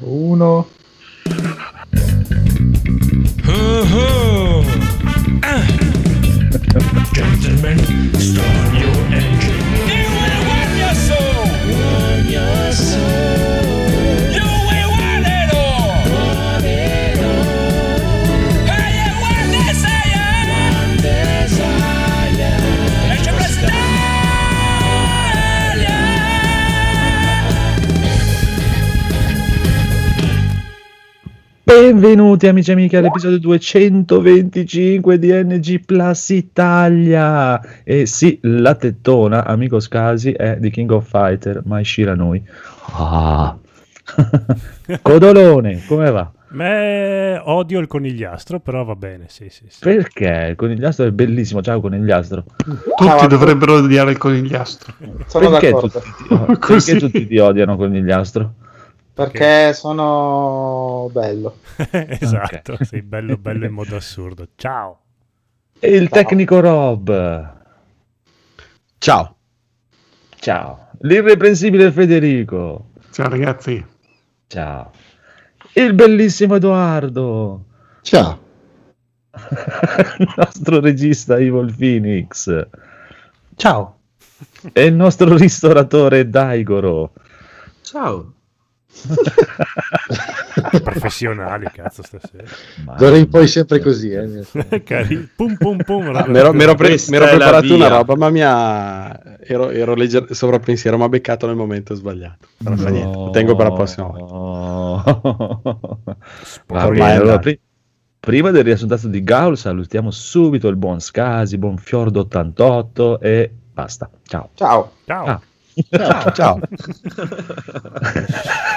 Uno. Oh, ah. Gentlemen, start Benvenuti amici e amiche all'episodio 225 di NG Plus Italia. E sì, la tettona, amico Scasi, è di King of Fighter, ma Ishira noi. Ah. Codolone, come va? Beh, odio il conigliastro, però va bene, sì, sì, sì. Perché? Il conigliastro è bellissimo, ciao conigliastro. Tutti dovrebbero odiare il conigliastro. Sono perché, d'accordo. tutti, ti- perché tutti ti odiano conigliastro? Perché sono bello. esatto, sei bello bello in modo assurdo. Ciao. E il tecnico Rob. Ciao. Ciao. L'irreprensibile Federico. Ciao ragazzi. Ciao. Il bellissimo Edoardo. Ciao. il nostro regista Evil Phoenix. Ciao. E il nostro ristoratore Daigoro. Ciao. Professionali, cazzo, stasera. D'ora in poi sempre così, eh. Cari- Pum pum pum. Ah, mi ero, pre- preparato una roba, ma mi ha... ero, ero legger- sovrappensiero, ma beccato nel momento sbagliato. Però fa niente, lo tengo per la prossima volta. Ormai allora, pri- prima del riassuntato di Gaul salutiamo subito il buon Scasi, buon Fiordo88 e basta. Ciao. Ciao. Ciao, Ah. Ciao, ciao.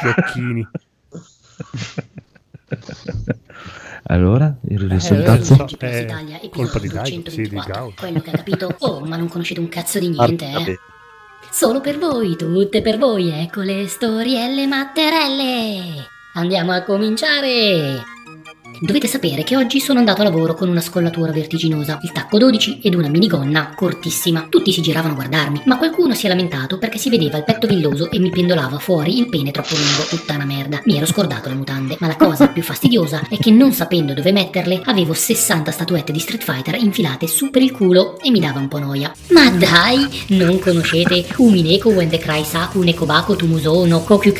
sciocchini. allora, il Eh, risultato? so, è colpa di Daigo, sì, di Gao. Quello che ha capito. Oh, ma non conoscete un cazzo di niente, Ah, eh? Solo per voi, tutte per voi, ecco le storielle matterelle. Andiamo a cominciare. Dovete sapere che oggi sono andato a lavoro con una scollatura vertiginosa, il tacco 12 ed una minigonna cortissima. Tutti si giravano a guardarmi, ma qualcuno si è lamentato perché si vedeva il petto villoso e mi pendolava fuori il pene troppo lungo, tutta una merda. Mi ero scordato le mutande, ma la cosa più fastidiosa è che non sapendo dove metterle, avevo 60 statuette di Street Fighter infilate su per il culo e mi dava un po' noia. Ma dai, non conoscete Umineko Wendekrai Saku Nekobako Tumuso no Kokyu?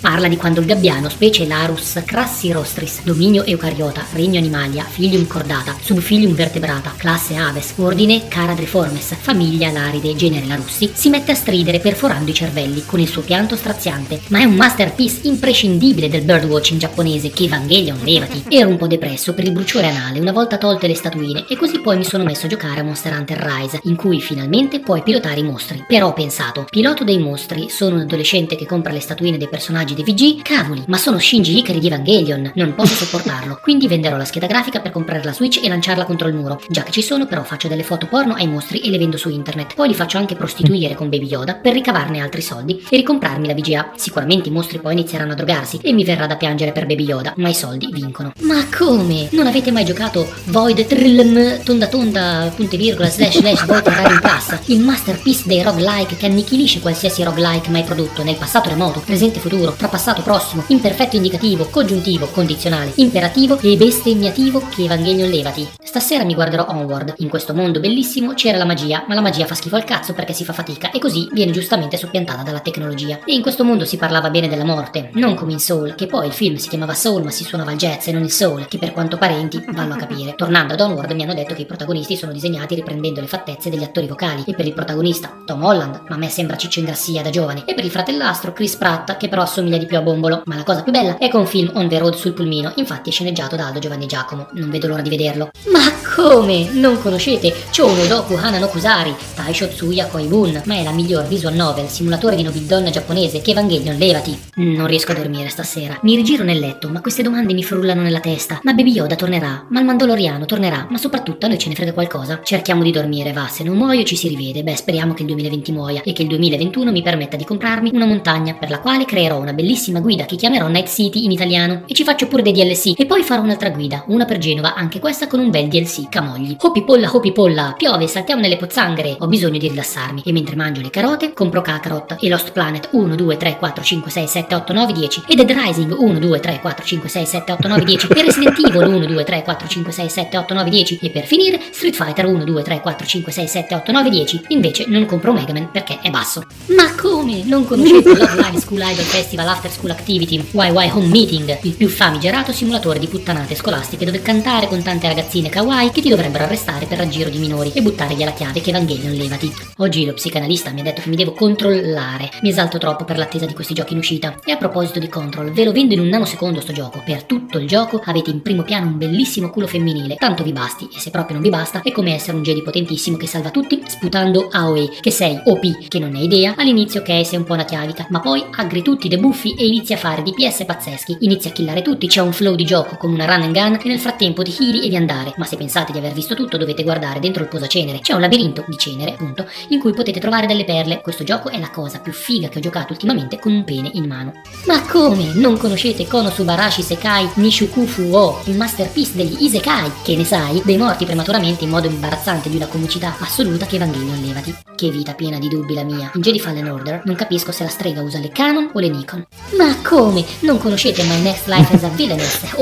Parla di quando il gabbiano, specie Larus, Crassi Rostris, dominio eucariota, regno animalia, filium cordata, subfilium vertebrata, classe Aves, ordine Caradriformes, famiglia Laride, genere Larussi, si mette a stridere perforando i cervelli con il suo pianto straziante. Ma è un masterpiece imprescindibile del birdwatching giapponese che Evangelion levati. Ero un po' depresso per il bruciore anale una volta tolte le statuine e così poi mi sono messo a giocare a Monster Hunter Rise, in cui finalmente puoi pilotare i mostri. Però ho pensato, piloto dei mostri, sono un adolescente che compra le statuine dei personaggi dei VG, cavoli, ma sono Shinji Ikari di Evangelion, non posso sopportarlo. Quindi venderò la scheda grafica per comprare la Switch e lanciarla contro il muro. Già che ci sono, però faccio delle foto porno ai mostri e le vendo su internet. Poi li faccio anche prostituire con Baby Yoda per ricavarne altri soldi e ricomprarmi la VGA. Sicuramente i mostri poi inizieranno a drogarsi e mi verrà da piangere per Baby Yoda, ma i soldi vincono. Ma come? Non avete mai giocato Void Trillm tonda tonda punte virgola slash slash Void Terrarium Plus? Il masterpiece dei roguelike che annichilisce qualsiasi roguelike mai prodotto nel passato remoto, presente futuro, tra passato prossimo, imperfetto indicativo, congiuntivo, condizionale, imperativo e bestemmiativo che Evangelion levati. Stasera mi guarderò Onward. In questo mondo bellissimo c'era la magia, ma la magia fa schifo al cazzo perché si fa fatica e così viene giustamente soppiantata dalla tecnologia. E in questo mondo si parlava bene della morte, non come in Soul, che poi il film si chiamava Soul ma si suonava il jazz e non il soul, che per quanto parenti vanno a capire. Tornando ad Onward mi hanno detto che i protagonisti sono disegnati riprendendo le fattezze degli attori vocali e per il protagonista Tom Holland, ma a me sembra Ciccio Ingrassia da giovane, e per il fratellastro Chris Pratt che però assomiglia di più a Bombolo. Ma la cosa più bella è che è un film on the road sul pulmino, infatti è sceneggiato da Aldo Giovanni Giacomo. Non vedo l'ora di vederlo. Ma come? Non conoscete Chono Doku Hana no Kusari, Taisho Tsuya Koibun, ma è la miglior visual novel, simulatore di nobildonna giapponese che Evangelion levati. Non riesco a dormire stasera. Mi rigiro nel letto, ma queste domande mi frullano nella testa. Ma Baby Yoda tornerà? Ma il Mandaloriano tornerà? Ma soprattutto a noi ce ne frega qualcosa. Cerchiamo di dormire, va, se non muoio ci si rivede. Beh, speriamo che il 2020 muoia e che il 2021 mi permetta di comprarmi una montagna per la quale creerò una bellissima guida che chiamerò Night City in italiano e ci faccio pure dei DLC e poi farò un'altra guida, una per Genova, anche questa con un bel DLC camogli. Hopi polla, hopi polla, piove, saltiamo nelle pozzanghere, ho bisogno di rilassarmi. E mentre mangio le carote, compro Kakarot e Lost Planet 1, 2, 3, 4, 5, 6, 7, 8, 9, 10 e Dead Rising 1, 2, 3, 4, 5, 6, 7, 8, 9, 10 e Resident Evil 1, 2, 3, 4, 5, 6, 7, 8, 9, 10 e per finire Street Fighter 1, 2, 3, 4, 5, 6, 7, 8, 9, 10. Invece non compro Mega Man perché è basso. Ma come? Non conoscete Love Live School Idol Festival After School Activity YY Home Meeting, il più famigerato simulatore di puttanate scolastiche dove cantare con tante ragazzine kawaii che ti dovrebbero arrestare per raggiro di minori e buttare via la chiave che Evangelion levati. Oggi lo psicanalista mi ha detto che mi devo controllare. Mi esalto troppo per l'attesa di questi giochi in uscita. E a proposito di control, ve lo vendo in un nanosecondo sto gioco. Per tutto il gioco avete in primo piano un bellissimo culo femminile. Tanto vi basti, e se proprio non vi basta, è come essere un Jedi potentissimo che salva tutti sputando AOE. Che sei OP, che non ne hai idea, all'inizio ok sei un po' una chiavita, ma poi aggri tutti, debuffi e inizi a fare DPS pazzeschi. Inizi a killare tutti, c'è un flow di gioco con una run and gun e nel frattempo ti heali e vi andare. Ma se pensate di aver visto tutto dovete guardare dentro il posacenere. C'è un labirinto di cenere, appunto, in cui potete trovare delle perle. Questo gioco è la cosa più figa che ho giocato ultimamente con un pene in mano. Ma come? Non conoscete Konosubarashi Sekai Nishukufu O, il masterpiece degli Isekai? Che ne sai? Dei morti prematuramente in modo imbarazzante di una comicità assoluta che Evangelion levati. Che vita piena di dubbi la mia. In Jedi Fallen Order non capisco se la strega usa le Canon o le Nikon. Ma come? Non conoscete My Next Life as a Villainess,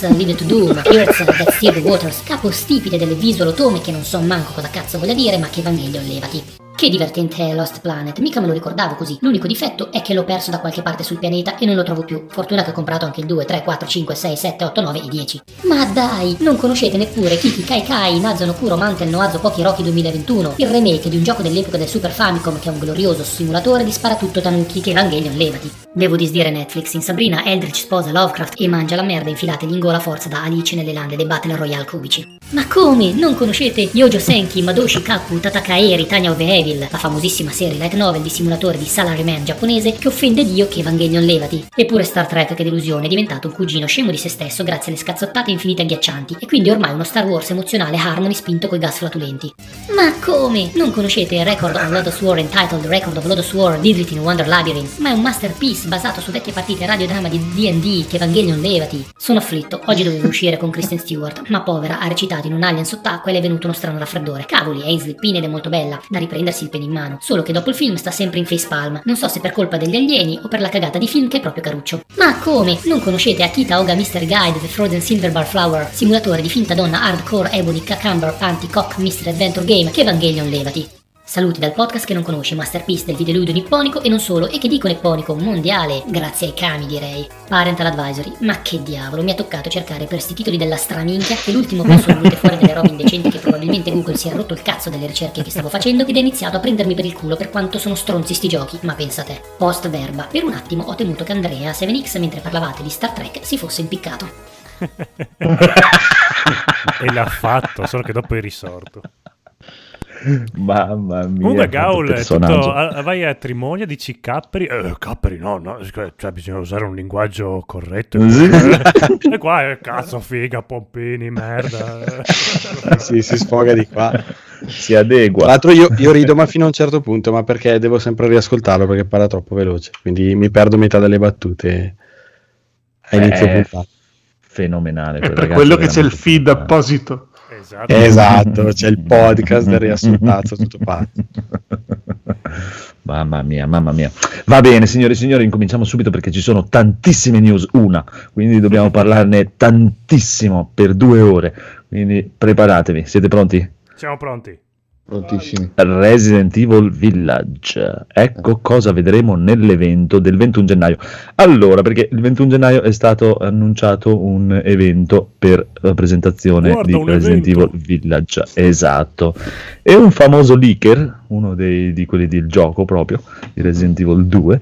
Roads Lead to Doom, Earth That Steer the Waters, capostipite delle visual otome che non so manco cosa cazzo voglia dire ma che Evangelion levati. Che divertente è Lost Planet, mica me lo ricordavo così. L'unico difetto è che l'ho perso da qualche parte sul pianeta e non lo trovo più. Fortuna che ho comprato anche il 2, 3, 4, 5, 6, 7, 8, 9 e 10. Ma dai, non conoscete neppure Kiki Kai Kai Nazo no Kuro Mantel no Azo Rocky 2021, il remake di un gioco dell'epoca del Super Famicom che è un glorioso simulatore di sparatutto tanuki che Evangelion levati. Devo disdire Netflix, in Sabrina Eldritch sposa Lovecraft e mangia la merda infilategli in gola forza da Alice nelle lande dei Battle Royale cubici. Ma come? Non conoscete Yojo Senki, Madoshi Kaku, Tatakaeri, Tanya of the Evil, la famosissima serie light novel di simulatore di salaryman giapponese che offende Dio che Evangelion levati? Eppure Star Trek, che delusione, è diventato un cugino scemo di se stesso grazie alle scazzottate infinite agghiaccianti e quindi ormai uno Star Wars emozionale Harmony spinto coi gas flatulenti. Ma come? Non conoscete il record of Lodos War entitled Record of Lodos War Didrit in Wonder Labyrinth? Ma è un masterpiece basato su vecchie partite radiodramma di D&D che Evangelion levati. Sono afflitto, oggi dovevo uscire con Kristen Stewart, ma povera ha recitato in un alien sott'acqua e le è venuto uno strano raffreddore. Cavoli, Ainsley Pined è molto bella, da riprendersi il pene in mano. Solo che dopo il film sta sempre in facepalm. Non so se per colpa degli alieni o per la cagata di film che è proprio caruccio. Ma come? Non conoscete Akita Oga Mystery Guide The Frozen Silver Bar Flower, simulatore di finta donna hardcore ebony cucumber panty cock mystery adventure game che Evangelion levati. Saluti dal podcast che non conosce Masterpiece del videoludo nipponico e non solo, e che dico nipponico mondiale, grazie ai kami direi. Parental Advisory, ma che diavolo, mi ha toccato cercare per sti titoli della straminchia che l'ultimo po' sono venute fuori delle robe indecenti che probabilmente Google si è rotto il cazzo delle ricerche che stavo facendo ed ha iniziato a prendermi per il culo per quanto sono stronzi sti giochi, ma pensa te. Post verba, per un attimo ho temuto che Andrea 7X mentre parlavate di Star Trek si fosse impiccato. e l'ha fatto, solo che dopo è risorto. Mamma mia. Comunque Gaul è tutto, a- vai a Trimonia, dici Capperi, eh, Capperi no, no, cioè bisogna usare un linguaggio corretto. Sì. e qua è cazzo figa, pompini, merda. sì, si sfoga di qua. Si adegua. Tra l'altro io, io rido ma fino a un certo punto, ma perché devo sempre riascoltarlo perché parla troppo veloce, quindi mi perdo metà delle battute a inizio Eh, puntata. Fenomenale. È quel per ragazzo quello che c'è il feed fenomenale. apposito. Esatto. Esatto, c'è il podcast del riascoltato tutto pazzo. Mamma mia, mamma mia. Va bene, signore e signori, incominciamo subito perché ci sono tantissime news, una, quindi dobbiamo parlarne tantissimo per due ore. Quindi preparatevi, siete pronti? Siamo pronti. Prontissimi. Resident Evil Village. Ecco cosa vedremo nell'evento del 21 gennaio. Allora, perché il 21 gennaio è stato annunciato un evento per la presentazione Guarda, di Resident evento. Evil Village. Esatto. E un famoso leaker, uno dei, di quelli del gioco proprio, di Resident Evil 2,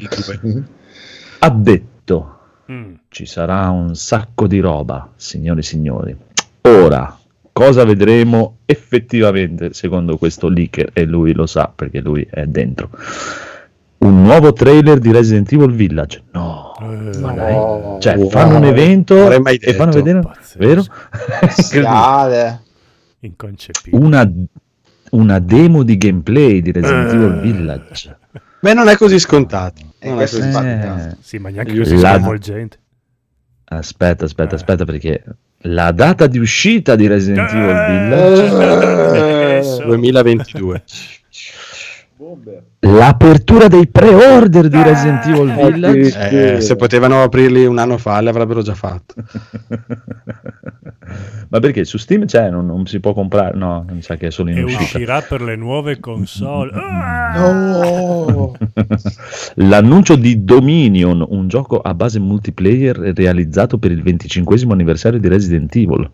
ha detto Mm. ci sarà un sacco di roba, signori e signori. Ora, cosa vedremo effettivamente secondo questo leaker? E lui lo sa perché lui è dentro. Un nuovo trailer di Resident Evil Village? No, Eh, ma dai. No, Cioè, wow. fanno un evento e fanno vedere, Pazzesco. vero? Inconcepibile. una, una demo di gameplay di Resident Eh. Evil Village. Beh, non è così scontato. E Non è così è scontato. Eh, Sì, ma neanche Io così la- sconvolgente. aspetta, aspetta, Eh. aspetta perché la data di uscita di Resident Evil Eh, Village, adesso. 2022. l'apertura dei pre-order di Resident Evil Village. Eh, se potevano aprirli un anno fa, l'avrebbero già fatto. Ma perché su Steam c'è, non, non si può comprare? No, mi sa che è solo in E uscita. uscirà per le nuove console. Ah! No! L'annuncio di Dominion, un gioco a base multiplayer realizzato per il 25 anniversario di Resident Evil.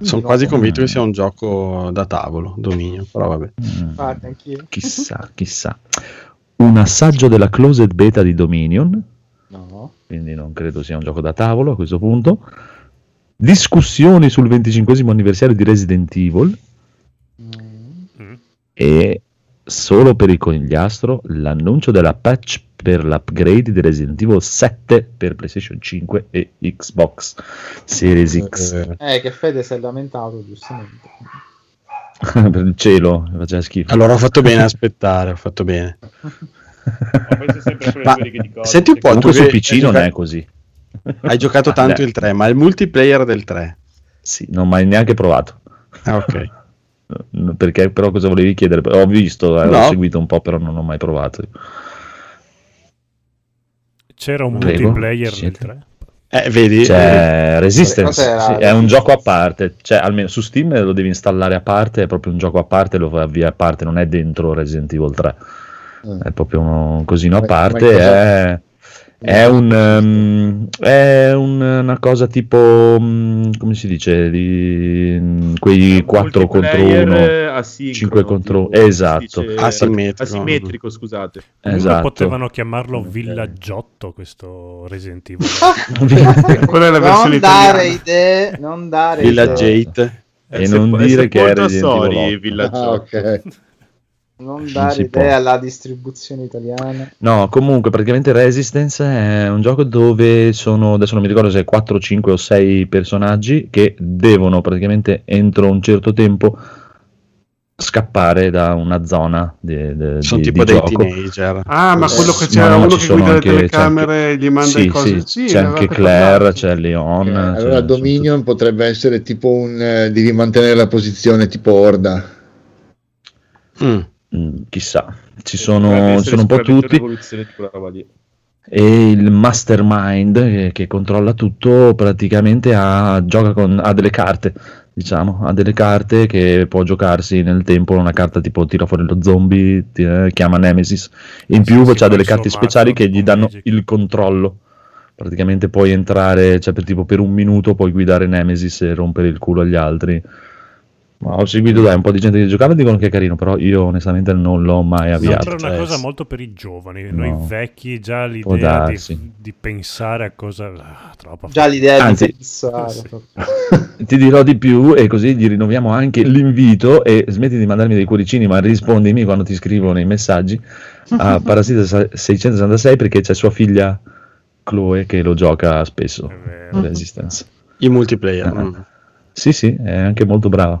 Sono quasi convinto che sia un gioco da tavolo, dominio, però vabbè. Mm, chissà, chissà. Un assaggio della closed beta di Dominion, No. quindi non credo sia un gioco da tavolo a questo punto. Discussioni sul 25 anniversario di Resident Evil Mm. E solo per il conigliastro l'annuncio della patch per l'upgrade di Resident Evil 7 per PlayStation 5 e Xbox Series X. Eh, Eh, che Fede si è lamentato, giustamente. per il cielo, faceva schifo. allora ho fatto bene a aspettare, ho fatto bene. Ma Ma senti un po', tu su che- PC non è così. Hai giocato Ah, tanto il 3, ma il multiplayer del 3. Sì, non ho mai neanche provato. Ah, ok. Perché però cosa volevi chiedere? Ho visto, eh, No. ho seguito un po', però non ho mai provato. C'era un Prego, multiplayer siete? 3. Eh, vedi? C'è Resistance, sì, è un gioco a parte, cioè almeno su Steam lo devi installare a parte, è proprio un gioco a parte, lo fai via a parte, non è dentro Resident Evil 3, Mm. è proprio un cosino a Ma- parte, ma cosa- è, è un, ehm, è un- una cosa tipo, mm, come si dice, di, mm, quei 4 contro 1, 5 contro- esatto. Asimmetrico. Asimmetrico, scusate. Esatto. potevano chiamarlo Villaggiotto questo Resident Evil. Quella è la versione Non dare idee, non dare Village idee. 8. e non dire che è Resident Sori, Evil 8. Village Ah, ok. Non dare si idee può. alla distribuzione italiana. No, comunque praticamente Resistance è un gioco dove sono, adesso non mi ricordo se è 4, 5 o 6 personaggi che devono praticamente entro un certo tempo scappare da una zona di, di- Sono di- tipo di dei gioco. teenager. Ah, ma Eh, quello che c'era no, uno che sono guida le anche- c'è telecamere e gli manda Sì, le cose. sì, Sì, c'è anche Claire, c'è Leon. Eh, c'è- allora c'è Dominion potrebbe essere tipo un eh, devi mantenere la posizione tipo Orda. Mm. Mm, chissà, ci sono, sono un po' tutti. e il mastermind che, che controlla tutto praticamente ha, gioca con, ha delle carte diciamo. Ha delle carte che può giocarsi nel tempo una carta tipo tira fuori lo zombie ti- eh, chiama Nemesis. In Sì, più sì, poi delle carte speciali che gli danno Magic. il controllo. Praticamente puoi entrare cioè per, tipo per un minuto puoi guidare Nemesis e rompere il culo agli altri ma ho seguito dai un po' di gente che giocava e dicono che è carino però io onestamente non l'ho mai avviato Sembra una cioè, cosa molto per i giovani, No. noi vecchi già l'idea di, di pensare a cosa... ah, troppo Già l'idea Anzi- di pensare. Sì. Ti dirò di più e così gli rinnoviamo anche l'invito e smetti di mandarmi dei cuoricini ma rispondimi quando ti scrivo nei messaggi a Parassita 666 perché c'è sua figlia Chloe che lo gioca spesso È vero. Resistance I multiplayer. Ah. Sì sì è anche molto brava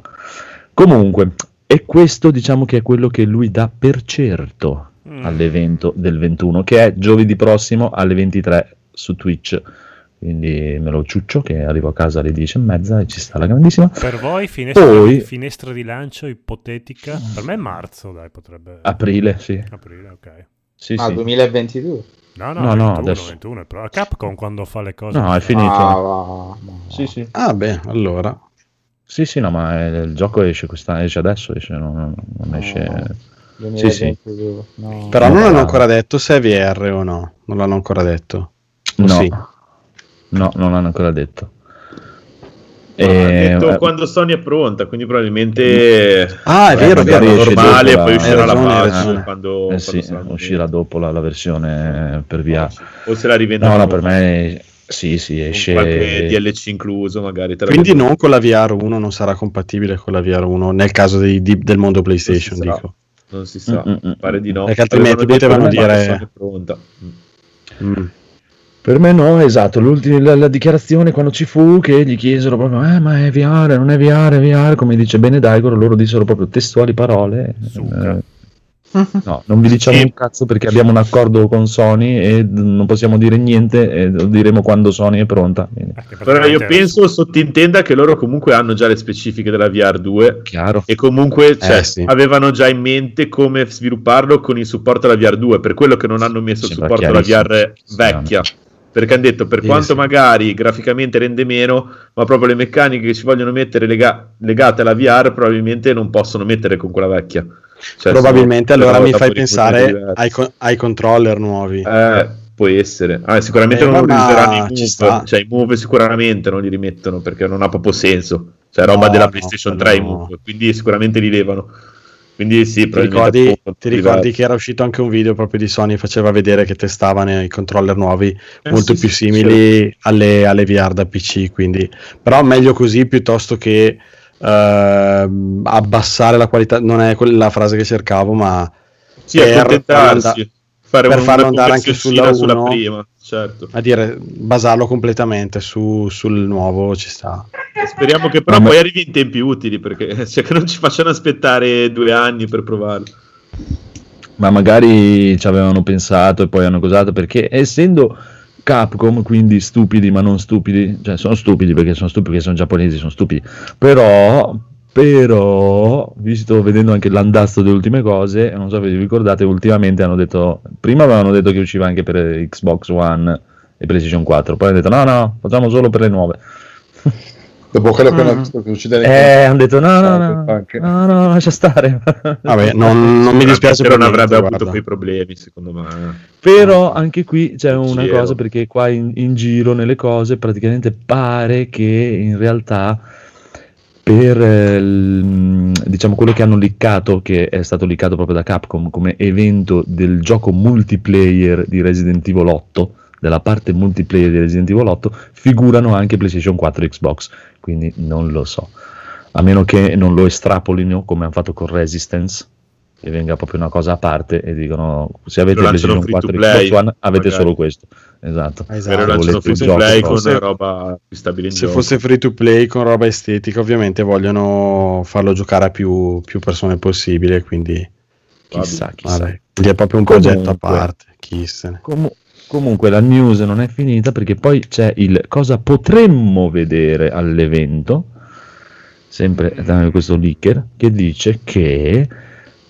comunque e questo diciamo che è quello che lui dà per certo Mm. all'evento del 21 che è giovedì prossimo alle 23 su Twitch quindi me lo ciuccio che arrivo a casa alle 10 e mezza e ci sta la grandissima Per voi finestra, Poi- finestra di lancio ipotetica? Per me è marzo, dai, potrebbe... aprile sì Aprile, ok. sì, Ah, sì. 2022. No, no, No, 21, no, adesso. 21, però Capcom quando fa le cose... No, è finito. Ah, Sì, sì. Ah, beh, allora. Sì, sì, no, ma eh, il gioco esce, questa, esce adesso, esce, non, non- non No. esce... 2022. No. Però No, non hanno no. ancora detto se è VR o no. Non l'hanno ancora detto. O No, sì? no, non l'hanno ancora detto. Eh, detto eh, quando Sony è pronta, quindi probabilmente Ah, è Eh, vero, vero. normale e poi la- uscirà la ragione, hai patch quando, eh quando sì, uscirà dopo la, la versione per via. o se la rivendono No, no, per me sì, sì, esce... qualche DLC incluso magari la Quindi non con la VR 1 non sarà compatibile con la VR 1 nel caso dei- di- del mondo PlayStation, Non si sa. dico. non si sa, Mm, mm, mm. pare di no Perché altrimenti potevano che la dire- Sony è pronta. Mm. Per me no, esatto, l'ultima, la, la dichiarazione quando ci fu che gli chiesero proprio, eh ma è VR, non è VR, è VR, come dice bene Daigoro, loro dissero proprio testuali parole. Eh, No, non vi diciamo Sì. un cazzo perché abbiamo un accordo con Sony e non possiamo dire niente e lo diremo quando Sony è pronta. Quindi, Eh, Però io penso sottintenda che loro comunque hanno già le specifiche della VR2 chiaro. e comunque cioè, Eh, sì. avevano già in mente come svilupparlo con il supporto alla VR2, per quello che non hanno messo il supporto alla. VR vecchia. Perché hanno detto per quanto sì. magari graficamente rende meno, ma proprio le meccaniche che ci vogliono mettere lega- legate alla VR probabilmente non possono mettere con quella vecchia. Cioè, Probabilmente allora mi fai pensare ai, co- ai controller nuovi. Eh, può essere. Ah, sicuramente Eh, non ma useranno i move, cioè i move sicuramente non li rimettono perché non ha proprio senso. Cioè roba No, della no, PlayStation quello 3 i no. move, quindi sicuramente li levano. Quindi sì, Ti ricordi, ti ricordi che era uscito anche un video proprio di Sony faceva vedere che testavano i controller nuovi Eh, molto sì, più sì, simili alle, alle VR da PC quindi. Però meglio così piuttosto che ehm, abbassare la qualità non è quella la frase che cercavo ma Sì, per accontentarsi, farlo fare per farlo andare anche sulla sulla prima, certo. a dire basarlo completamente su- sul nuovo ci sta Speriamo che però Ma- poi arrivi in tempi utili perché cioè, che non ci facciano aspettare due anni per provarlo. Ma magari ci avevano pensato e poi hanno cosato perché essendo Capcom, quindi stupidi ma non stupidi, cioè sono stupidi perché sono stupidi, perché sono giapponesi, sono stupidi, però, però, visto vedendo anche l'andazzo delle ultime cose, non so se vi ricordate, ultimamente hanno detto, prima avevano detto che usciva anche per Xbox One e PlayStation 4, poi hanno detto no, no, facciamo solo per le nuove. Dopo quello che hanno Mm. visto che succede Eh, hanno detto no, no, no, no, no, lascia stare. vabbè non, non mi dispiace Sicuramente per non avrebbe niente, avuto guarda. quei problemi, secondo me. Però anche qui c'è una Cielo. cosa perché qua in, in giro nelle cose praticamente pare che in realtà per eh, il- diciamo quello che hanno liccato, che è stato liccato proprio da Capcom come evento del gioco multiplayer di Resident Evil 8, della parte multiplayer di Resident Evil 8, figurano anche PlayStation 4 e Xbox, quindi non lo so. A meno che non lo estrapolino come hanno fatto con Resistance, che venga proprio una cosa a parte e dicono se avete PlayStation 4 e Xbox One avete magari. solo questo. Esatto. Esatto. Se lanciano free to play però. con roba acquistabile in se gioco. fosse free to play con roba estetica ovviamente vogliono farlo giocare a più, più persone possibile quindi Chissà, chissà. vabbè, quindi è proprio un Comunque. progetto a parte chi se ne Comu- comunque la news non è finita perché poi c'è il cosa potremmo vedere all'evento, sempre da questo leaker, che dice che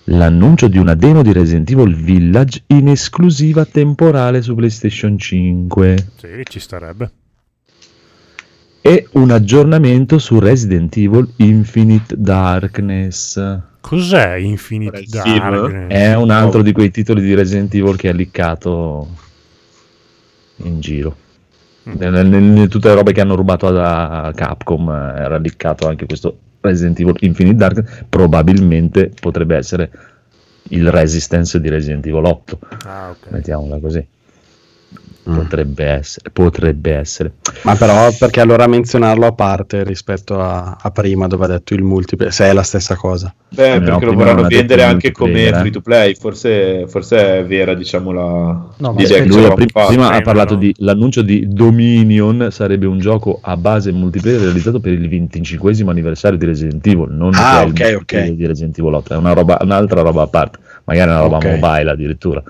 l'annuncio di una demo di Resident Evil Village in esclusiva temporale su PlayStation 5 Sì, ci starebbe. e un aggiornamento su Resident Evil Infinite Darkness. Cos'è Infinite film? Darkness? È un altro di quei titoli di Resident Evil che è liccato in giro. Nel- nel- nel- tutte le robe che hanno rubato da Capcom eh, era liccato anche questo Resident Evil Infinite Dark. Probabilmente potrebbe essere il Resistance di Resident Evil 8. Ah, ok. Mettiamola così. Mm. Potrebbe essere, potrebbe essere. ma però perché allora menzionarlo a parte rispetto a, a prima dove ha detto il multiplayer se è la stessa cosa Beh, No, perché lo prima vorranno vendere anche come eh. free to play. Forse, forse è vera, diciamo, la No, ma l'idea che Lui ci ha avevamo prim- fatto. prima ha prima, parlato no? di l'annuncio di Dominion sarebbe un gioco a base multiplayer realizzato per il 25 anniversario di Resident Evil non Ah, che è il ok, multiplayer ok. di Resident Evil 8 è una roba, un'altra roba a parte magari una roba Ok. mobile addirittura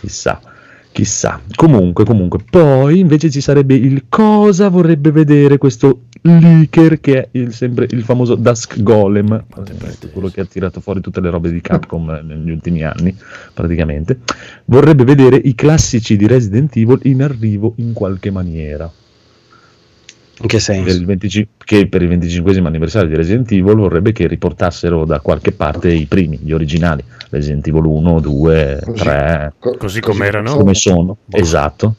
chissà chissà. Comunque comunque. Poi invece ci sarebbe il cosa vorrebbe vedere questo leaker che è il, sempre il famoso Dusk Golem. Eh, quello che ha tirato fuori tutte le robe di Capcom eh, negli ultimi anni praticamente. Vorrebbe vedere i classici di Resident Evil in arrivo in qualche maniera in che senso? del 25 che per il 25 anniversario di Resident Evil vorrebbe che riportassero da qualche parte i primi, gli originali Resident Evil 1, 2, Così. 3 Co- Così com'erano? come sono Boh. esatto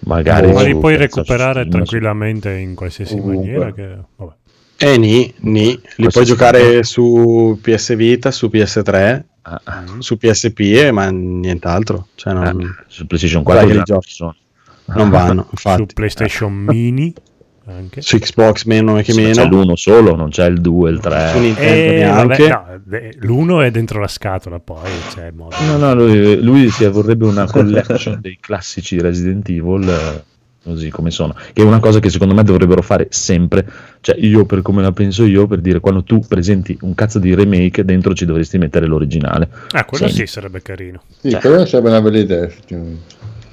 magari Ma li su- puoi su recuperare Steam, tranquillamente in qualsiasi Ovunque. maniera. Che... Vabbè. Eh, ni, ni. Li Questo puoi giocare su PS Vita, su PS3, Ah, ah, su PSP, eh, ma nient'altro. Cioè, non, ah, su PlayStation Dai, 4 che già li giochi. ci sono. non vanno, Su infatti. PlayStation Mini anche. Su Xbox meno che Sì, ma meno. c'è l'uno solo, non c'è il 2, il 3. Su Nintendo Eh, neanche. vabbè, no, l'uno è dentro la scatola, poi c'è modo. No, no, lui, lui si vorrebbe una collection dei classici Resident Evil eh, così come sono, che è una cosa che secondo me dovrebbero fare sempre, cioè io per come la penso io, per dire quando tu presenti un cazzo di remake dentro ci dovresti mettere l'originale. Ah, quello Sì. sì sarebbe carino. Sì, Cioè. quella sarebbe una bella idea.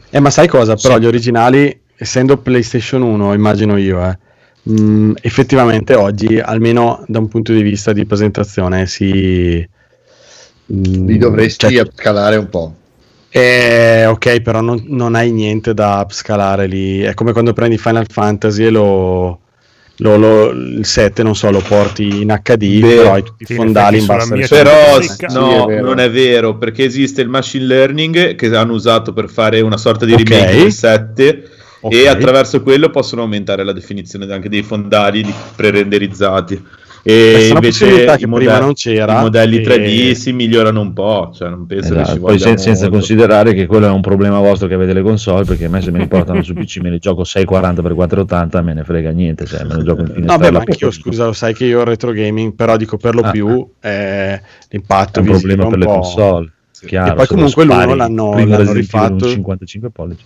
Eh, ma sai cosa? Però gli originali, essendo PlayStation 1, immagino io, eh, mh, effettivamente oggi, almeno da un punto di vista di presentazione, si... mh, Li dovresti cioè, scalare un po'. eh, ok, però non, non hai niente da upscalare lì. È come quando prendi Final Fantasy e lo... lo- lo- il 7 non so lo porti in HD Beh, però hai tutti i fondali in bassa. Però sì, no, è non è vero, perché esiste il machine learning che hanno usato per fare una sorta di Ok. remake del 7 Ok. e attraverso quello possono aumentare la definizione anche dei fondali pre-renderizzati. E invece che i, prima non c'era i modelli e- 3D si migliorano un po', cioè non penso che Esatto, ci Poi voglia sen- senza molto. considerare che quello è un problema vostro che avete le console, perché a me se me li portano su PC me li gioco 640x480 me ne frega niente, cioè me ne gioco in No, finestrella. beh, ma anch'io scusa, lo sai che io ho retro gaming, però dico per lo Ah. più eh, l'impatto è un problema è un per le console. Chiaro, E poi comunque spari l'hanno- l'hanno rifatto. 55 pollici.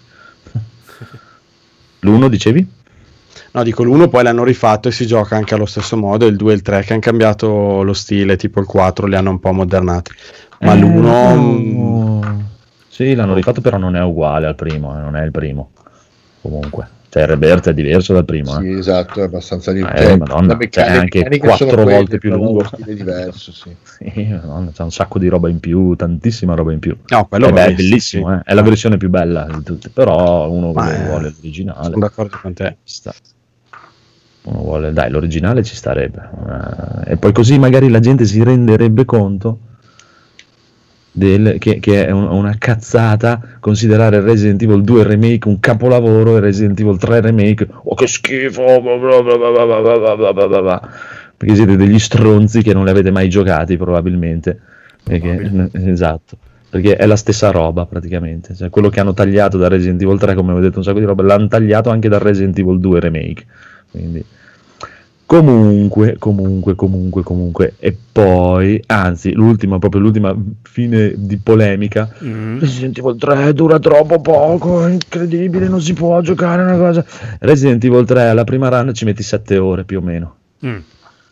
L'uno dicevi? No, dico l'1 poi l'hanno rifatto e si gioca anche allo stesso modo, il 2 e il 3 che hanno cambiato lo stile, tipo il 4 li hanno un po' modernati. Ma Eh, l'1 no. Sì, l'hanno rifatto, però non è uguale al primo, eh, non è il primo. Comunque, cioè il è diverso dal primo. Sì, eh. esatto, è abbastanza Eh, diverso. madonna, cioè, è anche quattro volte più lungo. È diverso, sì. Sì, madonna, c'è un sacco di roba in più, tantissima roba in più. No, quello Eh beh, è bellissimo, sì. eh, è la versione più bella di tutte, però uno Ma vuole, l'originale. Sono d'accordo con te. Ci sta. Uno vuole, dai, l'originale ci starebbe. Eh, e poi così magari la gente si renderebbe conto del, che, che, è un, una cazzata considerare Resident Evil 2 Remake un capolavoro e Resident Evil 3 Remake oh che schifo perché siete degli stronzi che non li avete mai giocati probabilmente perché, esatto perché è la stessa roba praticamente cioè, quello che hanno tagliato da Resident Evil 3 come ho detto un sacco di roba l'hanno tagliato anche da Resident Evil 2 Remake quindi comunque, comunque, comunque, comunque. E poi, anzi, l'ultima, proprio l'ultima fine di polemica. Mm. Resident Evil 3 dura troppo poco, è incredibile, non si può giocare una cosa. Resident Evil 3 alla prima run ci metti 7 ore più o meno. Mm.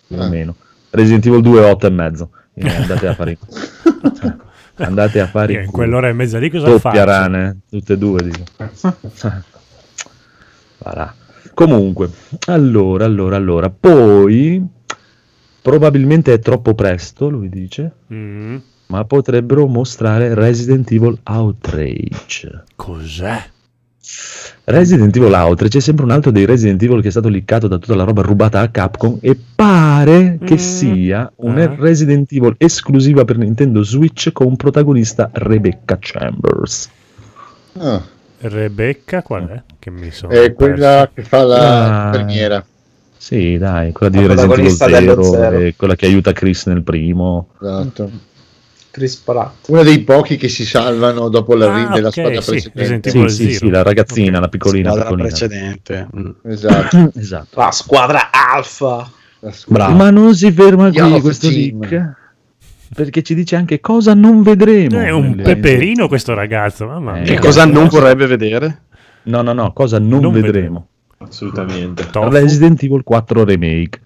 Più o Ah. meno. Resident Evil 2 8 e mezzo. Quindi andate a fare andate a fare Io in quell'ora e mezza lì cosa doppia fa? rane, tutte e due dico. Voilà. Comunque, allora, allora, allora, poi probabilmente è troppo presto, lui dice, Mm. ma potrebbero mostrare Resident Evil Outrage. Cos'è? Resident Evil Outrage è sempre un altro dei Resident Evil che è stato liccato da tutta la roba rubata a Capcom e pare che Mm. sia un Ah. Resident Evil esclusiva per Nintendo Switch con protagonista Rebecca Chambers. Ah, Rebecca qual è? Che mi sono è quella perso. che fa la Ah. infermiera. Sì, dai, quella di La Resident Evil protagonista dello 0, zero. e quella che aiuta Chris nel primo. Esatto. Chris Pratt. Uno dei pochi che si salvano dopo la Ah, della ok, squadra sì, precedente. Sì, sì, sì, la ragazzina, Ok. la piccolina, Squadra piccolina. precedente. Mm. Esatto. Esatto. La squadra alfa. La squadra- Bravo. Ma non si ferma qui questo Team. Perché ci dice anche cosa non vedremo. È un nelle- peperino questo ragazzo, mamma Eh, mia. Che cosa non vorrebbe vedere? No, no, no, cosa non, Non vedremo. Assolutamente. Tofu? Resident Evil 4 Remake.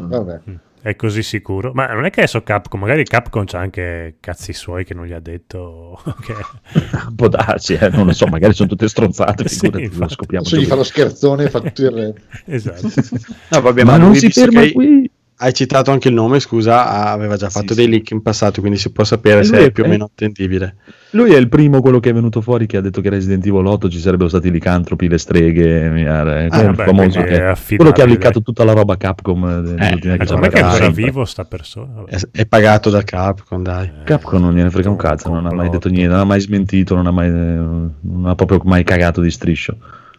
Vabbè. È così sicuro? Ma non è che adesso Capcom, magari Capcom c'ha anche cazzi suoi che non gli ha detto che... Può darsi, eh, non lo so, magari sono tutte stronzate, Sì, figurati, lo infatti. scopriamo. Adesso gli fa lo scherzone e fa tutto il re. esatto. No, vabbè, Ma ma, non si ferma che qui. Hai citato anche il nome, scusa, aveva già Sì, fatto sì. dei leak in passato, quindi si può sapere se è è- più o meno attendibile. Lui è il primo, quello che è venuto fuori, che ha detto che Resident Evil 8 ci sarebbero stati licantropi, le streghe, mi pare. Quello è il vabbè, famoso che- affidabile, quello che ha liccato tutta la roba Capcom. eh, Eh, anni ecco, che è ha ancora vivo sta persona? È, è pagato da Capcom, dai. Capcom non gliene frega un cazzo, non ha mai detto niente, non ha mai smentito, non ha, mai, non ha proprio mai cagato di striscio.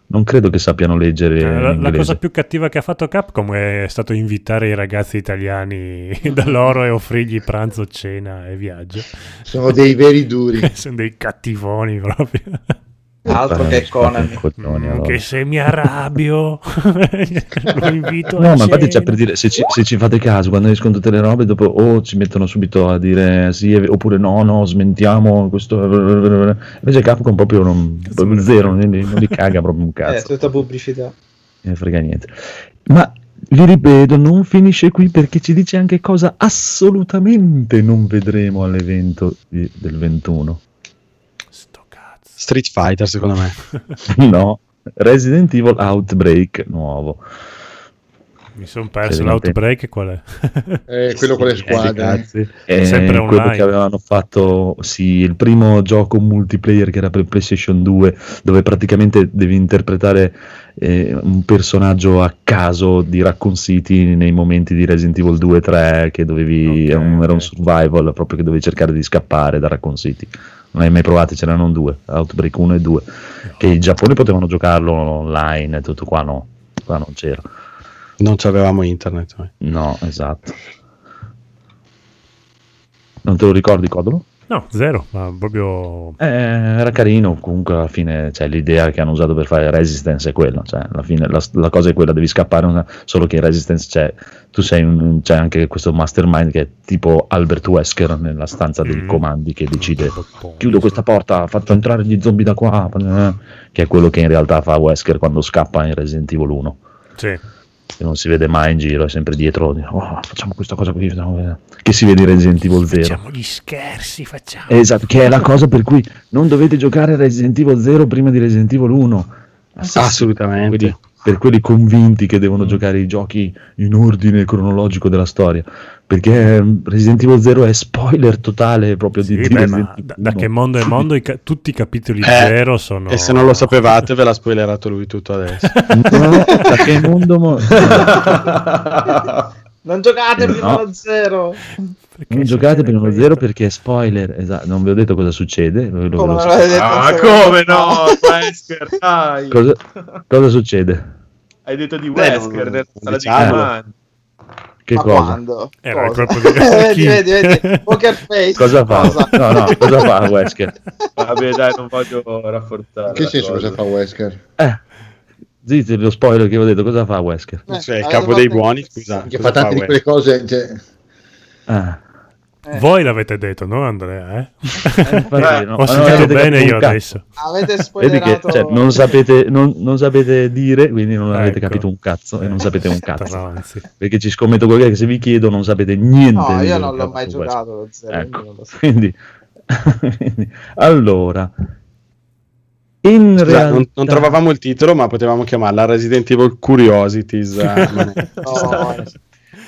Non credo che sappiano leggere Eh, La, la cosa più cattiva che ha fatto Capcom è stato invitare i ragazzi italiani da loro e offrirgli pranzo, cena e viaggio. Sono dei veri duri. Sono dei cattivoni proprio. Altro Eh, che Konami. i coglioni, Mm, allora. Che se mi arrabbio, lo invito No, a ma infatti c'è per dire, se ci, se ci fate caso, quando escono tutte le robe, dopo o ci mettono subito a dire sì, è oppure no, no, smentiamo questo. Invece Capcom proprio non, ne zero, non li, non li caga proprio un Eh, cazzo, tutta pubblicità. non ne frega niente. Ma vi ripeto, non finisce qui perché ci dice anche cosa assolutamente non vedremo all'evento di- del 21. Street Fighter, secondo me. No, Resident Evil Outbreak nuovo. Mi sono perso Sì, l'outbreak qual è? Eh, quello con le Sì, squadre. cazzi. È sempre quello online. che avevano fatto, sì, il primo gioco multiplayer che era per PlayStation 2, dove praticamente devi interpretare eh, un personaggio a caso di Raccoon City nei momenti di Resident Evil 2 e 3, che dovevi, Ok, era, un, era un ok. survival, proprio che dovevi cercare di scappare da Raccoon City. Non hai mai provato, c'erano due, Outbreak 1 e 2, che in Giappone potevano giocarlo online, e tutto qua no, qua non c'era. Non c'avevamo internet. noi. No, esatto. Non te lo ricordi, Codolo? No, zero, ma proprio... Eh, era carino, comunque alla fine cioè, l'idea che hanno usato per fare Resistance è quella, cioè, alla fine la, la cosa è quella, devi scappare, una- solo che in Resistance c'è, tu sei un, c'è anche questo mastermind che è tipo Albert Wesker nella stanza dei Mm. comandi che decide chiudo questa porta, faccio entrare gli zombie da qua, eh, che è quello che in realtà fa Wesker quando scappa in Resident Evil 1 Sì. Che non si vede mai in giro, è sempre dietro, oh, facciamo questa cosa qui, facciamo- che si vede in Resident Evil 0. Facciamo gli scherzi, facciamo... Esatto, che è la cosa per cui non dovete giocare a Resident Evil 0 prima di Resident Evil 1. Assolutamente. Quindi, per quelli convinti che devono giocare i giochi in ordine cronologico della storia, perché ehm, Resident Evil 0 è spoiler totale proprio di, Sì, di beh, Resident Evil da, da 1. che mondo è mondo, i ca- tutti i capitoli Eh, zero sono... E se non lo sapevate, ve l'ha spoilerato lui tutto adesso. No, da che mondo mo- Non giocate No. prima allo zero. Perché non giocate questo? zero perché è spoiler, esatto, non vi ho detto cosa succede, lo- Come lo non so. Ah, come no? Wesker, dai. cosa, cosa succede? Hai detto di Beh, Wesker non- nella non sala di diciamolo. comando. Che Ma cosa? quando? Era Cosa? proprio di- vedi, vedi, vedi, poker face. Cosa fa? No, no, cosa fa Wesker? Vabbè, dai, non voglio rafforzare. Che senso cosa. cosa fa Wesker? Eh, zitti, lo spoiler che vi ho detto, cosa fa Wesker? Eh, Cioè, il capo dei buoni, scusa. Che cosa fa tante di quelle cose. Cioè, Ah, Voi l'avete detto, no Andrea? Eh? infatti, no, Ho non sentito avete bene io cazzo. adesso. Avete Vedi che spoilerato. cioè, non, sapete, non, non sapete dire, quindi non avete Ecco. capito un cazzo e non sapete un cazzo. Stronzi. Perché ci scommetto quello che se vi chiedo non sapete niente. No, io non l'ho mai giocato zero, Ecco. non so. Quindi, quindi, allora, in Scusa, realtà non, non trovavamo il titolo, ma potevamo chiamarla Resident Evil Curiosities. eh, No, eh.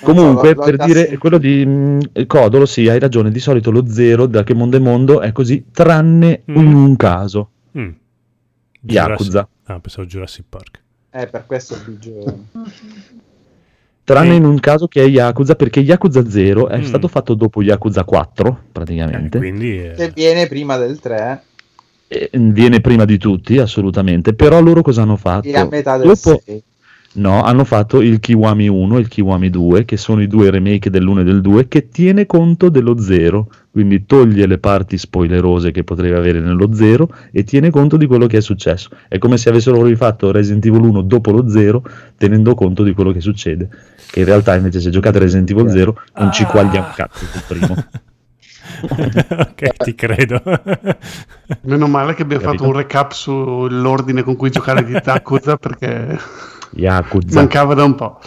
Comunque, so, per dire cassi- quello di mh, Codolo, sì, hai ragione. Di solito lo zero, da che mondo è mondo, è così, tranne Mm. in un caso: Mm. Yakuza. Ah, pensavo Jurassic Park. Eh, per questo il gioco. Tranne Sì. in un caso che è Yakuza, perché Yakuza 0 è Mm. stato fatto dopo Yakuza 4, Eh, praticamente. quindi... eh, Che viene prima del 3 E viene prima di tutti, assolutamente. Però loro cosa hanno fatto? e a metà del Dopo- 6. No, hanno fatto il Kiwami 1 e il Kiwami 2, che sono i due remake dell'1 e del 2, che tiene conto dello 0, quindi toglie le parti spoilerose che potrebbe avere nello 0 e tiene conto di quello che è successo. È come se avessero rifatto Resident Evil 1 dopo lo 0, tenendo conto di quello che succede. Che in realtà invece se giocate Resident Evil 0 non ci Ah. quaglia un cazzo sul primo. ok, ti credo. Meno male che abbiamo Capito? fatto un recap sull'ordine con cui giocare di Yakuza perché Yakuza. mancava da un po'.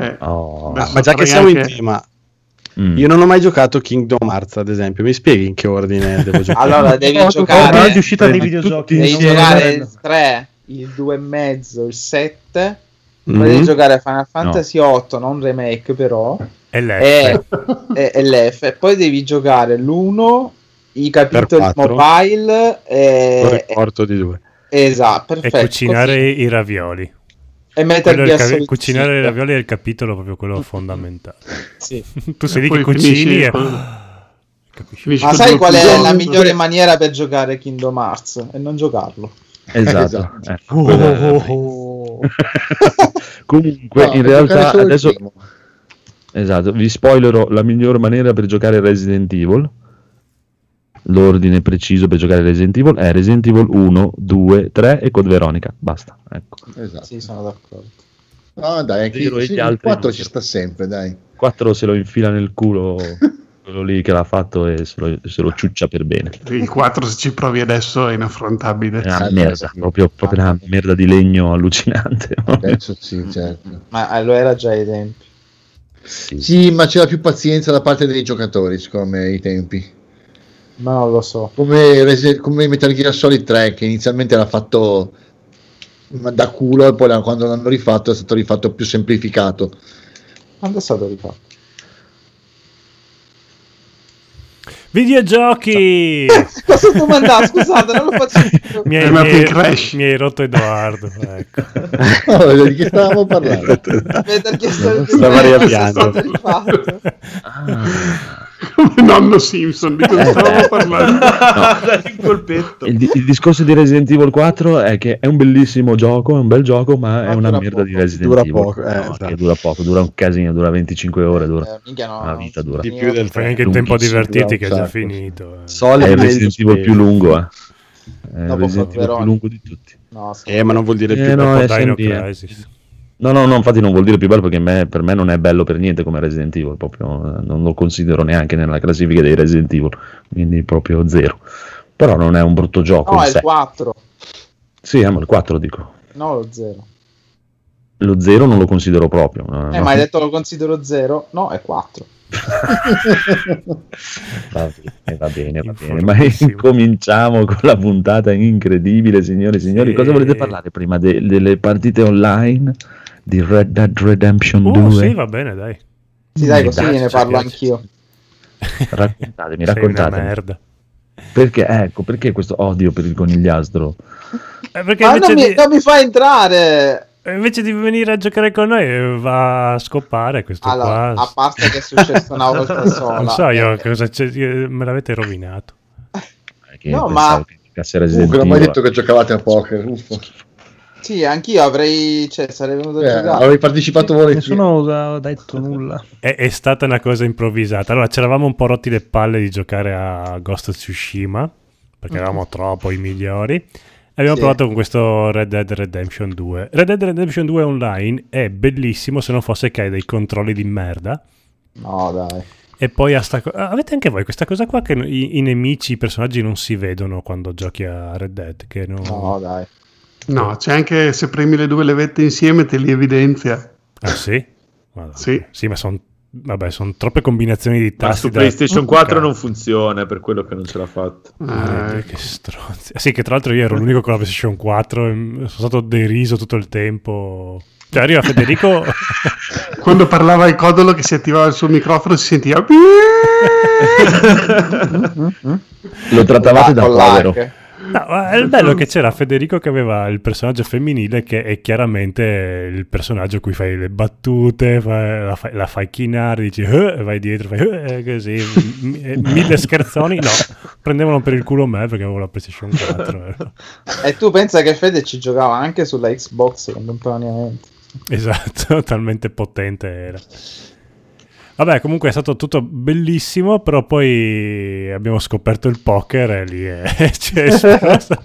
Eh, Oh. Ma già che siamo in anche- tema, Mm. io non ho mai giocato Kingdom Hearts, ad esempio. Mi spieghi in che ordine devo giocare? Allora devi No, giocare di uscita dei videogiochi. devi giocare il 3, il 2 e mezzo, il 7. Mm? Poi devi giocare Final Fantasy 8, non remake però. E lei. E, e, e l'F. E poi devi giocare l'1, i capitoli mobile. E, riporto di due. esatto, E perfetto. cucinare così. i ravioli. E Metal Quello è il Gear ca- Solid cucinare i 5. ravioli è il capitolo proprio quello fondamentale. Sì. tu sei lì che cucini e... Capisci? Ma sai qual è la migliore maniera per giocare Kingdom Hearts? E non giocarlo. Esatto. Esatto. eh, quella è la- Comunque, no, in realtà, adesso esatto, vi spoilerò la migliore maniera per giocare Resident Evil. L'ordine preciso per giocare Resident Evil è Resident Evil 1, 2, 3 e Code Veronica. Basta. Ecco. Esatto. Sì, sono d'accordo. No, dai, anche Zero il altri 4 non ci sta sempre, dai. 4 se lo infila nel culo quello lì che l'ha fatto e se lo, se lo ciuccia per bene. Il 4 se ci provi adesso è inaffrontabile. È una merda, sì. proprio, proprio una merda di legno allucinante. Adesso sì, certo. Ma eh, lo era già ai tempi. Sì. Sì, ma c'era più pazienza da parte dei giocatori, secondo me, ai tempi. Ma non lo so. Come, Resi- come Metal Gear Solid 3, che inizialmente era fatto da culo e poi la- quando l'hanno rifatto è stato rifatto più semplificato. Quando è stato rifatto? Videogiochi! Cosa tu mandato? Scusate, non lo faccio più. mi, hai, mi Crash. mi hai rotto Edoardo. Ecco. No, di che stavamo parlando? Stava 3 è riavviando. Come nonno Simpson, di cosa Eh, stavamo beh. parlando? Colpetto. Il, il discorso di Resident Evil 4 è che è un bellissimo gioco, è un bel gioco, ma Ma è una merda poco. di Resident Dura Evil. poco, eh, No, esatto. dura poco, dura un casino, dura 25 ore. Dura. Eh, minchia, no, Una vita dura. Di più del Fai anche il tempo divertirti che è già finito. eh. Solid È il Resident Evil più lungo, eh. È il Dopo Resident Evil più lungo di tutti. No. Eh, ma non vuol dire Eh, più. no, Dopo è Dino eh. Crisis. No, no, no, infatti non vuol dire più bello perché me- per me non è bello per niente come Resident Evil, proprio, eh, non lo considero neanche nella classifica dei Resident Evil, quindi proprio zero. Però non è un brutto gioco No, in è il sé. 4. Sì, eh, ma il 4 dico. No, lo 0. Lo 0 non lo considero proprio. no, Eh, no. ma hai detto lo considero 0? No, è 4. Va bene, va bene, va bene. Ma incominciamo con la puntata incredibile, signori e signori. Sì. Cosa volete parlare prima de- delle partite online di Red Dead Redemption 2? Uh, sì, va bene, dai. Sì, dai, così ne parlo piace. anch'io. Raccontatemi, Sei una raccontatemi. merda. Perché, ecco, perché questo odio per il conigliastro? Eh, perché Ma invece, non mi, di, non mi fa entrare! invece di venire a giocare con noi eh, va a scopare questo Allora, a qua. parte che è successo una volta sola. Non so io eh, cosa c'è, eh, me l'avete rovinato. Eh, No, ma- che Comunque non ho mai detto che giocavate a poker. Uffo. Sì, anch'io avrei. Cioè, sarei venuto Eh, avevi partecipato volentieri. Nessuno ha detto nulla. È, è stata una cosa improvvisata. Allora, ci eravamo un po' rotti le palle di giocare a Ghost of Tsushima perché eravamo troppo i migliori. Abbiamo Sì. provato con questo Red Dead Redemption 2. Red Dead Redemption 2 online è bellissimo se non fosse che hai dei controlli di merda. No, dai. E poi sta co- ah, avete anche voi questa cosa qua che i, i nemici, i personaggi non si vedono quando giochi a Red Dead. Che non... No, dai. No, c'è anche se premi le due levette insieme te li evidenzia. Ah sì? Madonna. Sì. ma sono vabbè, sono troppe combinazioni di Ma tasti. su da- PlayStation 4 non funziona, per quello che non ce l'ha fatta. Ah, Eh, che stronzi. Ah, Sì, che tra l'altro io ero l'unico con la PlayStation 4 e m- sono stato deriso tutto il tempo. Cioè, arriva Federico. quando parlava il codolo che si attivava il suo microfono si sentiva Lo trattavate da povero. No, ma è il bello che c'era Federico che aveva il personaggio femminile che è chiaramente il personaggio a cui fai le battute, fai- la, fai, la fai chinare, dici "Eh", vai dietro, fai "Eh", così, m- mille scherzoni. No, prendevano per il culo me perché avevo la PlayStation 4. eh. E tu pensa che Fede ci giocava anche sulla Xbox contemporaneamente. Esatto, talmente potente era. Vabbè, comunque è stato tutto bellissimo, però poi abbiamo scoperto il poker e lì è... esplosa.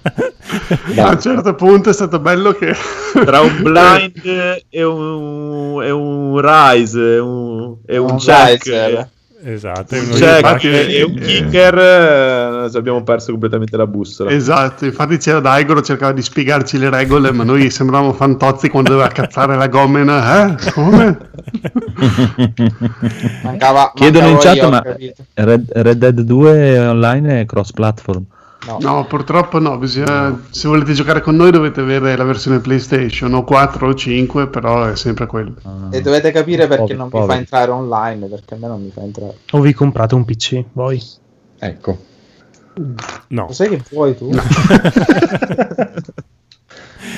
a un certo punto è stato bello che Tra un blind e un, e un rise e un, e un Un check, riser. Esatto, è un uno check infatti- e un kicker, eh, ci abbiamo perso completamente la bussola. esatto infatti c'era Daigoro cercava di spiegarci le regole ma noi sembravamo fantozzi quando doveva cazzare la gomena eh? come? Mancava, Chiedono in chat, io, ma. Red, Red Dead 2 online è cross platform. No. no purtroppo no bisogna, se volete giocare con noi dovete avere la versione PlayStation o 4 o 5 però è sempre quello E dovete capire perché Poveri, non mi poveri. fa entrare online, perché a me non mi fa entrare. O vi comprate un PC, voi? Ecco. No, Lo sai che vuoi tu? No,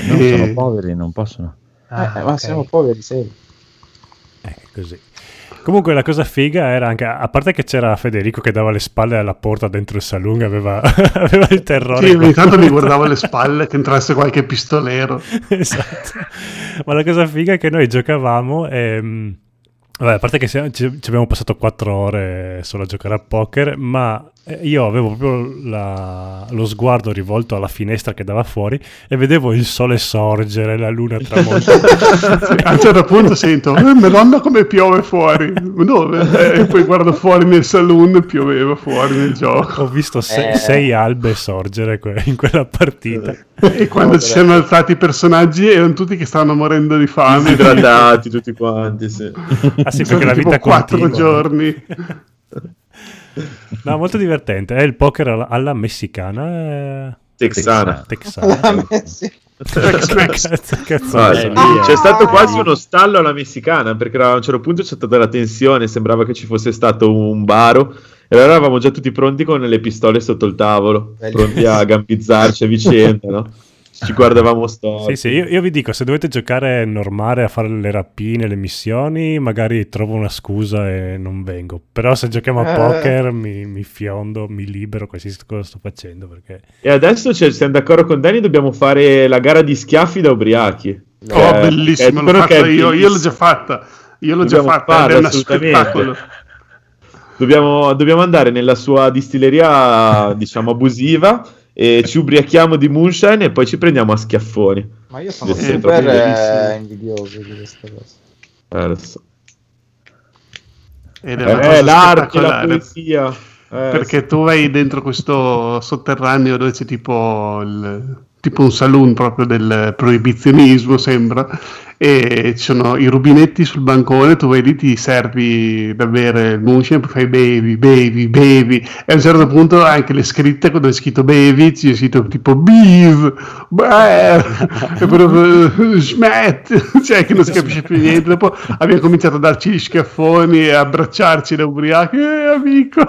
Eh. sono poveri, non possono. Ah, Eh, ma ok. siamo poveri, sei. è così. Comunque la cosa figa era anche, a parte che c'era Federico che dava le spalle alla porta dentro il saloon, aveva, aveva il terrore. sì, ogni tanto mi guardavo alle spalle che entrasse qualche pistolero esatto. Ma la cosa figa è che noi giocavamo e... mh, Vabbè, a parte che ci, abbiamo passato 4 ore solo a giocare a poker, ma io avevo proprio la- lo sguardo rivolto alla finestra che dava fuori e vedevo il sole sorgere, la luna tramontare. A un certo punto sento, eh, madonna come piove fuori. Dove? E poi guardo fuori nel saloon e pioveva fuori nel gioco. Ho visto se- Eh. sei albe sorgere que- in quella partita. E quando ci siamo alzati i personaggi erano tutti che stavano morendo di fame. Idratati tutti quanti, sì. Ah sì, Sono perché la tipo vita quattro continua. giorni. No, molto divertente. È il poker alla, messicana. eh, Texana. Texana. Cazzo, cazzo. Ah, Eh, c'è stato quasi uno stallo alla messicana perché a un certo punto c'è stata la tensione, sembrava che ci fosse stato un baro e allora eravamo già tutti pronti con le pistole sotto il tavolo, Bellissimo. pronti a gambizzarci a vicenda, no? Ci guardavamo storti. Sì, sì, io, io vi dico, se dovete giocare normale a fare le rapine, le missioni, magari trovo una scusa e non vengo. Però se giochiamo a Eh. poker mi, mi fiondo, mi libero, qualsiasi cosa sto facendo. Perché... E adesso cioè, siamo d'accordo con Danny, dobbiamo fare la gara di schiaffi da ubriachi. Oh, Eh, bellissimo, l'ho però che fatta io, io l'ho già fatta. Io l'ho Dobbiamo già fatta, farla, ed è uno assolutamente. spettacolo. Dobbiamo, dobbiamo andare nella sua distilleria, diciamo, abusiva e ci ubriachiamo di moonshine e poi ci prendiamo a schiaffoni. Ma io sono Sì, super eh, invidioso di questa cosa. Eh, lo so. Ed è Eh, cosa l'arte, la poesia. Eh, Perché tu vai dentro questo sotterraneo dove c'è tipo, il- tipo un saloon proprio del proibizionismo, sembra, e ci sono i rubinetti sul bancone, tu vai lì, ti servi da bere il poi fai bevi, bevi, bevi, e a un certo punto anche le scritte, quando è scritto bevi, c'è scritto tipo beef, bear, e proprio smet, cioè che non si capisce più niente, dopo abbiamo cominciato a darci gli schiaffoni e a abbracciarci da ubriachi, eh amico!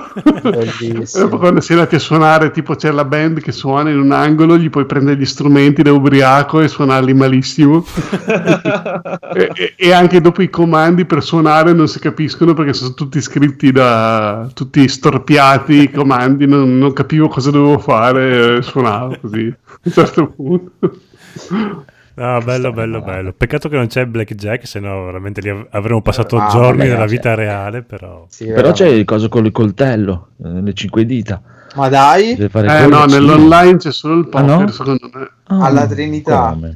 E dopo quando si è andati a suonare, tipo c'è la band che suona in un angolo, gli puoi prendere gli strumenti da ubriaco e suonarli malissimo. e, e- anche dopo i comandi per suonare non si capiscono perché sono tutti scritti da tutti storpiati i comandi, non, non capivo cosa dovevo fare, e suonavo così a un certo punto. No, bello, bello, bello. Peccato che non c'è Blackjack, se no veramente lì av- avremmo passato Ah, giorni nella vita reale, però... Sì, Però c'è il coso con il coltello, eh, le cinque dita. Ma dai, Eh no, nell'online c'è solo il Ah, poker, no? secondo me. Ah, alla Trinità. come?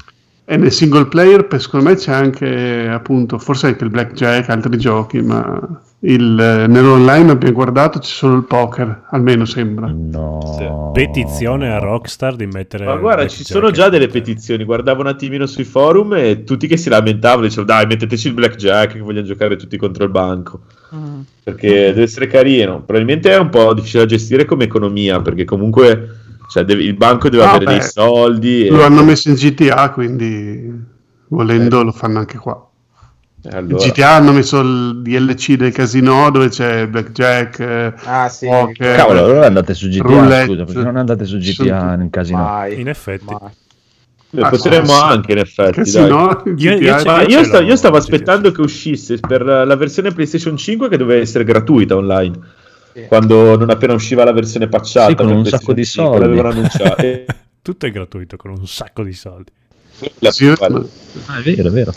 E nel single player, per- secondo me c'è anche, appunto, forse anche il blackjack, altri giochi, ma il, eh, nell'online abbiamo guardato c'è solo il poker, almeno sembra. No. Petizione a Rockstar di mettere... Ma guarda, ci sono già delle petizioni. Guardavo un attimino sui forum e tutti che si lamentavano dicevano: Dai, metteteci il blackjack che vogliono giocare tutti contro il banco. Mm. Perché deve essere carino. Probabilmente è un po' difficile da gestire come economia. Perché comunque cioè, deve- il banco deve Ah, avere beh, dei soldi. E, Lo hanno messo in GTA, quindi volendo lo fanno anche qua. e In allora- GTA hanno messo il DLC del casino dove c'è blackjack, eh, Ah sì, poker. Cavolo, allora andate su GTA, Roulette. scusa, perché non andate su GTA tutti. nel casino? mai, In effetti. mai. Eh, Ah, potremmo sì. anche, in effetti. dai. casino in Io- io Io sta- io stavo aspettando che uscisse per la versione PlayStation 5 che doveva essere gratuita online. Sì. Quando non appena usciva la versione patchata Sì, con un sacco di 5, soldi. l'avevano annunciato. E- Tutto è gratuito, con un sacco di soldi. la- Sì, Ah, è vero, è vero.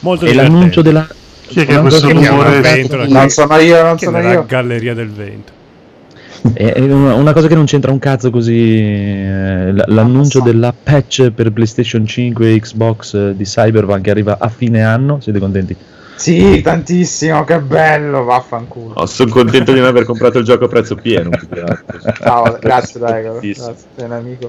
Molto E l'annuncio della... Chi è che questo rumore? Ventola, Non sono io, non che sono io. galleria del vento. È una, cosa che non c'entra un cazzo così. eh, l'annuncio della patch per PlayStation 5 e Xbox eh, di Cyberpunk che arriva a fine anno. Siete contenti? Sì, tantissimo, che bello, vaffanculo. No, sono contento di non aver comprato il gioco a prezzo pieno. Ciao, grazie dai, Tantissimo. grazie, sei un amico.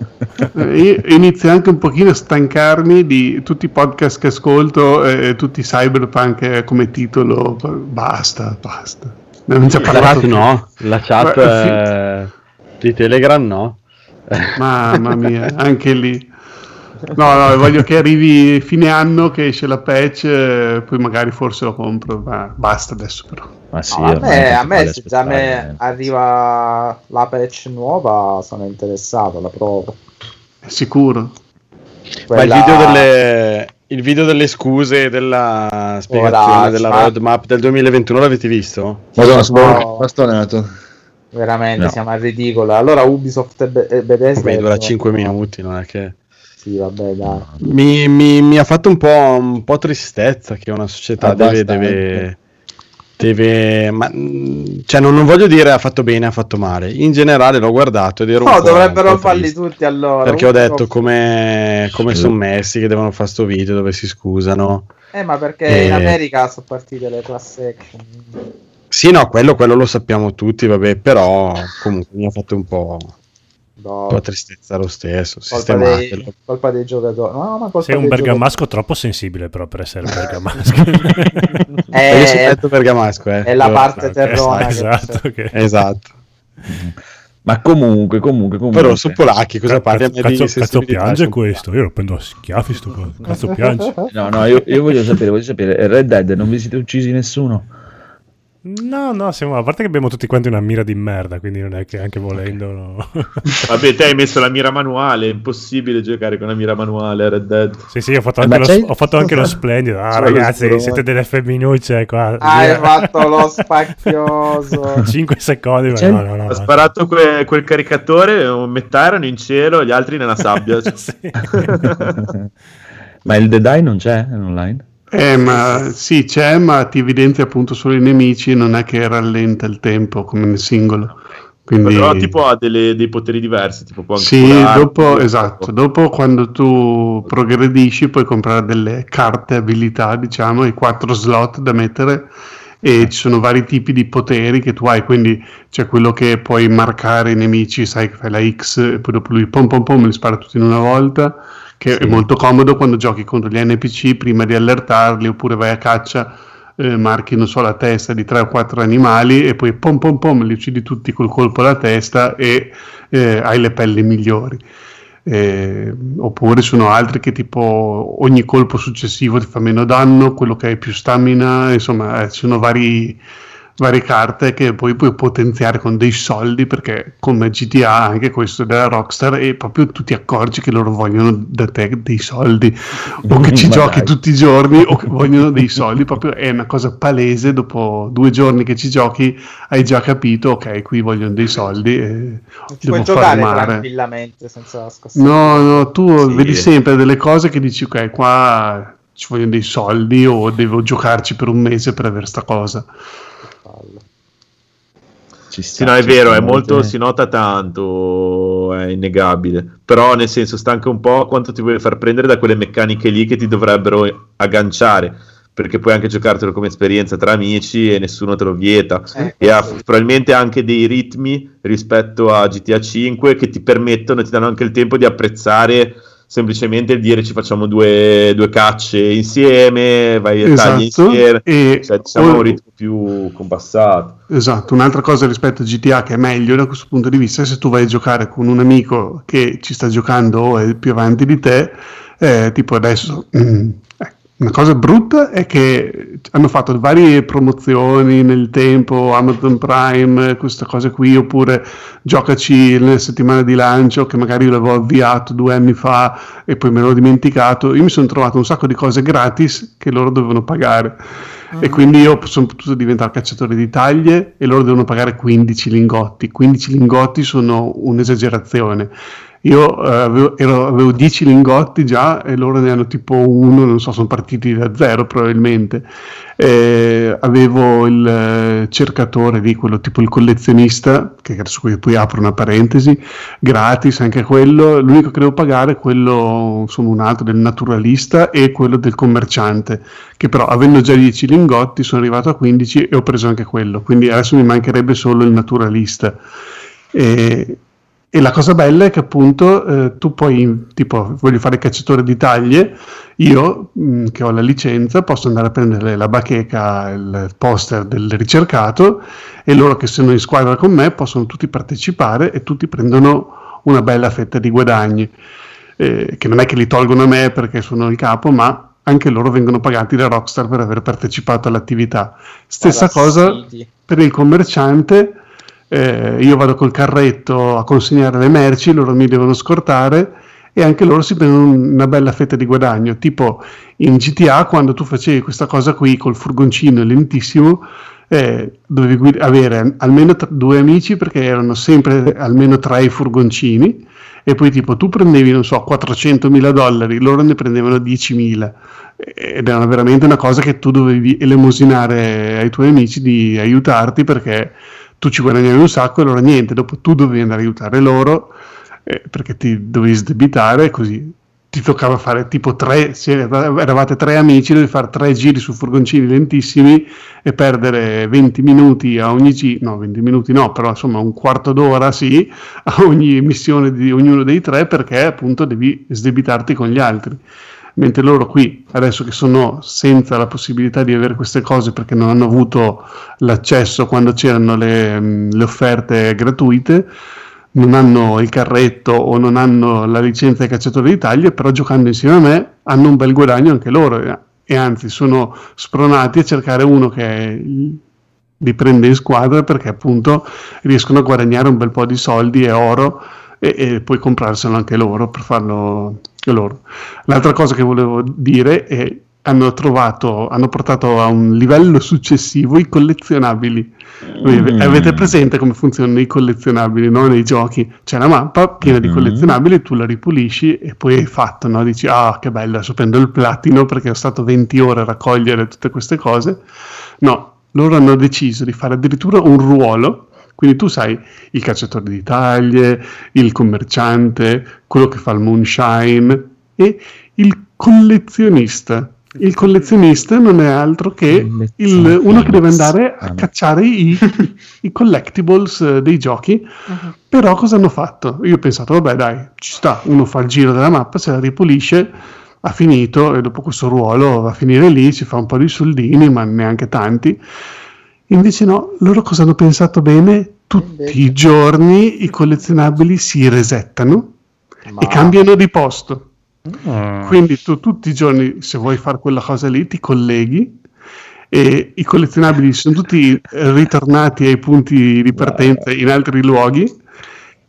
Eh, Io inizio anche un pochino a stancarmi di tutti i podcast che ascolto e tutti i cyberpunk eh, come titolo. Basta, basta. Ne abbiamo già La parlato. chat no, la chat Guarda, eh, di Telegram no. Mamma mia, anche lì. No, no, voglio che arrivi fine anno che esce la patch, eh, poi magari forse lo compro, ma basta adesso però. Ma sì, No, a me, a me se già me arriva la patch nuova sono interessato, la provo. È sicuro. Ma il Quella- video, delle, il video delle scuse della spiegazione Ora, della ma- roadmap del 2021 l'avete visto? Madonna, No. sono bastonato. Veramente No. siamo al ridicolo. Allora Ubisoft e Be- e Bethesda... Vabbè, dura sono- 5 minuti, non è che... Sì, vabbè, dai. Mi, mi- mi ha fatto un po', un po' tristezza che una società Ah, deve, deve, deve ma, cioè non, non voglio dire ha fatto bene ha fatto male in generale l'ho guardato ed ero un No, po', dovrebbero un po' farli triste, tutti allora. perché ho detto come, come Sì. sono messi che devono fare sto video dove si scusano Eh, ma perché Eh. in America sono partite le class action. sì no quello, quello lo sappiamo tutti vabbè però comunque mi ha fatto un po', No, un po' tristezza lo stesso colpa dei, colpa dei giocatori. No, ma colpa Sei un bergamasco troppo sensibile però per essere un bergamasco. giocatori. Perché È, sono detto bergamasco eh. è la Io- parte ok. terrona. esatto, che- esatto Ma comunque, comunque, comunque. però sono polacchi cosa parli a Cazzo, cazzo, cazzo piange questo? Io lo prendo a schiaffi sto coso. Cazzo piange? No, no, io, io voglio sapere, voglio sapere, Red Dead non vi siete uccisi nessuno? No, no, siamo, a parte che abbiamo tutti quanti una mira di merda, quindi non è che anche volendo... no. Vabbè, te hai messo la mira manuale, è impossibile giocare con la mira manuale a Red Dead. Sì, sì, ho fatto Eh, anche, lo, ho fatto anche lo splendido. Ah, ragazzi, siete delle femminucce qua. Hai fatto lo spacchioso. 5 secondi, ma no, no, no. Ha no. sparato que- quel caricatore, metà erano in cielo, gli altri nella sabbia. Cioè, Sì. Ma il Dead Eye non c'è in online? Eh, ma sì, c'è, ma ti evidenzia appunto solo i nemici, non è che rallenta il tempo come nel singolo. Quindi... Però tipo ha delle- dei poteri diversi, tipo può anche Sì, curare, dopo, esatto, dopo quando tu progredisci puoi comprare delle carte abilità, diciamo, i quattro slot da mettere e ci sono vari tipi di poteri che tu hai, quindi c'è quello che puoi marcare i nemici, sai che fai la X e poi dopo lui pom pom pom li spara tutti in una volta, che è molto comodo quando giochi contro gli NPC prima di allertarli oppure vai a caccia eh, marchi non so la testa di tre o quattro animali e poi pom pom pom li uccidi tutti col colpo alla testa e eh, hai le pelli migliori. Eh, oppure sono altri che tipo ogni colpo successivo ti fa meno danno, quello che hai più stamina, insomma eh, ci sono vari, varie carte che poi puoi potenziare con dei soldi perché come GTA anche questo è della Rockstar e proprio tu ti accorgi che loro vogliono da te dei soldi o che ci giochi dai. tutti i giorni o che vogliono dei soldi, proprio è una cosa palese, dopo due giorni che ci giochi hai già capito, ok, qui vogliono dei soldi e Ci puoi devo giocare farmare. tranquillamente senza scassare. No, no, tu Sì. vedi sempre delle cose che dici, ok, qua ci vogliono dei soldi o devo giocarci per un mese per avere sta cosa. Ci Sì, sta, no, è ci vero, è molto, si nota tanto, è innegabile. Però nel senso sta anche un po' quanto ti vuoi far prendere da quelle meccaniche lì che ti dovrebbero agganciare, perché puoi anche giocartelo come esperienza tra amici e nessuno te lo vieta. Eh, E ha probabilmente anche dei ritmi rispetto a GTA 5 che ti permettono, ti danno anche il tempo di apprezzare semplicemente il dire ci facciamo due, due cacce insieme, vai a tagli Esatto, insieme, e cioè diciamo o- un ritmo più compassato. Esatto, un'altra cosa rispetto a GTA che è meglio da questo punto di vista è se tu vai a giocare con un amico che ci sta giocando o è più avanti di te, eh, tipo adesso, mm, una cosa brutta è che hanno fatto varie promozioni nel tempo, Amazon Prime, queste cose qui, oppure giocaci nella settimana di lancio che magari io l'avevo avviato due anni fa e poi me l'ho dimenticato. Io mi sono trovato un sacco di cose gratis che loro dovevano pagare. E quindi io sono potuto diventare cacciatore di taglie e loro devono pagare 15 lingotti. 15 lingotti sono un'esagerazione. Io eh, avevo, ero- avevo 10 lingotti già e loro ne hanno tipo uno, non so, sono partiti da zero probabilmente. Eh, avevo il eh, cercatore di quello tipo il collezionista, che adesso poi apro una parentesi, gratis anche quello. L'unico che devo pagare è quello, insomma, un altro del naturalista e quello del commerciante, che però avendo già 10 lingotti sono arrivato a 15 e ho preso anche quello. Quindi adesso mi mancherebbe solo il naturalista. E, e la cosa bella è che appunto eh, tu poi, tipo, voglio fare cacciatore di taglie, io mh, che ho la licenza posso andare a prendere la bacheca, il poster del ricercato e loro che sono in squadra con me possono tutti partecipare e tutti prendono una bella fetta di guadagni, eh, che non è che li tolgono a me perché sono il capo, ma anche loro vengono pagati da Rockstar per aver partecipato all'attività. Stessa cosa per il commerciante, eh, io vado col carretto a consegnare le merci, loro mi devono scortare e anche loro si prendono una bella fetta di guadagno. Tipo in GTA, quando tu facevi questa cosa qui col furgoncino lentissimo, eh, dovevi guid- avere almeno t- due amici perché erano sempre almeno tre i furgoncini e poi tipo tu prendevi, non so, 400.000 dollari, loro ne prendevano 10.000 ed era veramente una cosa che tu dovevi elemosinare ai tuoi amici di aiutarti perché tu ci guadagnavi un sacco e loro niente, dopo tu dovevi andare a aiutare loro eh, perché ti dovevi sdebitare così ti toccava fare tipo tre, se eravate tre amici, dovevi fare tre giri su furgoncini lentissimi e perdere 20 minuti a ogni giro, no 20 minuti no, però insomma un quarto d'ora sì, a ogni missione di ognuno dei tre perché appunto devi sdebitarti con gli altri. Mentre loro qui, adesso che sono senza la possibilità di avere queste cose perché non hanno avuto l'accesso quando c'erano le, le offerte gratuite, non hanno il carretto o non hanno la licenza di cacciatore d'Italia, però giocando insieme a me hanno un bel guadagno anche loro e, e anzi sono spronati a cercare uno che li prende in squadra perché appunto riescono a guadagnare un bel po' di soldi e oro e, e poi comprarselo anche loro per farlo loro. L'altra cosa che volevo dire è hanno trovato, hanno portato a un livello successivo i collezionabili. Mm. Avete presente come funzionano i collezionabili no? nei giochi? C'è una mappa piena di Mm. collezionabili, tu la ripulisci e poi hai fatto, no? dici ah che bello, adesso prendo il platino perché ho stato 20 ore a raccogliere tutte queste cose. No, loro hanno deciso di fare addirittura un ruolo. Quindi tu sai il cacciatore di taglie, il commerciante, quello che fa il moonshine e il collezionista. Il collezionista non è altro che il- uno che deve andare a cacciare i, i collectibles eh, dei giochi. Però cosa hanno fatto? Io ho pensato, vabbè dai, ci sta, uno fa il giro della mappa, se la ripulisce, ha finito e dopo questo ruolo va a finire lì, si fa un po' di soldini, ma neanche tanti. Invece no, loro cosa hanno pensato bene? Tutti i giorni i collezionabili si resettano e cambiano di posto. Quindi tu tutti i giorni, se vuoi fare quella cosa lì, ti colleghi e i collezionabili sono tutti ritornati ai punti di partenza in altri luoghi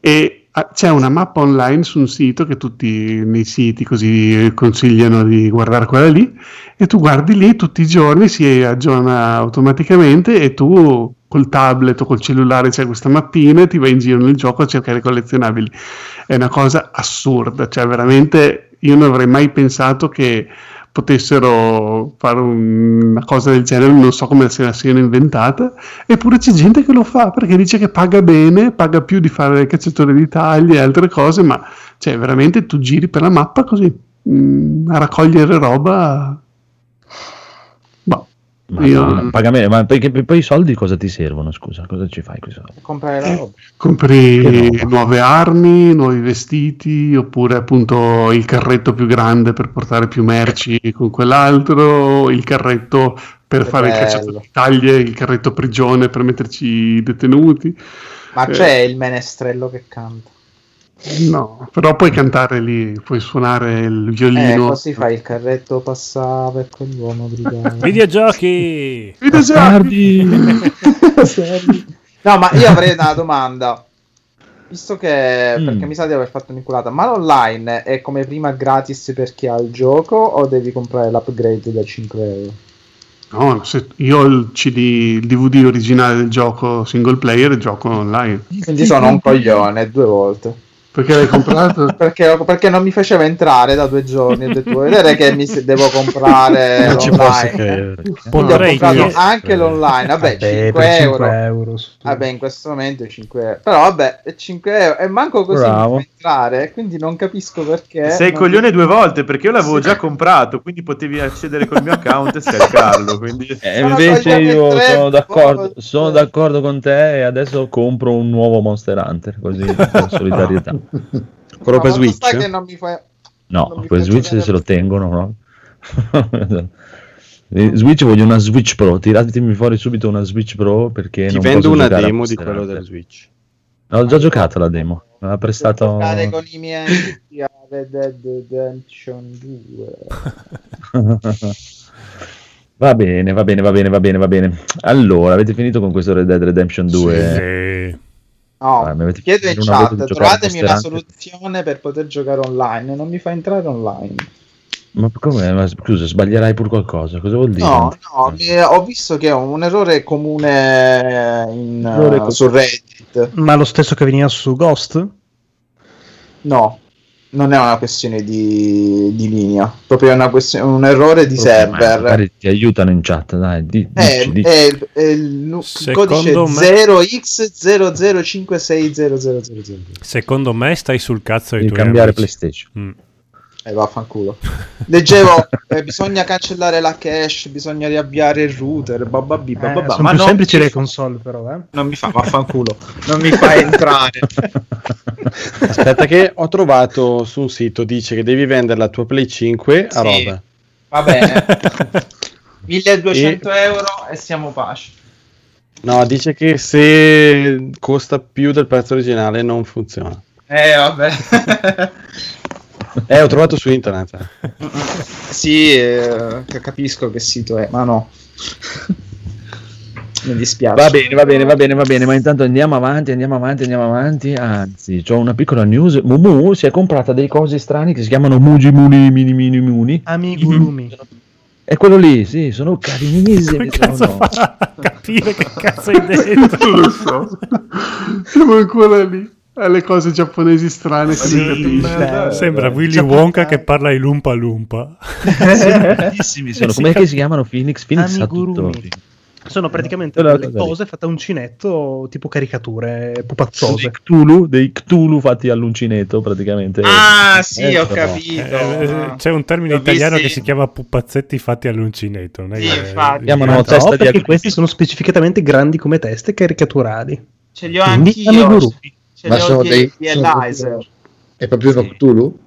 e c'è una mappa online su un sito che tutti nei siti così consigliano di guardare quella lì e tu guardi lì tutti i giorni si aggiorna automaticamente e tu col tablet o col cellulare c'è questa mappina e ti vai in giro nel gioco a cercare collezionabili. È una cosa assurda cioè veramente io non avrei mai pensato che potessero fare un- una cosa del genere, non so come se la siano inventata, eppure c'è gente che lo fa perché dice che paga bene, paga più di fare il cacciatore di taglie e altre cose, ma cioè veramente tu giri per la mappa così mm, a raccogliere roba. Ma, io- pagamento- ma poi, che- poi i soldi cosa ti servono? Scusa, cosa ci fai con i soldi? Comprare la roba. Compri nuove armi, nuovi vestiti, oppure appunto il carretto più grande per portare più merci con quell'altro, il carretto per Che fare il bello. cacciatore di taglie, il carretto prigione per metterci i detenuti. Ma Eh. c'è il menestrello che canta. No, però puoi cantare lì, puoi suonare il Eh, violino. così fai il carretto passava e quell'uomo brigava. Videogiochi! Videogiochi! No, ma io avrei una domanda. Visto che, Mm. perché mi sa di aver fatto un'inculata, ma l'online è come prima gratis per chi ha il gioco o devi comprare l'upgrade da 5 euro? No, se io ho il CD, il DVD originale del gioco single player e gioco online. Quindi sono un coglione due volte. Perché l'hai comprato? Perché, perché non mi faceva entrare da due giorni. Ho detto, vuoi vedere che mi se- devo comprare Non l'online. Quindi ho comprato anche l'online. Vabbè, Vabbè, 5 per 5 euro. euro. su. Vabbè, in questo momento 5 euro. Però vabbè, è 5 euro. E manco così Bravo. mi fa entrare. Quindi non capisco perché. Sei non- coglione due volte perché io l'avevo già comprato, quindi potevi accedere col mio account e scaricarlo. Quindi... E Sono invece io tre sono d'accordo, sono d'accordo con te e adesso compro un nuovo Monster Hunter, così per solidarietà. Quello per Switch? che non mi fa... No, Non mi faccio Switch vedere. se lo tengono, no? Eh, Switch voglio una Switch Pro, tiratemi fuori subito una Switch Pro perché Ti non vendo una demo di quello della Switch. Ho già giocato la demo, me l'ha Per prestato... giocare con i miei amici a Red Dead Redemption 2. Va bene, va bene, va bene, va bene, va bene. Allora, avete finito con questo Red Dead Redemption 2? Sì. No, avete chiedo in chat, trovatemi una soluzione per poter giocare online. Non mi fa entrare online. Ma come? Ma scusa, sbaglierai pur qualcosa, cosa vuol dire? No, no, ho visto che è un errore comune in, Errore comune. su Reddit. Ma lo stesso che veniva su Ghost? No, non è una questione di, di linea, proprio è una questione, un errore di Ma server. Magari ti aiutano in chat, dai. Di, È, dici, dici. è il, è il nu- il Secondo codice me- 0x00560000. Secondo me stai sul cazzo tuoi cambiare amici. PlayStation. Mm. E vaffanculo. Leggevo, eh, bisogna cancellare la cache, bisogna riavviare il router, bababì, Eh, bababà. sono ma più non semplici le fa- console, però. Eh. Non mi fa, vaffanculo, non mi fa entrare. Aspetta che ho trovato su un sito, dice che devi vendere la tua Play 5 a Sì. roba. Va bene. 1200 euro e siamo pace. No, dice che se costa più del prezzo originale non funziona. Eh, vabbè. Eh, ho trovato su internet. sì, eh, capisco che sito è, ma no. Mi dispiace. Va bene, va bene, va bene, va bene, ma intanto andiamo avanti, andiamo avanti, andiamo avanti. Anzi, ho una piccola news. Mumu si è comprata dei cosi strani che si chiamano Muji Muni Mini Mini Muni. Amigurumi. È quello lì, sì, sono carinissimi. Come cazzo sono. capire che cazzo hai detto? Non lo so. Siamo ancora lì. Alle cose giapponesi strane che Sì, non capisci. Sembra Willy Già Wonka che parla ai Lumpa Lumpa. Bellissimi sono. Com'è che si chiamano Phoenix? Phoenix. Amigurumi. Sono praticamente Quella delle cose fatte a uncinetto, tipo caricature pupazzose. dei Cthulhu, dei Cthulhu fatti all'uncinetto praticamente. Ah, sì, Eh, ho però. capito. Eh, c'è un termine L'ho italiano visti- che si chiama pupazzetti fatti all'uncinetto. Non è Sì, che- infatti. Chiamano No, testa di perché questi sono specificatamente grandi come teste caricaturali. Ce li ho Quindi anch'io. Ce Ma sono dei- di sono Elizer. È proprio Sì. Cthulhu?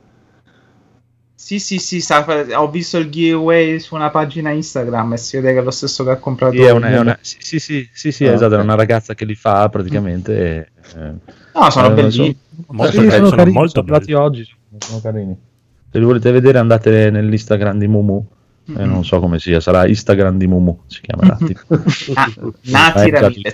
Sì, sì, sì, sa- ho visto il giveaway su una pagina Instagram e si vede che è lo stesso che ha comprato. Sì, è una- è una- sì, sì, sì, sì, sì, Ah, esatto, è ok. una ragazza che li fa praticamente. e, eh, No, sono eh, bellini. Molto sì, sono, sono carini, molto sono belli. oggi, sono carini. Se li volete vedere andate nell'Instagram di Mumu, eh, non so come sia, sarà Instagram di Mumu, si chiamerà. tipo. Ah, Nati è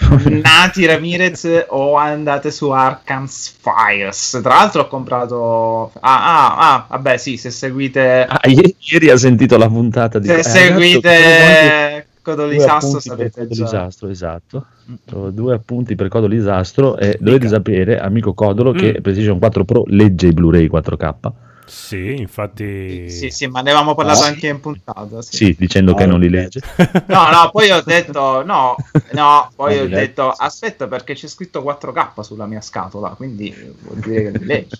Nati Ramirez o andate su Arkansas Fires. Tra l'altro ho comprato... Ah, ah, ah, vabbè sì, se seguite... Ah, ieri, ieri ha sentito la puntata di se eh, seguite Codolisastro sapete. Codolisastro, esatto. Ho due appunti per Codolisastro e dovete sapere, amico Codolo, che Mm. PlayStation 4 Pro legge i Blu-ray 4K. Sì, infatti. Sì, sì, ma ne avevamo parlato No. anche in puntata. Sì. Sì, dicendo che No, non li legge. No, no, poi ho detto no, no, poi Non ho legge. detto aspetta perché c'è scritto 4K sulla mia scatola, quindi vuol dire che li leggi.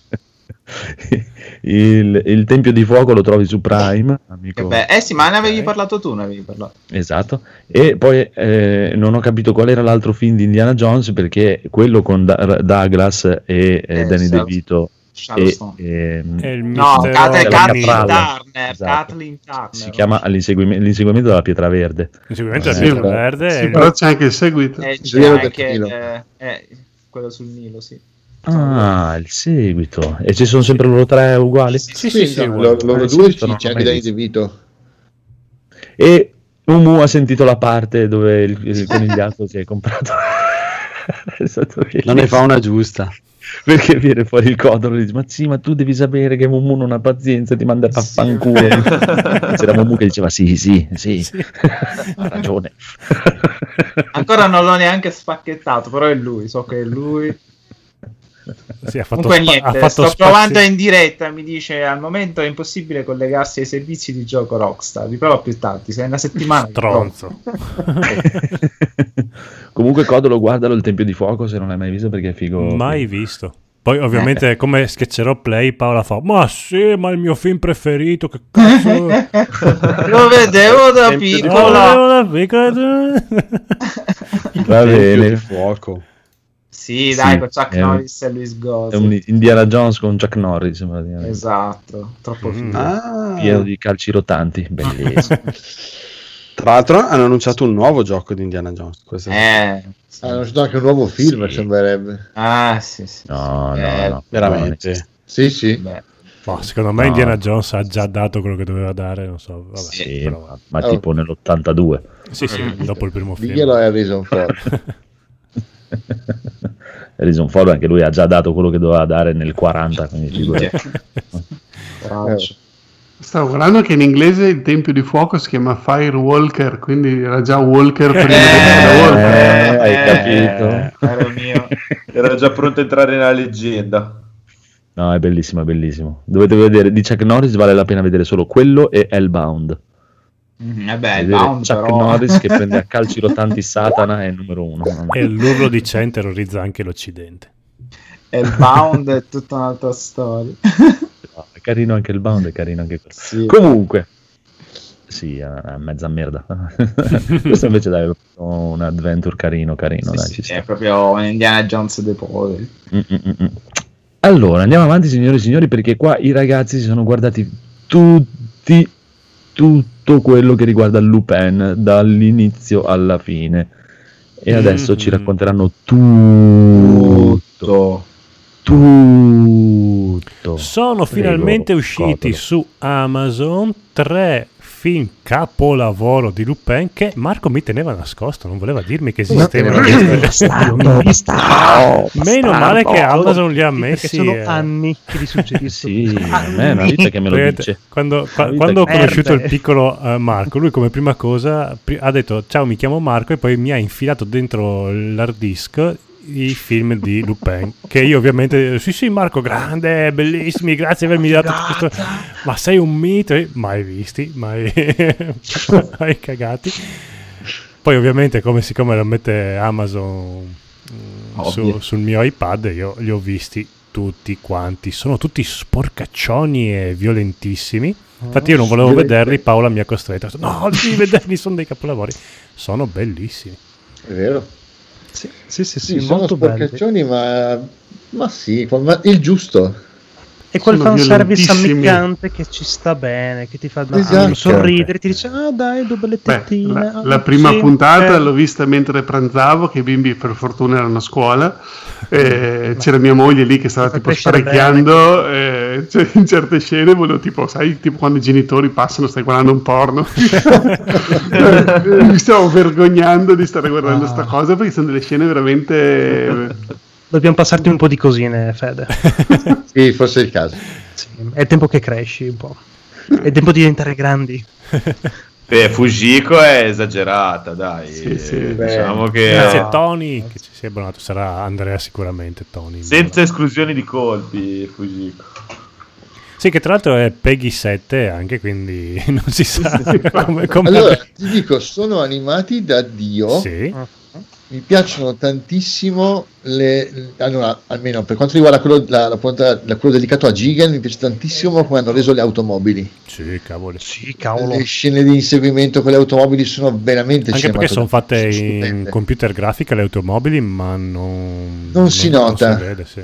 il, il Tempio di Fuoco lo trovi su Prime, amico. Che be- eh sì, ma ne avevi Ok. parlato tu, ne avevi parlato. Esatto. E poi eh, non ho capito qual era l'altro film di Indiana Jones perché quello con Da- Douglas e eh, Eh, Danny Charles- DeVito e, ehm, il No, della Kathleen. Turner, Esatto. Kathleen Turner. si chiama l'inseguimento, l'inseguimento della pietra verde. Sicuramente la Eh, pietra sì, verde. Sì, però c'è anche il seguito. Eh, c'è anche eh, eh, quello sul Nilo, sì. Ah, il seguito. E ci sono sempre loro tre uguali? Sì, sì, sì, uguale. loro, loro Eh, due sì, sì, c'è anche Danny. DeVito. E Umu ha sentito la parte dove il, il conigliato si è comprato. È Non ne fa una giusta. Perché viene fuori il codolo e dice: Ma sì, ma tu devi sapere che Mumu non ha pazienza, ti manda a fanculo. C'era Mumu che diceva: Sì, sì, sì, ha ragione. Ancora non l'ho neanche spacchettato, però è lui, so che è lui. Sì, ha fatto, Comunque spa- ha niente, fatto sto spazio- provando in diretta, mi dice al momento è impossibile collegarsi ai servizi di gioco Rockstar, riprovo più tardi, se è una settimana. provo. Stronzo. Comunque, Codolo, guardalo il Tempio di Fuoco se non l'hai mai visto perché è figo. Mai visto. Poi, ovviamente, come sketcherò play, Paola fa: Ma sì, ma è il mio film preferito. Che cazzo. Lo vedevo da piccola. Oh, la figa- Va Tempio bene. di fuoco. Sì, dai, Sì, con Chuck è un- Norris e Luis È Gozzi. un Indiana Jones con Chuck Norris, praticamente. Esatto, troppo Mm. figo. Ah, pieno di calci rotanti. Bellissimo. Tra l'altro hanno annunciato un nuovo gioco di Indiana Jones. Eh, Ah, hanno fatto anche un nuovo film, Sì. sembrerebbe. ah, sì, sì. No, sì. no, Eh, no. Veramente. Sì, sì. beh, Boh, secondo me No. Indiana Jones ha già dato quello che doveva dare. Non so. Vabbè, Sì, però- ma, ma Oh. tipo nell'82. sì, sì, dopo il primo film. Diglielo a Harrison Ford. Harrison Ford anche lui ha già dato quello che doveva dare nel 40, quindi figurati. Stavo guardando che in inglese il tempio di fuoco si chiama Firewalker, quindi era già Walker prima di essere Walker. Eh, hai capito. caro mio. Era già pronto a entrare nella leggenda. No, è bellissimo, è bellissimo. Dovete vedere, di Chuck Norris vale la pena vedere solo quello e Hellbound. Mm, Eh beh, il Vedere bound Chuck però... Norris che prende a calci rotanti Satana è il numero uno. E l'urlo di Chen terrorizza anche l'Occidente. E il bound è tutta un'altra storia. No, è carino anche il bound, è carino anche quello. Sì. Comunque, sì, è mezza merda. Questo invece dai, è un adventure carino, carino. Sì, dai, sì, ci è proprio un Indiana Jones dei poveri. Mm, mm, mm. Allora, andiamo avanti, signori e signori, perché qua i ragazzi si sono guardati tutti, tutto quello che riguarda Lupin dall'inizio alla fine. E adesso ci Mhm. racconteranno tutto. Tutto. Sono Prego, finalmente usciti Cotolo. su Amazon tre film capolavoro di Lupin che Marco mi teneva nascosto, non voleva dirmi che esistevano. Bastardo, bastardo, Meno male che. Amazon li ha messi. sono eh. anni che li suggerisco. Sì, a me è una vita che me lo Vedete, dice. Quando, quando ho conosciuto il piccolo eh, Marco, lui come prima cosa pri- ha detto ciao mi chiamo Marco e poi mi ha infilato dentro l'hard disk i film di Lupin che io ovviamente sì sì Marco grande bellissimi grazie di avermi dato questo. Ma sei un mito? Mai visti mai, mai cagati. Poi ovviamente come siccome lo mette Amazon mm, su- sul mio iPad io li ho visti tutti quanti. Sono tutti sporcaccioni e violentissimi. Infatti io non volevo vederli Paola mi ha costretto. No devi vederli sono dei capolavori. Sono bellissimi. È vero. Sì, sì, sì, Sì, sì, sono molto belli. sporcaccioni, ma, ma sì, ma il giusto. E quel fanservice ammiccante che ci sta bene, che ti fa Esatto. sorridere, ti dice, ah dai, due belle Beh, tettine. la, ah, la prima sì, puntata eh." l'ho vista mentre pranzavo, che i bimbi per fortuna erano a scuola. e c'era mia moglie lì che stava Fa tipo sparecchiando. e cioè, in certe scene volevo tipo, sai, tipo quando i genitori passano, stai guardando un porno. Mi stavo vergognando di stare guardando Ah. sta cosa perché sono delle scene veramente. Dobbiamo passarti un po' di cosine, Fede. Sì, forse è il caso. Sì, è tempo che cresci un po'. È tempo di diventare grandi. Beh, Fujiko è esagerata, dai. Sì, sì, Eh, beh. diciamo che grazie a Tony che ci si è abbonato sarà Andrea sicuramente Tony senza esclusioni di colpi, Fujiko. sì che tra l'altro è Peggy 7 anche quindi non si sa come, come Allora, ti dico, sono animati da Dio. sì. Mi piacciono tantissimo le... Allora, almeno per quanto riguarda quello, la- la punta- la- quello dedicato a Gigan, mi piace tantissimo come hanno reso le automobili. sì cavoli Sì, cavolo. Le scene di inseguimento con le automobili sono veramente anche perché sono fatte in stupende. computer grafica le automobili ma non Non si nota. non si vede, sì.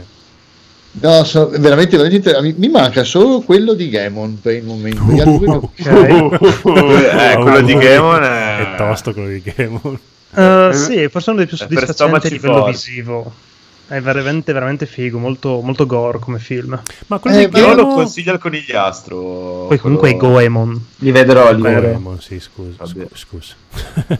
No, sono veramente, veramente mi, mi manca solo quello di Gamon per il momento. Altri due non- eh, quello di Gamon Gamon è... è tosto quello di Gamon Uh, sì, forse uno dei più soddisfacenti a livello forti. visivo. È veramente, veramente figo, molto, molto gore come film. ma quello Eh, di Però lo Gamon consiglia al conigliastro. Poi comunque è quello- Goemon. Li vedrò, vedrò. Goemon, sì, scusa, Vabbè. scu- scusa.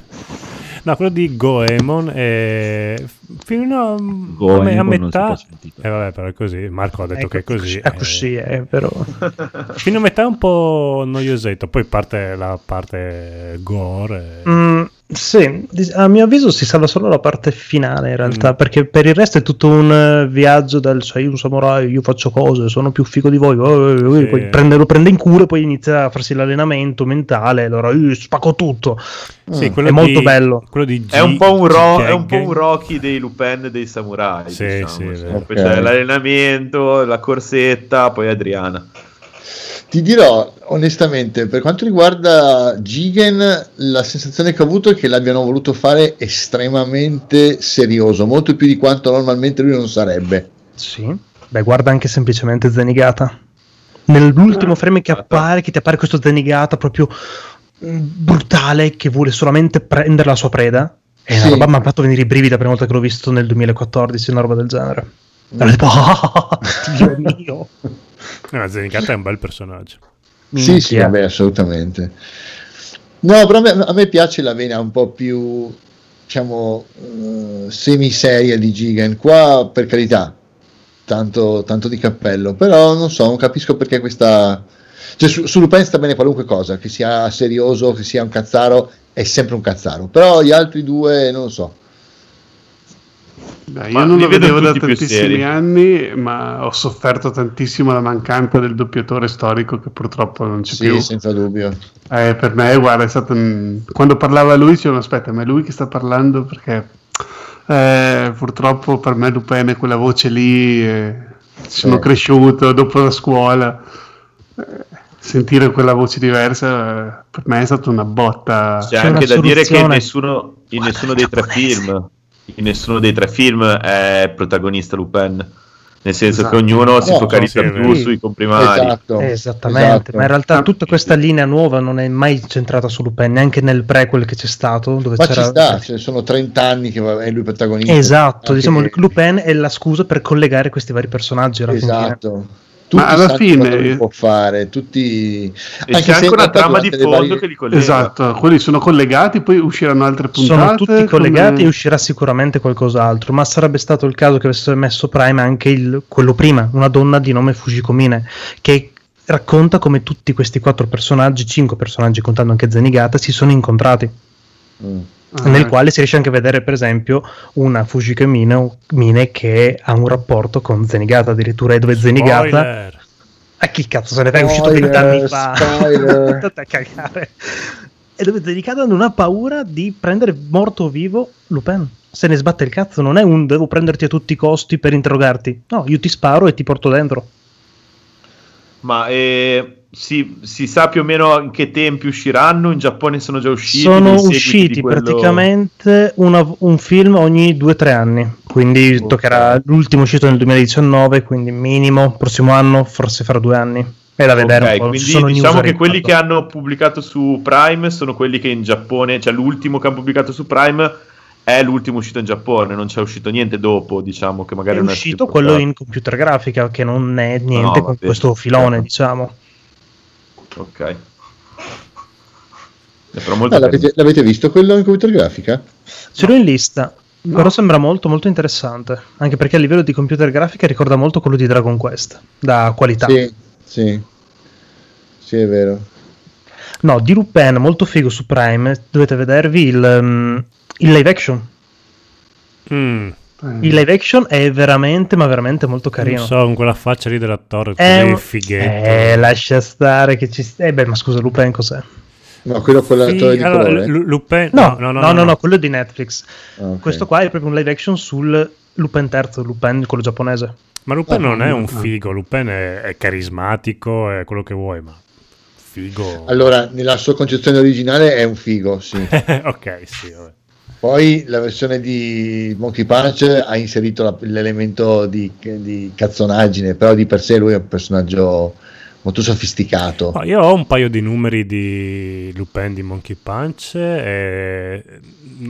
no, quello di Goemon è fino a, Goemon a metà. Eh, vabbè, però è così. Marco ha detto Ecco, che è così. È così, eh. è però. Fino a metà è un po' noiosetto, poi parte la parte gore. Mm, sì, a mio avviso si salva solo la parte finale in realtà, Mm. perché per il resto è tutto un eh, viaggio del sei un samurai, io faccio cose, sono più figo di voi, eh, eh, eh", Sì. poi prende- lo prende in e poi inizia a farsi l'allenamento mentale, allora io spacco tutto. Sì, Mm, quello è molto di- bello. Quello di È un, G- po un ro- è un po' un Rocky dei Lupin e dei samurai. Sì, diciamo, sì, è sì. vero. Poi Ok. c'è l'allenamento, la corsetta, poi Adriana. Ti dirò onestamente, per quanto riguarda Gigan, la sensazione che ho avuto è che l'abbiano voluto fare estremamente serioso, molto più di quanto normalmente lui non sarebbe. Sì. Beh, guarda anche semplicemente Zenigata. Nell'ultimo frame che appare, che ti appare questo Zenigata proprio mm, brutale, che vuole solamente prendere la sua preda. E Sì. una roba mi ha fatto venire i brividi la prima volta che l'ho visto nel 2014, una roba del genere. Ero tipo, "Ah, Dio mio. Eh, ma Zenigata è un bel personaggio. Sì, sì, Minchia. vabbè, assolutamente. No, però a me, a me piace la vena un po' più, diciamo, eh, semiseria di Gigan. Qua, per carità, tanto, tanto di cappello, però non so, non capisco perché questa, Cioè, su, su Lupin sta bene qualunque cosa, che sia serioso, che sia un cazzaro, è sempre un cazzaro. Però gli altri due non lo so. Beh, io non lo vedevo da tantissimi anni, ma ho sofferto tantissimo la mancanza del doppiatore storico che purtroppo non c'è Sì, più. senza dubbio. Eh, per me, guarda, è stato un- quando parlava lui, dicevo, aspetta, ma è lui che sta parlando perché eh, purtroppo per me Lupin è quella voce lì, eh, sono Sì. cresciuto dopo la scuola. eh, sentire quella voce diversa per me è stata una botta. C'è C'è anche da dire che nessuno, in Guarda nessuno dei tre film in nessuno dei tre film è protagonista Lupin. Nel senso Esatto. che ognuno si No, focalizza sì, più vero. sui comprimari. Esatto. Esattamente, esatto. ma in realtà tutta questa linea nuova non è mai centrata su Lupin, neanche nel prequel che c'è stato, dove Ma c'era... ci sta, cioè, sono 30 anni che è lui protagonista. Esatto, Anche- diciamo che Lupin è la scusa per collegare questi vari personaggi alla fine. Tutti Ma alla fine- può fare, tutti... E c'è anche una trama di fondo varie- che li collega. Esatto, quelli sono collegati, poi usciranno altre puntate. Sono tutti collegati come- e uscirà sicuramente qualcos'altro, ma sarebbe stato il caso che avesse messo Prime anche il- quello prima, una donna di nome Fujikomine, che racconta come tutti questi quattro personaggi, cinque personaggi contando anche Zenigata, si sono incontrati. Mm. Ah, nel ecco. quale si riesce anche a vedere, per esempio, una Fujikomine Mine che ha un rapporto con Zenigata, addirittura è dove Zenigata. Spoiler. A chi cazzo se ne fai? È uscito vent'anni fa. Andate a cagare. E dove Zenigata non ha paura di prendere morto o vivo Lupin. Se ne sbatte il cazzo, non è un devo prenderti a tutti i costi per interrogarti. No, io ti sparo e ti porto dentro. Ma eh, si, si sa più o meno in che tempi usciranno? In Giappone sono già usciti? Sono usciti quello- praticamente una- un film ogni 2-3 anni. Quindi Ok. toccherà l'ultimo uscito nel 2019, quindi minimo prossimo anno, forse fra due anni. È da vedere Ok, un po'. quindi diciamo che quelli che hanno pubblicato su Prime sono quelli che in Giappone, cioè l'ultimo che hanno pubblicato su Prime è l'ultimo uscito in Giappone, non c'è uscito niente dopo, diciamo che magari è non uscito più quello portato. in computer grafica che non è niente No, con vabbè, questo filone certo. diciamo Ok. Però molto Ah, l'avete, l'avete visto quello in computer grafica? ce l'ho in lista No. però sembra molto molto interessante anche perché a livello di computer grafica ricorda molto quello di Dragon Quest da qualità Sì, sì. Sì, è vero. no di Lupin molto figo su Prime dovete vedervi il, um, il live action Mm, il live action è veramente ma veramente molto carino non so, con quella faccia lì dell'attore è un- fighetto. eh, lascia stare che ci eh beh ma scusa Lupin cos'è? No, quello con l'attore Sì, di allora, colore. Lu- Lupin, No, no, no, no, no, quello è di Netflix. Ah, ok. Questo qua è proprio un live action sul Lupin terzo, Lupin quello giapponese. Ma Lupin Ah, non è un ah. figo, Lupin è, è carismatico, è quello che vuoi, ma figo. Allora, nella sua concezione originale è un figo, sì. ok, sì, vabbè. Poi la versione di Monkey Punch ha inserito la- l'elemento di, di cazzonaggine, però di per sé lui è un personaggio molto sofisticato. No, io ho un paio di numeri di Lupin di Monkey Punch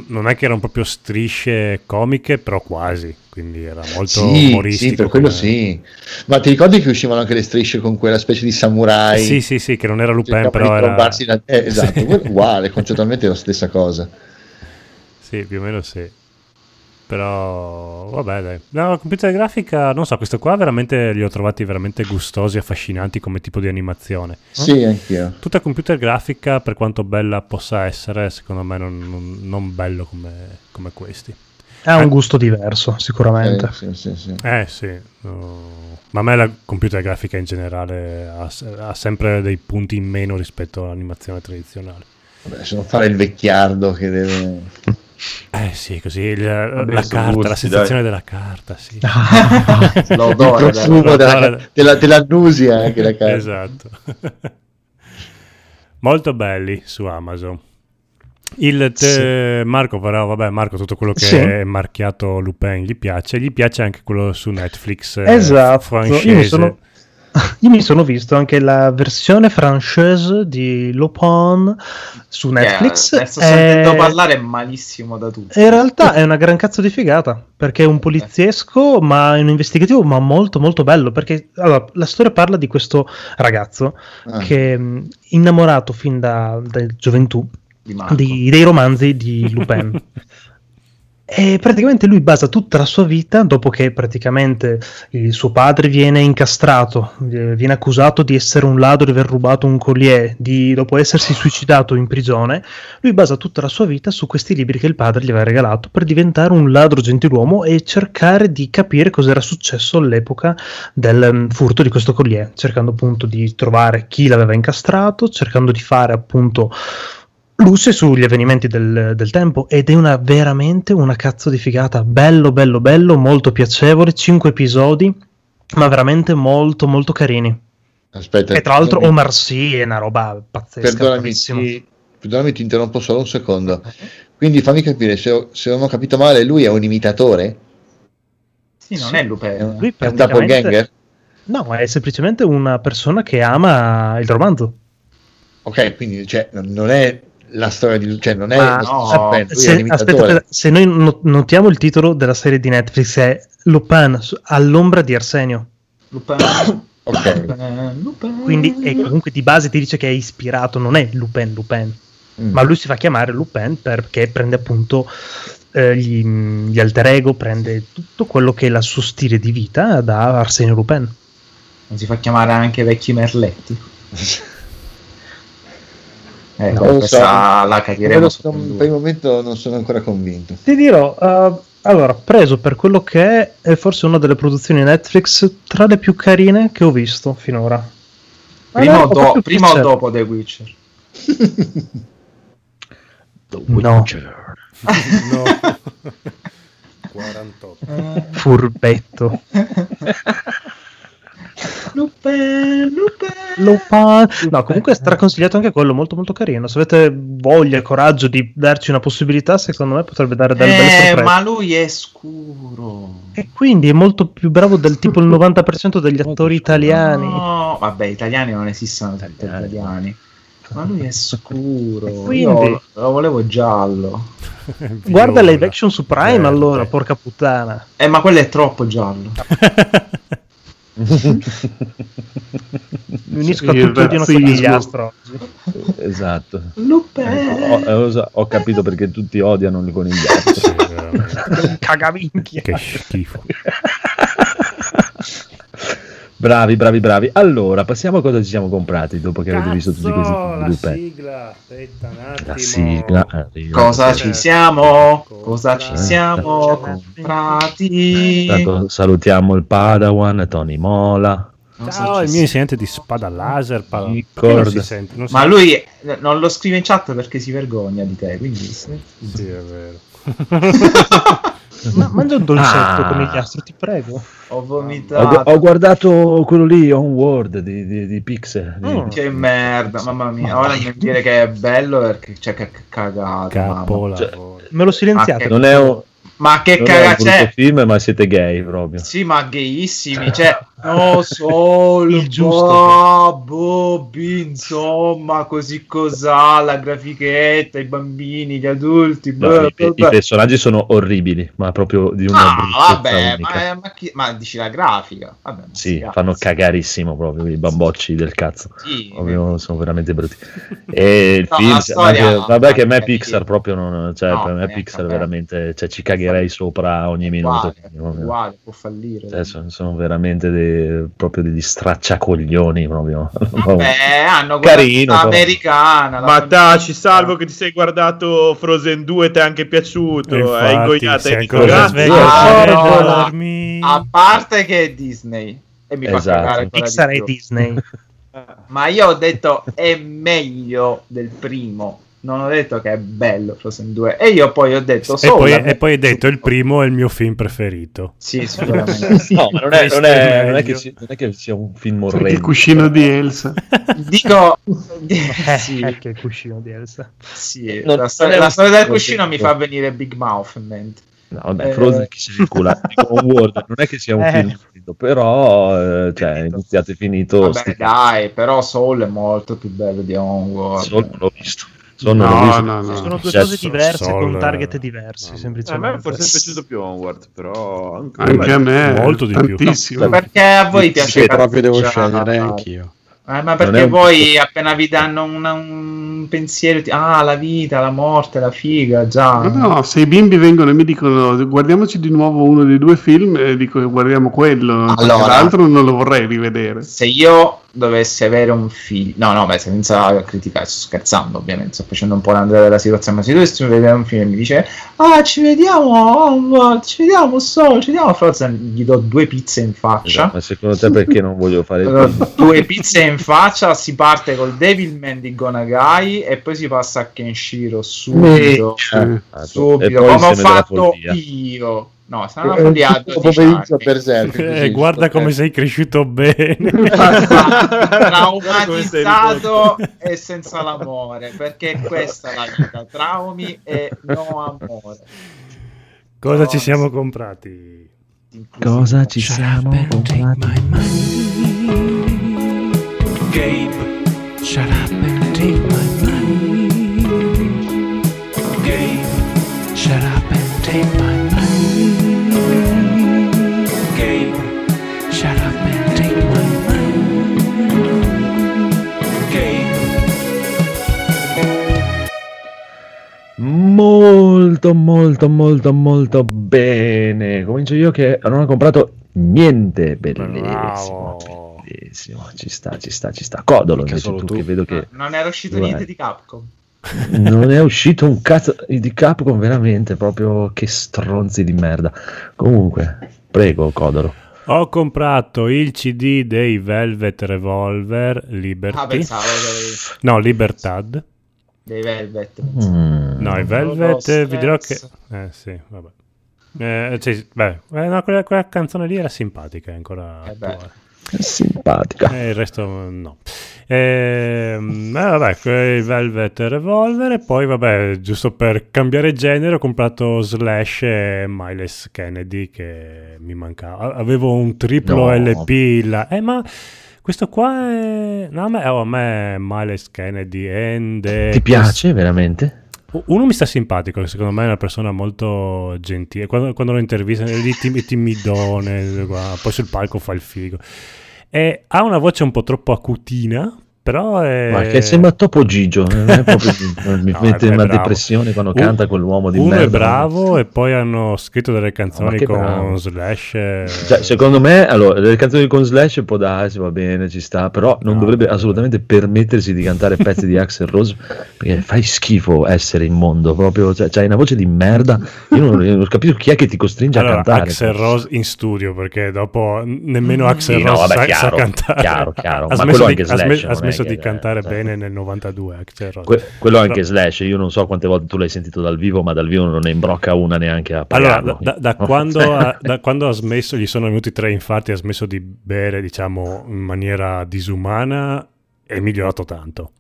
non è che erano proprio strisce comiche, però quasi, quindi era molto Sì, umoristico. sì, per quello come- sì. Ma ti ricordi che uscivano anche le strisce con quella specie di samurai? Sì, sì, sì, che non era Lupin, però era... la- eh, esatto, Sì. uguale, concettualmente è la stessa cosa. Sì, più o meno sì. Però, vabbè, dai. No, computer grafica, non so, questo qua veramente li ho trovati veramente gustosi, affascinanti come tipo di animazione. Sì, anch'io. Tutta computer grafica, per quanto bella possa essere, secondo me non, non- non bello come, come questi. Ha Eh. un gusto diverso, sicuramente. Eh, sì, sì, sì. Eh sì, no. ma a me la computer grafica in generale ha, ha sempre dei punti in meno rispetto all'animazione tradizionale. Vabbè, se non fare il vecchiardo che deve... Eh sì, così il- Vabbè, la carta, la gusti, sensazione della carta, sì. L'odore, il profumo della, L'odore. della, dell'annusia anche la carta. Esatto. Molto belli su Amazon. Il te- Marco però, vabbè, Marco tutto quello che Sì. è marchiato Lupin gli piace, gli piace anche quello su Netflix. eh, Esatto. francese. Io mi, sono, io mi sono visto anche la versione francese di Lupin su Netflix. Eh, sto Eh, sentendo parlare malissimo da tutti. in realtà è una gran cazzo di figata perché è un poliziesco, ma è un investigativo, ma molto molto bello. Perché allora, la storia parla di questo ragazzo Ah. che è innamorato fin da, da gioventù Di di- dei romanzi di Lupin. E praticamente lui basa tutta la sua vita, dopo che praticamente il suo padre viene incastrato, viene accusato di essere un ladro, di aver rubato un collier, di, dopo essersi suicidato in prigione, lui basa tutta la sua vita su questi libri che il padre gli aveva regalato per diventare un ladro gentiluomo e cercare di capire cos'era successo all'epoca del mm, furto di questo collier, cercando appunto di trovare chi l'aveva incastrato, cercando di fare appunto luce sugli avvenimenti del, del tempo ed è una veramente una cazzo di figata bello bello bello molto piacevole 5 episodi ma veramente molto molto carini Aspetta, e tra l'altro Omar Sy è una roba pazzesca perdonami, ti, perdonami, ti interrompo solo un secondo. Quindi fammi capire, se ho, se non ho capito male, lui è un imitatore? Sì, non è È Lupin. un, Lui è un doppelganger? no è semplicemente una persona che ama il romanzo Ok, quindi cioè, non è la storia di... cioè non è Ma no, Lupin, lui è se, aspetta, se noi no- notiamo il titolo della serie di Netflix è Lupin all'ombra di Arsenio Lupin. Ok, Lupin, Lupin. quindi è comunque di base ti dice che è ispirato non è Lupin Lupin Mm. ma lui si fa chiamare Lupin perché prende appunto eh, gli, gli alter ego, prende tutto quello che è il suo stile di vita da Arsenio Lupin. Non si fa chiamare anche vecchi merletti. Eh, Non so. la Due. per il momento non sono ancora convinto. Ti dirò, eh, allora, preso per quello che è, è forse una delle produzioni Netflix tra le più carine che ho visto finora. Prima, Ah, o, do- prima o dopo The Witcher? No, No. 48. furbetto. Lupin, Lupin. Lupin. No, comunque è straconsigliato anche quello, molto molto carino. Se avete voglia e coraggio di darci una possibilità, secondo me potrebbe dare delle belle Eh, sorprese. ma lui è scuro. E quindi è molto più bravo del tipo il 90% degli attori italiani. No, vabbè, italiani non esistono tutti italiani. Ma lui è scuro. quindi? Io lo volevo giallo. Guarda live action su Prime Verde. allora, porca puttana. Eh, ma quello è troppo giallo. Mi unisco Sì, a il tutti di una razzismo. conigliastro oggi. Esatto. Lupin. Ho, ho- ho capito perché tutti odiano il conigliastro. Cagaminchia. che schifo. bravi, bravi, bravi. Allora, passiamo a cosa ci siamo comprati dopo che avete visto tutti questi la sigla. Aspetta un attimo. La sigla arriva. Cosa Sì. ci siamo? Cosa ci Eh, siamo eh, comprati? Intanto salutiamo il Padawan, Tony Mola. Cosa Ciao, ci il mio insegnante di spada laser. Pa- si sente? Non si- Ma lui eh, non lo scrive in chat perché si vergogna di te, quindi. Sì, è vero. Ma mangia un dolcetto Ah. conigliastro, ti prego. ho Ho, vomitato. ho guardato quello lì, Onward di, di, di Pixel. di- Mm. Che merda, mamma mia. Ora mi dire che è bello perché c'è che che cagata. mamma. Capolavoro. Me lo silenziate. Ah, Non è un, Ma che non è film, ma siete gay proprio. Sì, ma gayissimi, cioè, no, solo Il giusto. Bobby, insomma, così cos'ha, la grafichetta, i bambini, gli adulti, No, beh, i, i vabbè. personaggi sono orribili, ma proprio di una Ah, vabbè, ma, ma chi- ma dici la grafica? Vabbè, Sì, sti fanno cagarissimo proprio i bambocci del cazzo. Sì, Proprio, sono veramente brutti. E il No, film, storia- anche- vabbè, che a me eh, Pixar proprio non. Cioè, per me neanche Pixar veramente. Cioè, ci cagherei sopra ogni minuto. uguale, uguale, può fallire. cioè, sono, sono veramente dei- proprio degli stracciacoglioni. Proprio. Vabbè, hanno Carino, americana. Ma taci, salvo che ti sei guardato Frozen 2, ti è anche piaciuto. Infatti, Hai dico, "Ah, sveglio Ah, a no, dormi". A parte che è Disney e mi Esatto. fa cagare Pixar e. Disney. Ma io ho detto è meglio del primo. Non ho detto che è bello Frozen 2. E io poi ho detto E solo. poi, e poi hai detto il primo è il mio film preferito. Sì, sicuramente. sì. No, ma non è, non è- è non è che, si- non è che sia un film Il orrendo. cuscino di Elsa. Dico Eh, sì, Anche il cuscino di Elsa. sì, Non- la, storia, non è la storia del è cuscino mi fa venire Big Mouth in mente. No, vabbè, Eh, Frozen chi se ne cula. Dico, Onward non è che sia un Eh. film orrendo, però eh, cioè, iniziato e finito. Vabbè, sti- dai, però Soul è molto più bello di Onward. Solo non l'ho visto. Solo non No, no, no. Sono due Cioè, cose diverse Soul, con target eh, diversi, no. A semplicemente. me forse è piaciuto più Onward, però anche, Anche a me. Molto di più. tantissimo. No, Perché a voi Sì, piace proprio devo scegliere anch'io. Eh, ma perché un- poi appena vi danno una- un pensiero, ti- ah, la vita, la morte, la figa, già. No, no, se i bimbi vengono e mi dicono guardiamoci di nuovo uno dei due film, eh, dico guardiamo quello, Allora. l'altro non lo vorrei rivedere. Se io dovessi avere un figlio, no, no, beh, senza criticare, sto scherzando, ovviamente, sto facendo un po' l'andrea della situazione. Ma se dovessi vedere un film e mi dice, ah, ci vediamo, oh, ci vediamo, so, ci vediamo a Frozen, gli do due pizze in faccia. Esatto, ma secondo te perché non voglio fare due pizze in faccia, si parte col Devilman di Gonagai e poi si passa a Kenshiro subito. Eh, e subito, come ho fatto io. No, sarà una È un follia a tipo 12 pomeriggio anni. Berserk, Eh, guarda come eh. sei cresciuto bene. traumatizzato e senza l'amore perché questa è la vita traumi e no amore Cosa ci siamo comprati? Cosa ci siamo comprati? Molto, molto, molto, molto bene. Comincio io che non ho comprato niente. Bellissimo, bellissimo. Ci sta, ci sta, ci sta. Codolo Mica invece tu, tu. che vedo che non era uscito niente di Capcom non è uscito un cazzo di Capcom veramente, proprio che stronzi di merda. Comunque, prego, Codolo. Ho comprato il CD dei Velvet Revolver Liberty. ah pensavo No, Libertad. Dei Velvet Mm. No, i Velvet no, vi dirò che... Eh sì, vabbè. Eh, sì, beh, eh, no, quella, quella canzone lì era simpatica, è ancora Eh. Simpatica. E il resto no. Ehm, eh, vabbè, quei Velvet Revolver e poi vabbè, giusto per cambiare genere ho comprato Slash e Miles Kennedy che mi mancava. Avevo un triplo No. LP là. Eh ma questo qua è... No, a me, oh, a me Miles Kennedy and the- Ti piace veramente? uno mi sta simpatico, secondo me è una persona molto gentile. Quando, quando lo intervista è tim- timidone, poi sul palco fa il figo. E ha una voce un po' troppo acutina, però è... Ma che sembra Topo Gigio, è proprio, mi No, mette è una bravo. depressione quando Un- canta quell'uomo di Uno merda. è bravo e poi hanno scritto delle canzoni che con bravo. Slash. eh, Cioè, secondo me, allora, le canzoni con Slash può darsi, va bene, ci sta, però non No. dovrebbe assolutamente permettersi di cantare pezzi di Axel Rose perché fai schifo essere immondo, proprio, cioè, c'hai una voce di merda, io non, non capisco chi è che ti costringe allora, a cantare. Axel Rose in studio perché dopo nemmeno Axel Sì, no, Rose vabbè, sa, chiaro, sa cantare. chiaro, chiaro, ha ma quello di, anche Slash ha smesso che- di cantare cioè- bene nel 92 Axel Rose. Que- quello anche Però- Slash, io non so quante volte tu l'hai sentito dal vivo, ma dal vivo non ne imbrocca una neanche a Allora, pagarlo. da, da No? quando ha, da quando ha smesso, gli sono venuti tre infarti, ha smesso di bere, diciamo, in maniera disumana, è migliorato tanto.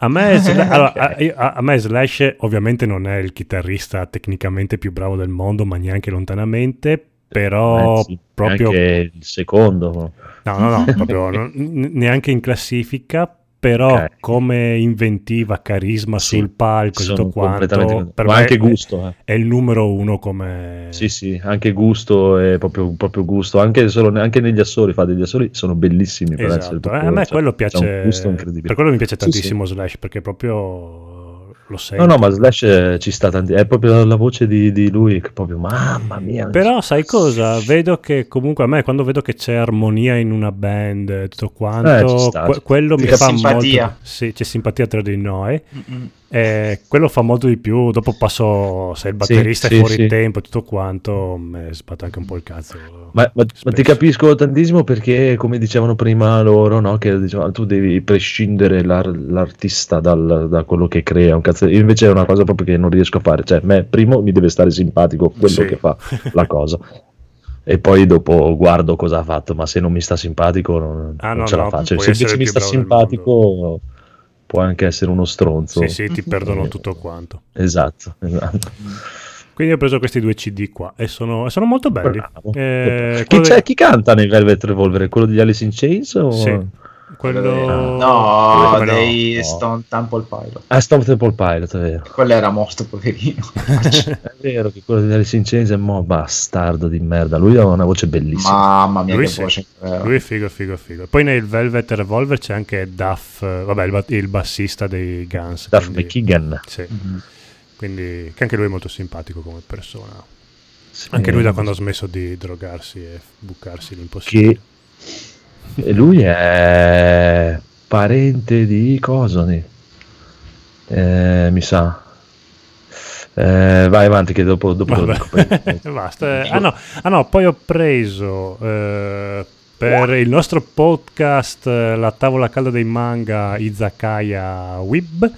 A me, allora, a- a me Slash ovviamente non è il chitarrista tecnicamente più bravo del mondo, ma neanche lontanamente, però Eh sì, proprio... anche il secondo. No, no, no, proprio neanche in classifica, però Ok. come inventiva, carisma Sì, sul palco, tutto quanto, per ma me anche gusto, eh. è il numero uno come... Sì, sì, anche gusto è proprio, proprio gusto, anche, solo, anche negli assoli, fa degli assoli sono bellissimi per essere Esatto, eh, proprio, a me cioè, quello piace, per quello mi piace Sì, sì. tantissimo Slash, perché proprio lo sei. No, no, ma Slash eh, ci sta tanti, è proprio la voce di, di lui che proprio, mamma mia. Però sai cosa? Vedo che comunque a me quando vedo che c'è armonia in una band tutto Eh, quanto, ci sta, que- quello mi C'è fa simpatia. molto... Sì, c'è simpatia tra di noi. Mm-mm. E quello fa molto di più. Dopo passo, se il Sì, batterista sì, è fuori sì. tempo e tutto quanto, mi sbatte anche un po' il cazzo. Ma, ma- ma ti capisco tantissimo perché, come dicevano prima loro, no? che dicevano, tu devi prescindere l'ar- l'artista dal- da quello che crea. Un cazzo. Io invece è una cosa proprio che non riesco a fare. Cioè, me, primo mi deve stare simpatico quello Sì. che fa la cosa. E poi dopo guardo cosa ha fatto, ma se non mi sta simpatico non, Ah, non no, ce la no, faccio. puoi Se invece mi sta simpatico può anche essere uno stronzo. Sì, sì, ti perdono tutto quanto. Esatto, esatto. Quindi ho preso questi due CD qua e sono, sono molto belli. Eh, Chi, de- chi canta nei Velvet Revolver? Quello degli Alice in Chains? O... Sì. Quello... No, Come no? dei No. Stone Temple Pilot. Ah, Stop Temple Pilot, è vero. Quello era morto, poverino. È vero che quello di Alice in Chains è mo bastardo di merda. Lui aveva una voce bellissima. Mamma mia, Lui che sì. voce. Lui è figo, figo, figo. Poi nel Velvet Revolver c'è anche Duff, vabbè, il, il bassista dei Guns. Duff quindi- McKagan. Sì. Mhm. Quindi che anche lui è molto simpatico come persona. Sì, Anche lui da quando ha smesso di drogarsi e bucarsi l'impossibile. Che... E lui è parente di Cosoni. Eh, mi sa. Eh, vai avanti che dopo, dopo lo dico. Basta. Ah no, ah no, poi ho preso eh, per il nostro podcast eh, La tavola calda dei manga Izakaya Wib.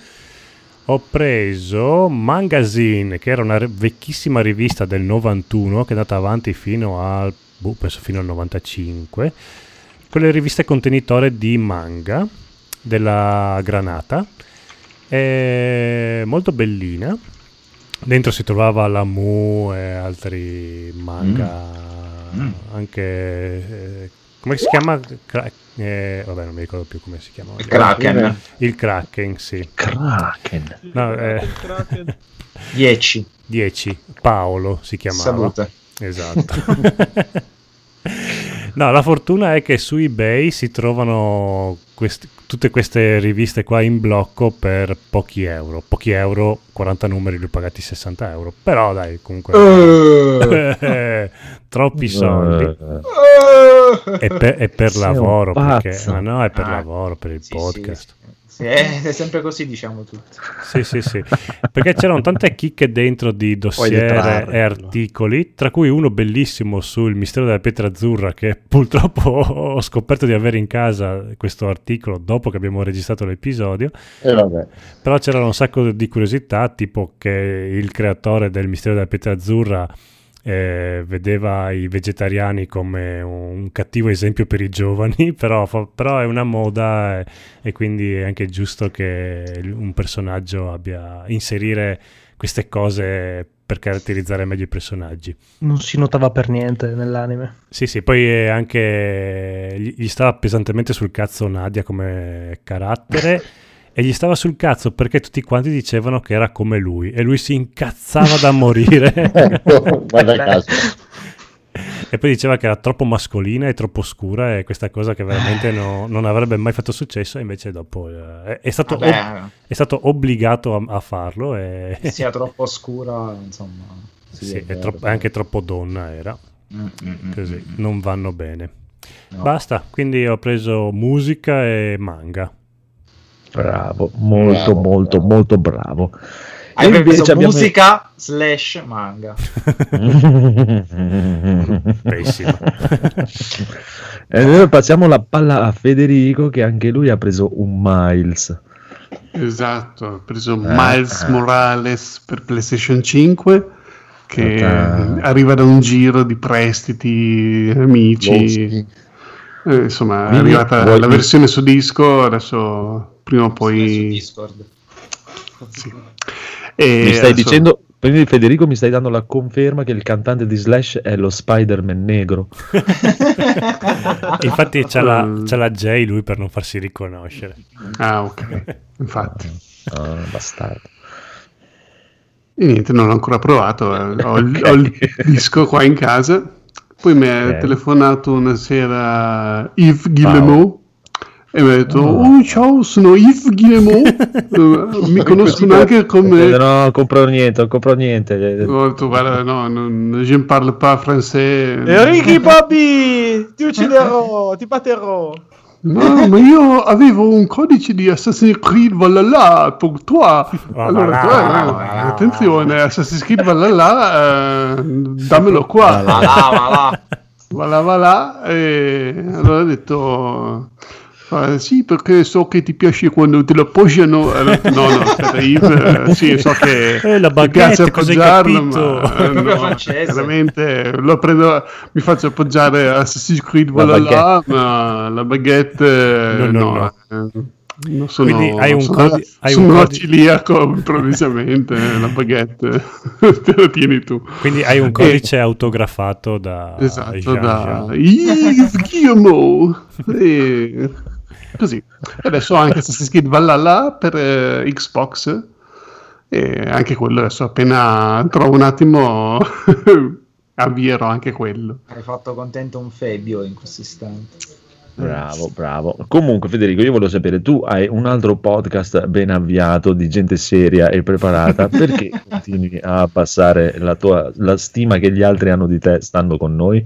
Ho preso Magazine, che era una vecchissima rivista del 91 che è andata avanti fino al boh, penso fino al 95. Quelle riviste contenitore di manga della Granata. È molto bellina. Dentro si trovava la Mu e altri manga, Mm. anche eh, come si chiama? Cra- eh, vabbè, non mi ricordo più come si chiama. Il Kraken. Il Kraken, sì. Kraken. No, eh, 10. 10. Paolo si chiamava. Salute. Esatto. no, la fortuna è che su eBay si trovano quest- tutte queste riviste qua in blocco per pochi euro. Pochi euro, 40 numeri, li ho pagati 60 euro. Però dai, comunque... Eh. Troppi soldi. Eh, E per, e per lavoro, perché... Ma no, è per Ah, lavoro, per il Sì, podcast. sì, sì. È, è sempre così, diciamo tutti. Sì, sì, sì. Perché c'erano tante chicche dentro di dossier e articoli, tra cui uno bellissimo sul mistero della pietra azzurra, che purtroppo ho scoperto di avere in casa questo articolo dopo che abbiamo registrato l'episodio. E vabbè. Però c'erano un sacco di curiosità, tipo che il creatore del mistero della pietra azzurra eh, vedeva i vegetariani come un cattivo esempio per i giovani, però, però è una moda e, e quindi è anche giusto che un personaggio abbia inserire queste cose per caratterizzare meglio i personaggi. Non si notava per niente nell'anime. Sì, sì, poi anche gli, gli stava pesantemente sul cazzo Nadia come carattere e gli stava sul cazzo perché tutti quanti dicevano che era come lui. E lui si incazzava da morire. Guarda caso. e poi diceva che era troppo mascolina e troppo scura e questa cosa che veramente no- non avrebbe mai fatto successo e invece dopo eh, è, è stato, ob- è stato obbligato a, a farlo e che sia troppo scura, insomma. sì, è, troppo- è anche troppo donna era. Mm, mm, mm, così non vanno bene. No. basta quindi ho preso musica e manga Bravo, molto, Bravo, molto, bravo. molto bravo. Hai E preso invece abbiamo- musica slash manga. Pessimo. e noi passiamo la palla a Federico che anche lui ha preso un Miles. Esatto, ho preso Eh, Miles eh. Morales per PlayStation 5 che Ah. arriva da un giro di prestiti, amici. Loschi. Eh, insomma, è arrivata vuoi- la versione su disco, adesso prima o Su poi... Discord. sì. E Mi stai adesso- dicendo, quindi Federico mi stai dando la conferma che il cantante di Slash è lo Spider-Man negro. infatti c'ha la, c'ha la J lui per non farsi riconoscere Ah, ok, infatti. Ah, bastardo. E niente, non l'ho ancora provato, eh, ho, il, Ok. ho il disco qua in casa. Poi mi ha Ok. telefonato una sera Yves Guillemot e mi ha detto: Ah. Oh, ciao, sono Yves Guillemot. Eh, mi conoscono anche come. Eh, No, non compro niente, non compro niente. Ho detto, guarda, no, non, je ne parle pas français. Enrico Bobby, ti ucciderò, ti batterò. No, ma io avevo un codice di Assassin's Creed Valhalla per toi. Allora, Valhalla, tu, eh, Valhalla. attenzione, Assassin's Creed Valhalla, eh, dammelo qua. Va là, va là. Va là, va là. E allora ho detto, fa, sì, perché so che ti piace quando te lo appoggiano. E detto, no, no, Yves, eh, sì, so che Eh, la ti baguette, piace cosa hai appoggiarlo, ma eh, no, veramente lo prendo, mi faccio appoggiare Assassin's Creed La Valhalla, ma la baguette No, eh, no, no. eh, non sono, Quindi hai un sono, codi- hai sono un codi- ciliaco improvvisamente, la baguette te la tieni tu. quindi hai un codice autografato da Esatto, Jean da Jean. Yves Guillemot. E Così. E adesso ho anche Assassin's Creed Valhalla per eh, Xbox e anche quello adesso appena trovo un attimo avvierò anche quello. Hai fatto contento un Fabio in questo istante. Bravo, bravo. Comunque, Federico, io volevo sapere, tu hai un altro podcast ben avviato di gente seria e preparata, perché continui a passare la tua la stima che gli altri hanno di te stando con noi?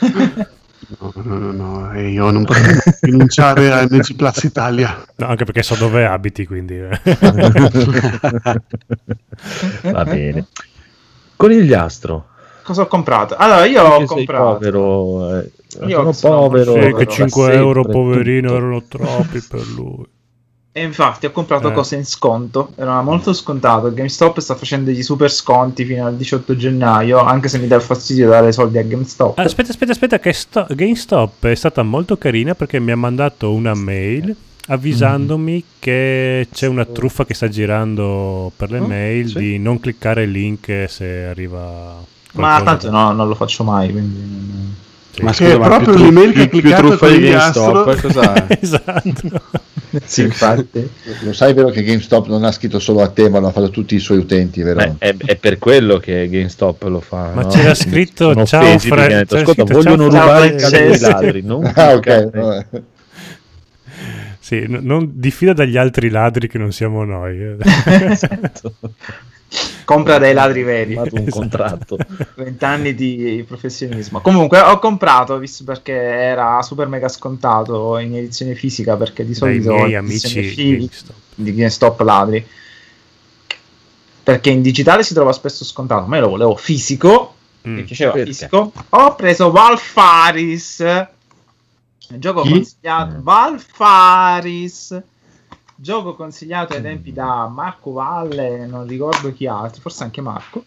No, no, no, no, e io non posso rinunciare a NG Plus Italia. No, anche perché so dove abiti, quindi... eh. Va bene. Conigliastro. Cosa ho comprato? Allora, io Perché ho comprato. povero, eh, Io sono sono povero. Sì, che da 5 sempre, euro poverino tutto. erano troppi per lui. E infatti ho comprato Eh. cose in sconto, era molto scontato. GameStop sta facendo degli super sconti fino al 18 gennaio, anche se mi dà fastidio dare soldi a GameStop. Ah, Aspetta, aspetta, aspetta, che sto- GameStop è stata molto carina perché mi ha mandato una mail avvisandomi che c'è una truffa che sta girando per le Oh, mail sì. di non cliccare il link se arriva Ma qualcosa tanto da- no, non lo faccio mai, quindi... Ma Che scusa, è ma proprio l'email che ha più, più truffa di GameStop, Astro. cos'è? esatto. Sì, infatti. Lo sai vero che GameStop non ha scritto solo a te, ma l'ha fatto a tutti i suoi utenti, vero? Beh, è, è per quello che GameStop lo fa. Ma no? c'era scritto, Sono "Ciao, c'era Ascolta, scritto, vogliono "Ciao, rubare il Francesco". cane dei ladri. Non ah, ok. vabbè. Sì, n- non diffida dagli altri ladri che non siamo noi. eh. Esatto. Compra dai ladri veri. Fatto un Esatto. contratto. 20 anni di professionismo. Comunque ho comprato, visto perché era super mega scontato in edizione fisica, perché di Dai solito miei in edizione amici fi- GameStop. di GameStop ladri. Perché in digitale si trova spesso scontato, ma io lo volevo fisico, Mm. mi piaceva Perché? fisico. Ho preso Valfaris, il gioco Chi? consigliato Mm. Valfaris. Gioco consigliato ai tempi da Marco Valle, non ricordo chi altro, forse anche Marco.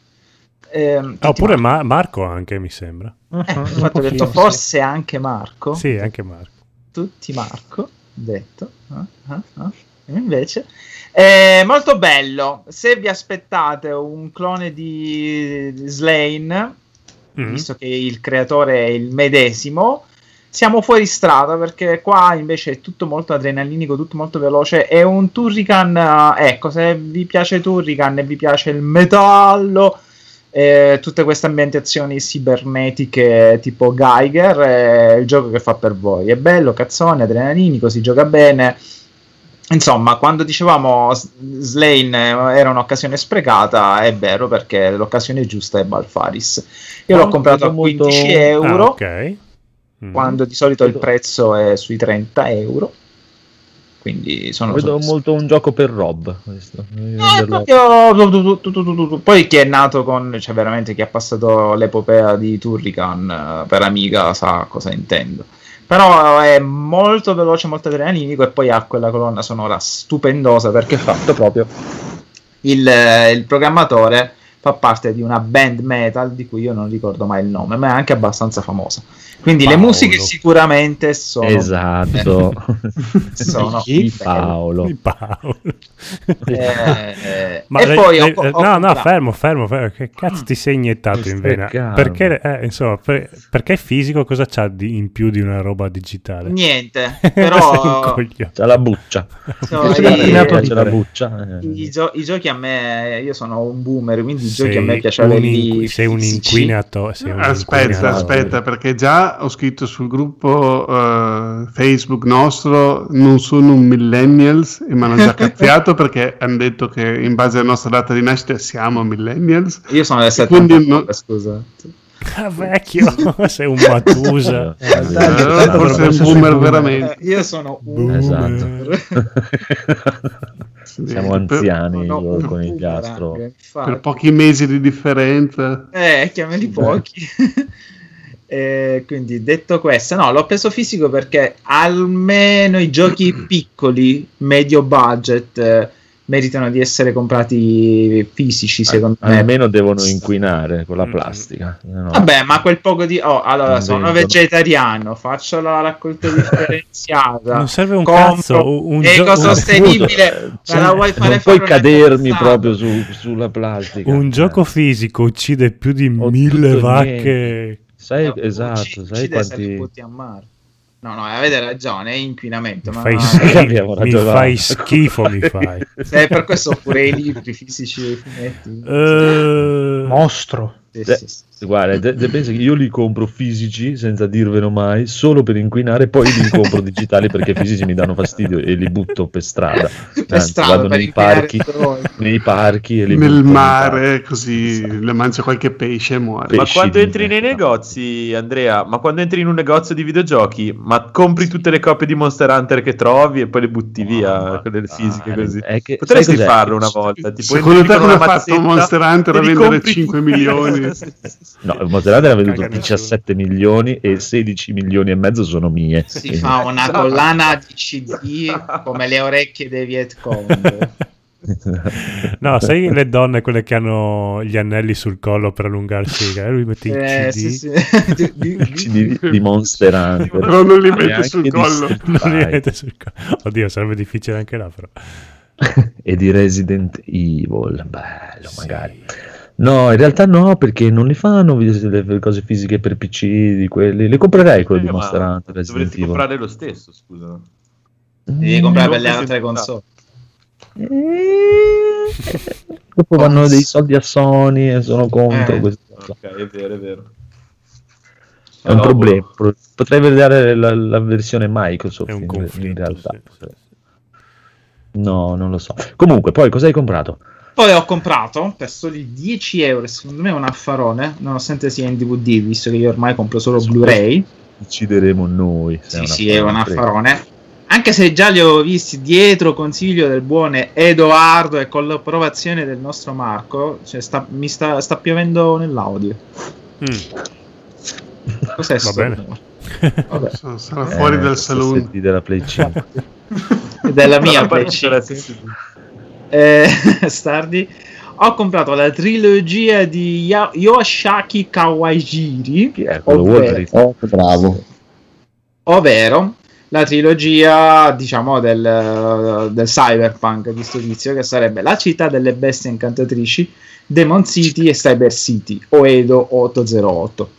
Tutti Ah, oppure Marco. Ma- Marco anche, mi sembra. Eh, infatti ho detto pochino, forse anche Marco. Sì, anche Marco. Tutti Marco, detto. Ah. E Invece, è molto bello. Se vi aspettate un clone di Slain, Mm. visto che il creatore è il medesimo, siamo fuori strada perché qua invece è tutto molto adrenalinico, tutto molto veloce. È un Turrican. eh, ecco, se vi piace Turrican e vi piace il metallo, eh, tutte queste ambientazioni cibernetiche tipo Geiger, è il gioco che fa per voi. È bello, cazzone, adrenalinico, si gioca bene. Insomma, quando dicevamo S- Slain eh, era un'occasione sprecata, è vero perché l'occasione giusta è Balfaris. Io l'ho comprato a vedo molto- 15 Ah, euro, ok. Mm. quando di solito il prezzo è sui 30 euro. Quindi sono Vedo soddisfatto. molto un gioco per Rob. Questo. Eh, proprio. Poi chi è nato con, cioè veramente chi ha passato l'epopea di Turrican eh, per Amiga sa cosa intendo. Però è molto veloce, molto adrenalinico e poi ha quella colonna sonora stupendosa perché è fatto proprio il, eh, il programmatore fa parte di una band metal di cui io non ricordo mai il nome, ma è anche abbastanza famosa. Quindi le Paolo. musiche sicuramente sono Esatto. sono Di. Paolo. Di Paolo. Eh, eh, Ma e lei- poi ho- lei- ho no, no, fermo, fermo, fermo. Che cazzo ti sei iniettato in vena? Perché, eh, insomma, per- perché è fisico cosa c'ha di- in più di una roba digitale? Niente, però. C'ha la buccia. sono C'è i, la c'è la buccia. eh. i gio- i giochi a me, io sono un boomer, quindi i giochi Sei a me piace un averli sei un inquinato. Sei un Aspetta, inquinato. aspetta, perché già ho scritto sul gruppo eh, Facebook nostro non sono un millennials e mi hanno già cazziato perché hanno detto che in base alla nostra data di nascita siamo millennials. Io sono del E quindi 79, no- scusa. Ah, vecchio, sei un Matusa. Eh, Allora esatto. forse è un boomer veramente. Eh, io sono un Boomer. Esatto. Siamo Per- anziani no, io un con il gastro. Per pochi mesi di differenza. Eh, chiamali pochi. Eh, quindi detto questo, no, l'ho preso fisico perché almeno i giochi piccoli, medio budget, eh, meritano di essere comprati fisici, secondo me. Almeno devono inquinare con la plastica. se no- Vabbè, ma quel poco di... Oh, allora, Non sono vendono. vegetariano, faccio la raccolta differenziata. Non serve un cazzo. Un gio- ecosostenibile. Cioè, la vuoi fare non fare puoi cadermi cazzata? proprio su- sulla plastica. un gioco Eh. fisico uccide più di Ho mille vacche. niente. Sai, Eh, esatto, ucci- sai uccide se li quanti... butti a mare. No, no, avete ragione, è inquinamento. Ma Fai no, schifo, abbiamo mi fai schifo, mi fai. se per questo pure i libri fisici e i fumetti. Eh, Mostro. Sì, Eh, sì, sì. Guarda, te- te pensi che io li compro fisici senza dirvelo mai, solo per inquinare, poi li compro digitali perché fisici mi danno fastidio e li butto per strada. Per Anzi, strada, vado per nei parchi, nei parchi e li Nel mare, così le mangia qualche pesce e muore. Ma Pesci quando di entri nei negozi, Andrea, ma quando entri in un negozio di videogiochi, ma compri tutte le copie di Monster Hunter che trovi e poi le butti via, ma quelle fisiche così. che- Potresti farlo una volta. Tipo, Secondo te come ha fatto Monster Hunter a vendere compri 5 tutti. milioni? Sì, sì, sì. No, il Monster Hunter ha venduto Caga 17 milioni e 16 milioni e mezzo sono mie. Si fa una collana di CD come le orecchie dei Viet Cong. No, sai le donne quelle che hanno gli anelli sul collo per allungarsi? Eh, lui mette i Eh, CD. sì, sì. Di- di- di- Monster Hunter. Però non li mette sul collo. Non li mette sul collo. Oddio, sarebbe difficile anche là, però. e di Resident Evil. Bello, magari. No, in realtà no, perché non li fanno le cose fisiche per PC di quelli. Le comprerei quello di Eh, ma Monster Hunter. Dovresti comprare lo stesso, scusa. Devi comprare per le altre console. Eh, Dopo vanno dei soldi a Sony e sono contro Eh. questa cosa. Ok, è vero, è vero. È un problema. Pro- Potrei vedere la, la versione Microsoft in, in realtà. sì, sì, No, non lo so. Comunque, poi cosa hai comprato? Poi ho comprato per soli 10 euro, secondo me è un affarone, nonostante sia in DVD, visto che io ormai compro solo Blu-ray. Decideremo noi. Sì, sì, è un affarone. Anche se già li ho visti dietro consiglio del buon Edoardo e con l'approvazione del nostro Marco, cioè sta- mi sta, sta piovendo nell'audio. Mm. Cos'è Va bene. Vabbè, Sarà fuori Eh, dal assetti della Play 5. è della mia Play c'era 5. Eh, Stardi. Ho comprato la trilogia di Ya- Yoshaki Kawajiri, Chi è quello? ovvero? Oh, bravo. ovvero la trilogia diciamo del, del cyberpunk di sto tizio che sarebbe la città delle bestie incantatrici Demon City e Cyber City o Edo 808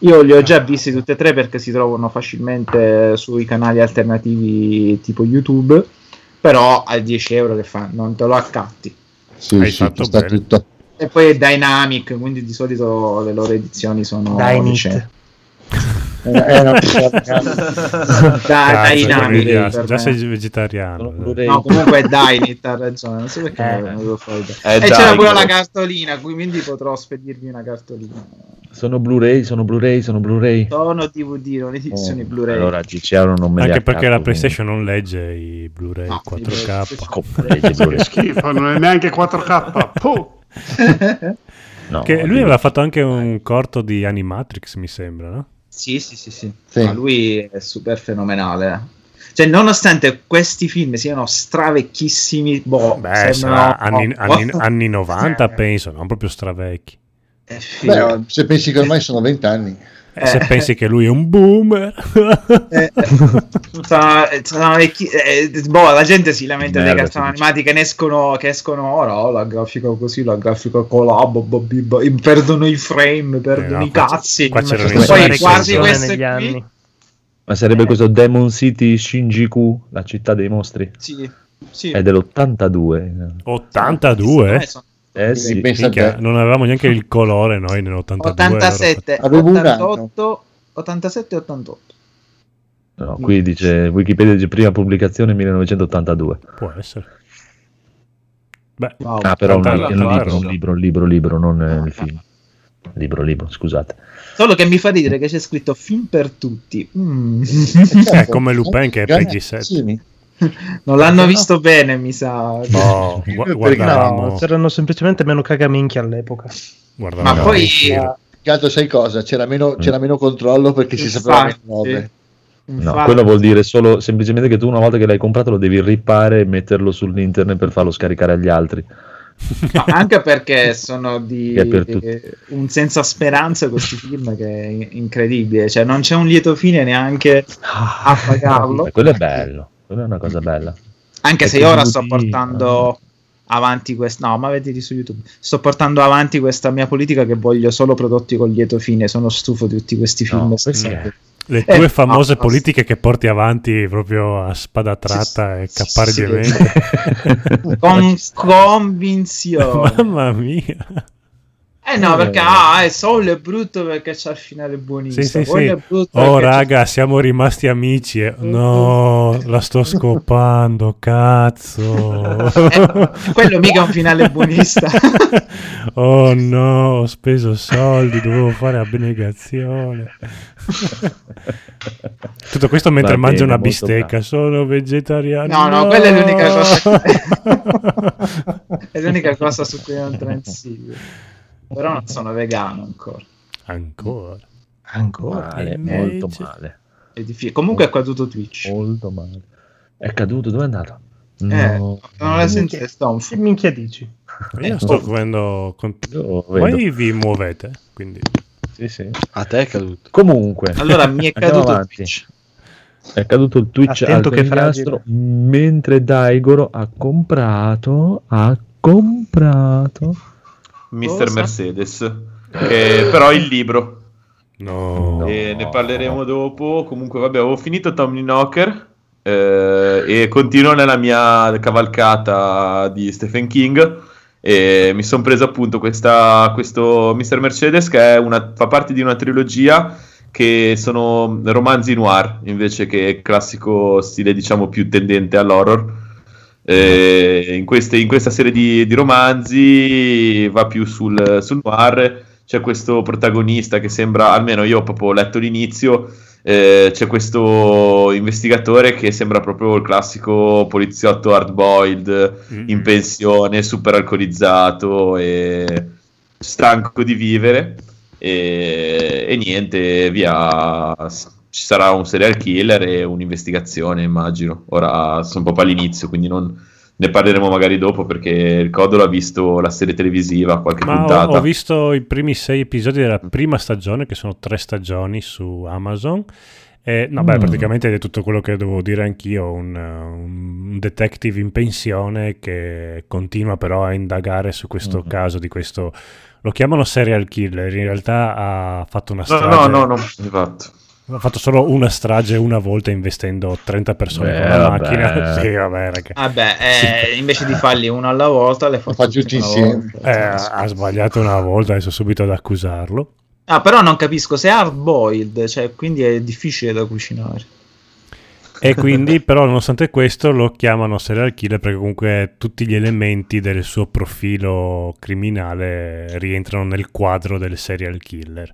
io li ho già visti tutti e tre perché si trovano facilmente sui canali alternativi tipo YouTube però a 10 euro che fa non te lo accatti Sì, Hai sì, fatto sta bene. tutto. e poi è Dynamic quindi di solito le loro edizioni sono Dynit. Eh, eh, no, Da- Cazzo, Dynamic Cornelius, per già sei vegetariano. Eh. No, comunque è Dynit ha ragione, non so perché Eh. è venuto fuori. È E c'era pure la cartolina, quindi potrò spedirvi una cartolina. Sono Blu-ray, sono Blu-ray, sono Blu-ray. Sono DVD, non edizioni Oh, Blu-ray. Allora 10 euro non me li Anche perché la PlayStation non legge i Blu-ray No, 4K. Come legge Blu-ray? Che schifo, non è neanche 4K. Puh. No, Che lui aveva fatto anche un corto di Animatrix, mi sembra, no? Sì, sì, sì, sì. Sì. Ma lui è super fenomenale. Cioè, nonostante questi film siano stravecchissimi, boh, Beh, sembrano- anni, boh, anni- anni 90, penso, non proprio stravecchi. figo. Beh, se pensi che ormai sono vent'anni. Eh, Se Eh. pensi che lui è un boomer, Eh, sono- sono vecchi- eh, boh, la gente si lamenta dei Merda, cartoni si dice. animati che ne escono, che escono ora. oh, la grafica così, la grafica collab, bo- bi- bo- perdono i frame, perdono Eh, no, i cazzi. qua c'erano i poi sì. queste qui. anni. Ma sarebbe questo Demon City Shinjuku, la città dei mostri? Sì, sì. È dell'82. 82, eh? Sono Eh sì. Minchia, non avevamo neanche il colore noi nell'82. 87, Avevo un anno. 88, 87 e 88. No, qui dice Wikipedia dice prima pubblicazione 1982. Può essere. Beh, Wow. Ah, però un, un libro, un libro, un libro, libro, non eh, il film. Libro, libro, scusate. Solo che mi fa ridere che c'è scritto film per tutti. Mm. è come Lupin che è PG7. Sì, non l'hanno visto bene, mi sa. No, gu- Perché guardavamo, No, c'erano semplicemente meno cagaminchi all'epoca. guardavamo Ma poi- altro sai cosa? C'era meno, c'era meno controllo perché si Infatti. sapeva meno robe. No, quello vuol dire solo semplicemente che tu una volta che l'hai comprato lo devi rippare e metterlo sull'internet per farlo scaricare agli altri. No, anche perché sono di tutti. un senza speranza questi film che è incredibile. Cioè, non c'è un lieto fine neanche a pagarlo. Eh, quello è bello, quello è una cosa bella. Anche se Perché io ora sto portando avanti questa. No, ma vedete su YouTube. Sto portando avanti questa mia politica che voglio solo prodotti con lieto fine. Sono stufo di tutti questi film. No, senza- perché? Le Eh, tue famose no, politiche che porti avanti proprio a spada tratta e sì, cappare sì. di vento. Con convinzione. Mamma mia. Eh no, perché ah, eh, Soul è brutto perché c'ha il finale buonissimo. Sì, sì, sì. è Oh, raga, siamo rimasti amici. eh. No, la sto scopando, cazzo. Eh, quello mica è un finale buonista. oh no, ho speso soldi, dovevo fare abnegazione. Tutto questo mentre Va mangio bene, una bistecca, sono vegetariano. No, no, quella è l'unica cosa. è l'unica cosa su cui non transito. Però non sono vegano ancora. Ancora. Ancora. Male, E molto invece- male. È difficile. Comunque è caduto Twitch. Molto male. È caduto, dove è andato? Eh, No. non la senti Stone. Che minchia dici? Io sto vedendo. Con... Io vedo. Poi vi muovete, quindi. Sì, sì. A te è caduto. Comunque, Allora mi è caduto avanti. Twitch. è caduto il Twitch Attento al che conigliastro, mentre Daigoro ha comprato, ha comprato Mr. Cosa? Mercedes. Che però il libro. No. E ne parleremo dopo. Comunque, vabbè, avevo finito Tommy Knocker. eh, e continuo nella mia cavalcata di Stephen King. E mi sono preso appunto questa, questo Mr. Mercedes che è una- fa parte di una trilogia che sono romanzi noir invece che classico stile diciamo più tendente all'horror. Eh, in, queste- in questa serie di, di romanzi va più sul, sul noir. C'è questo protagonista che sembra, almeno io ho proprio letto l'inizio, eh, c'è questo investigatore che sembra proprio il classico poliziotto hard-boiled Mm. in pensione, super alcolizzato e stanco di vivere. E, e niente, via. Ci sarà un serial killer e un'investigazione, immagino. Ora sono proprio all'inizio, quindi non, ne parleremo magari dopo perché il Codolo ha visto la serie televisiva, qualche Ma ho, puntata. ho visto i primi sei episodi della prima stagione, che sono tre stagioni su Amazon. E, no, beh, Mm. praticamente è tutto quello che dovevo dire anch'io. Un, un detective in pensione che continua però a indagare su questo Mhm. caso di questo. Lo chiamano serial killer. In realtà ha fatto una No, strage. no, no, no, esatto. Ha fatto solo una strage una volta investendo 30 persone Beh, con la vabbè. macchina. Sì, vabbè, raga. Vabbè, eh, invece di farli uno alla volta, le fa, tutti una insieme. Eh, ha sbagliato una volta, adesso subito ad accusarlo. Ah, però non capisco se è hard boiled, cioè quindi è difficile da cucinare. E quindi, però, nonostante questo, lo chiamano serial killer perché comunque tutti gli elementi del suo profilo criminale rientrano nel quadro del serial killer.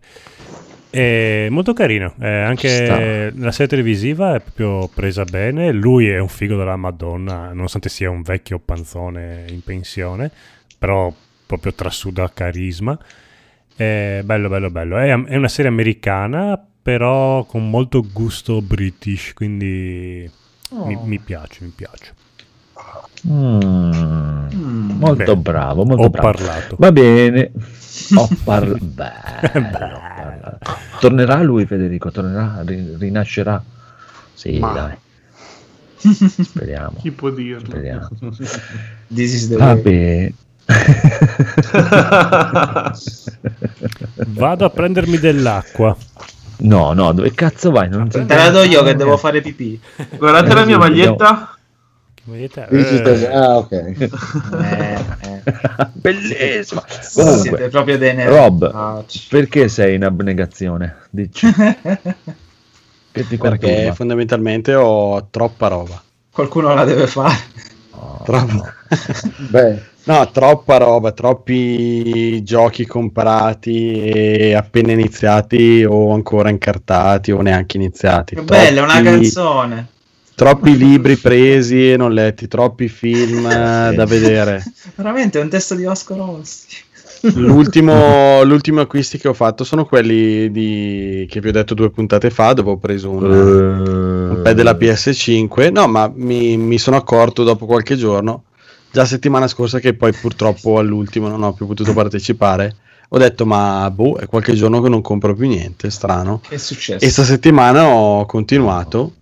È molto carino, eh, anche la serie televisiva è proprio presa bene. Lui è un figo della Madonna, nonostante sia un vecchio panzone in pensione, però proprio trasuda carisma. È bello, bello, bello. È, è una serie americana, però con molto gusto british, quindi mi, mi piace, mi piace. Mm, Mm. molto Bene. bravo, molto Ho bravo. parlato. Va bene. Ho parlato. Bello, bello. Tornerà lui, Federico? Tornerà, ri- rinascerà? Sì, Ma- dai. Speriamo. Chi può dirlo? Speriamo. This is the Va way. bene. Vado a prendermi dell'acqua. No, no, dove cazzo vai? Non Te la do io che devo fare pipì. Guardate la mia maglietta. Che maglietta Eh, Ah, ok. Eh, eh. Bellissima. Siete Comunque, proprio dei nerdi. Rob, Ah, perché sei in abnegazione? Dici. Che ti Perché conturba? fondamentalmente ho troppa roba. Qualcuno la deve fare. Oh, Troppa. Beh, No, troppa roba, troppi giochi comprati e appena iniziati o ancora incartati o neanche iniziati. Che bella, è una Troppi- canzone. Troppi libri presi e non letti, troppi film eh, da vedere. Veramente è un testo di Vasco Rossi. L'ultimo, l'ultimo acquisti che ho fatto sono quelli di, che vi ho detto due puntate fa, dove ho preso un, un pad della PS5. No, ma mi, mi sono accorto dopo qualche giorno, già settimana scorsa, che poi purtroppo all'ultimo non ho più potuto partecipare. Ho detto, ma boh, è qualche giorno che non compro più niente, strano. Che è successo? E sta settimana ho continuato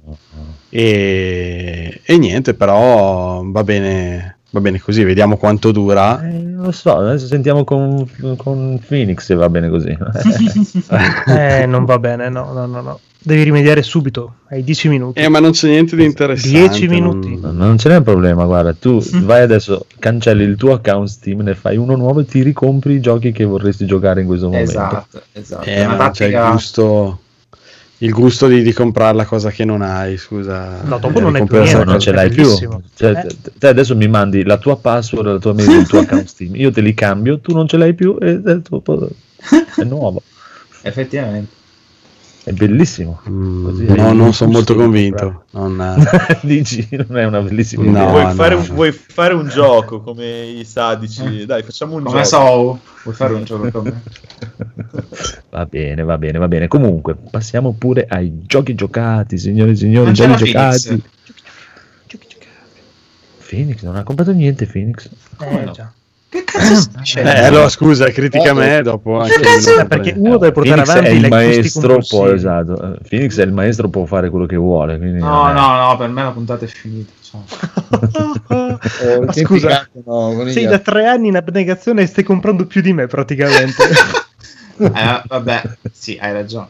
e, e niente, però va bene, va bene così, vediamo quanto dura. Eh, non lo so, adesso sentiamo con, con Phoenix se va bene così. Eh, non va bene, no, no, no, no. Devi rimediare subito, hai 10 minuti. Eh, ma non c'è niente di interessante. 10 minuti. non- No, Non ce n'è un problema, guarda, tu vai adesso, cancelli il tuo account Steam, ne fai uno nuovo e ti ricompri i giochi che vorresti giocare in questo momento. Esatto, esatto. Eh, È una ma c'è il tattica- gusto, il gusto di, di comprare la cosa che non hai, scusa. No, dopo Eh, non hai più niente. non ce l'hai più. Cioè, Eh. te- te adesso mi mandi la tua password, la tua mail, il tuo account Steam. Io te li cambio, tu non ce l'hai più e è, dopo- è nuovo. Effettivamente. È bellissimo. Mm, Così no, hai non sono molto convinto. Non, Dici, non è una bellissima No, idea. vuoi, no, fare un, no. vuoi fare un gioco come i sadici? Dai, facciamo un Come gioco. so, vuoi fare un gioco con me? Va bene, va bene, va bene. Comunque, passiamo pure ai giochi giocati, signori e signori, Non giochi c'era Phoenix. giocati. Phoenix non ha comprato niente, Phoenix. Eh, no? già. Che cazzo stai Eh, dicendo? allora scusa, critica me dopo. anche cazzo- Eh, perché uno deve portare Phoenix avanti è il maestro, poi esatto. Eh, Phoenix è il maestro, può fare quello che vuole. Quindi No, è- no, no, per me la puntata è finita. ciao. Oh, che Scusa. no, Sei da tre anni in abnegazione e stai comprando più di me praticamente. Eh, vabbè, sì, hai ragione.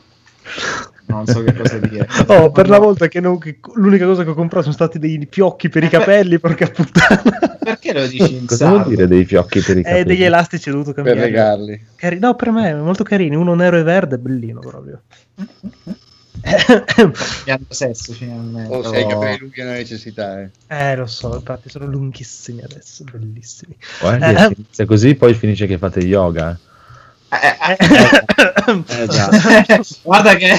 Non so che cosa dire. oh, per la volta che, non- che l'unica cosa che ho comprato sono stati dei fiocchi per i capelli, porca puttana. Perché lo dici in Cosa vuol dire dei fiocchi per i Eh, capelli? degli elastici ho dovuto per cambiare. regarli. Cari- no, per me, molto carini. Uno nero e verde, bellino proprio. Piano sesso finalmente. O se hai i Oh. capelli lunghi è una necessità. Eh. eh, lo so, infatti sono lunghissimi adesso, bellissimi. Guardi, Eh. inizia così, poi finisce che fate yoga. Eh, eh, Eh. Guarda che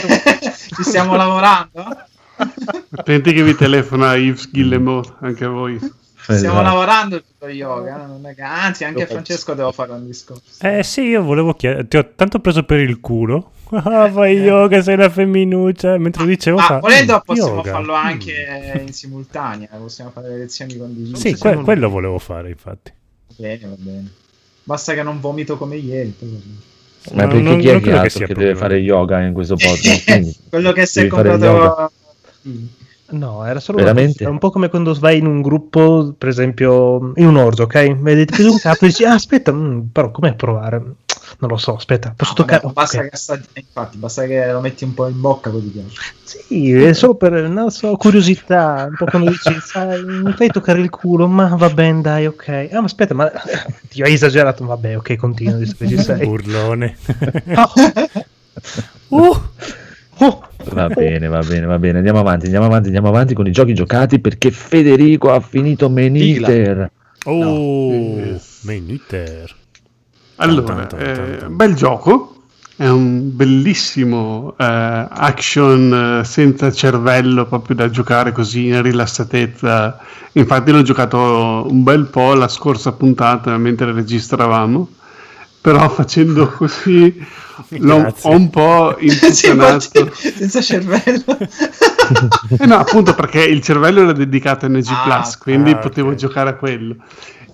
ci stiamo lavorando. Attenti che vi telefona Yves Guillemot, anche a voi. Stiamo Esatto. lavorando tutto yoga. non è che- Anzi, anche a Francesco devo fare un discorso. Eh sì, io volevo chiedere, ti ho tanto preso per il culo. Ah, fai yoga, sei una femminuccia. Mentre dicevo, Ah, fa, volendo "Mm, possiamo yoga, farlo mm". anche in simultanea. Possiamo fare le lezioni condivise. Sì, que- quello volevo fare, infatti. Va bene, va bene. Basta che non vomito come ieri. Ma No, perché non- chi è non che che che deve problema. fare yoga in questo podcast? Quindi, Quello che si è comprato. No, era solo Veramente? Un po' come quando vai in un gruppo, per esempio, in un orzo, ok? Vedete più di un capo e dici, ah, aspetta, mm, però com'è provare? Non lo so, aspetta, posso No, toccare? vabbè, basta, Ok. che assaggi- infatti, basta che lo metti un po' in bocca ti piace. Sì, è solo per, non so, curiosità, un po' quando dici, sai, mi fai toccare il culo, ma va bene, dai, ok. Ah, ma aspetta, ma ti ho esagerato, vabbè, ok, continua, visto che ci sei. Urlone. Uh, uh, va bene, va bene, va bene. Andiamo avanti, andiamo avanti, andiamo avanti con i giochi giocati perché Federico ha finito Meniter. Oh, main eater. Allora, eh, bel gioco, è un bellissimo eh, action eh, senza cervello, proprio da giocare così in rilassatezza. Infatti l'ho giocato un bel po' la scorsa puntata mentre registravamo, però facendo così l'ho Grazie. ho un po' imputtanato. senza cervello. Eh no, appunto perché il cervello era dedicato a NG Ah, Plus, quindi ah, potevo ok. giocare a quello.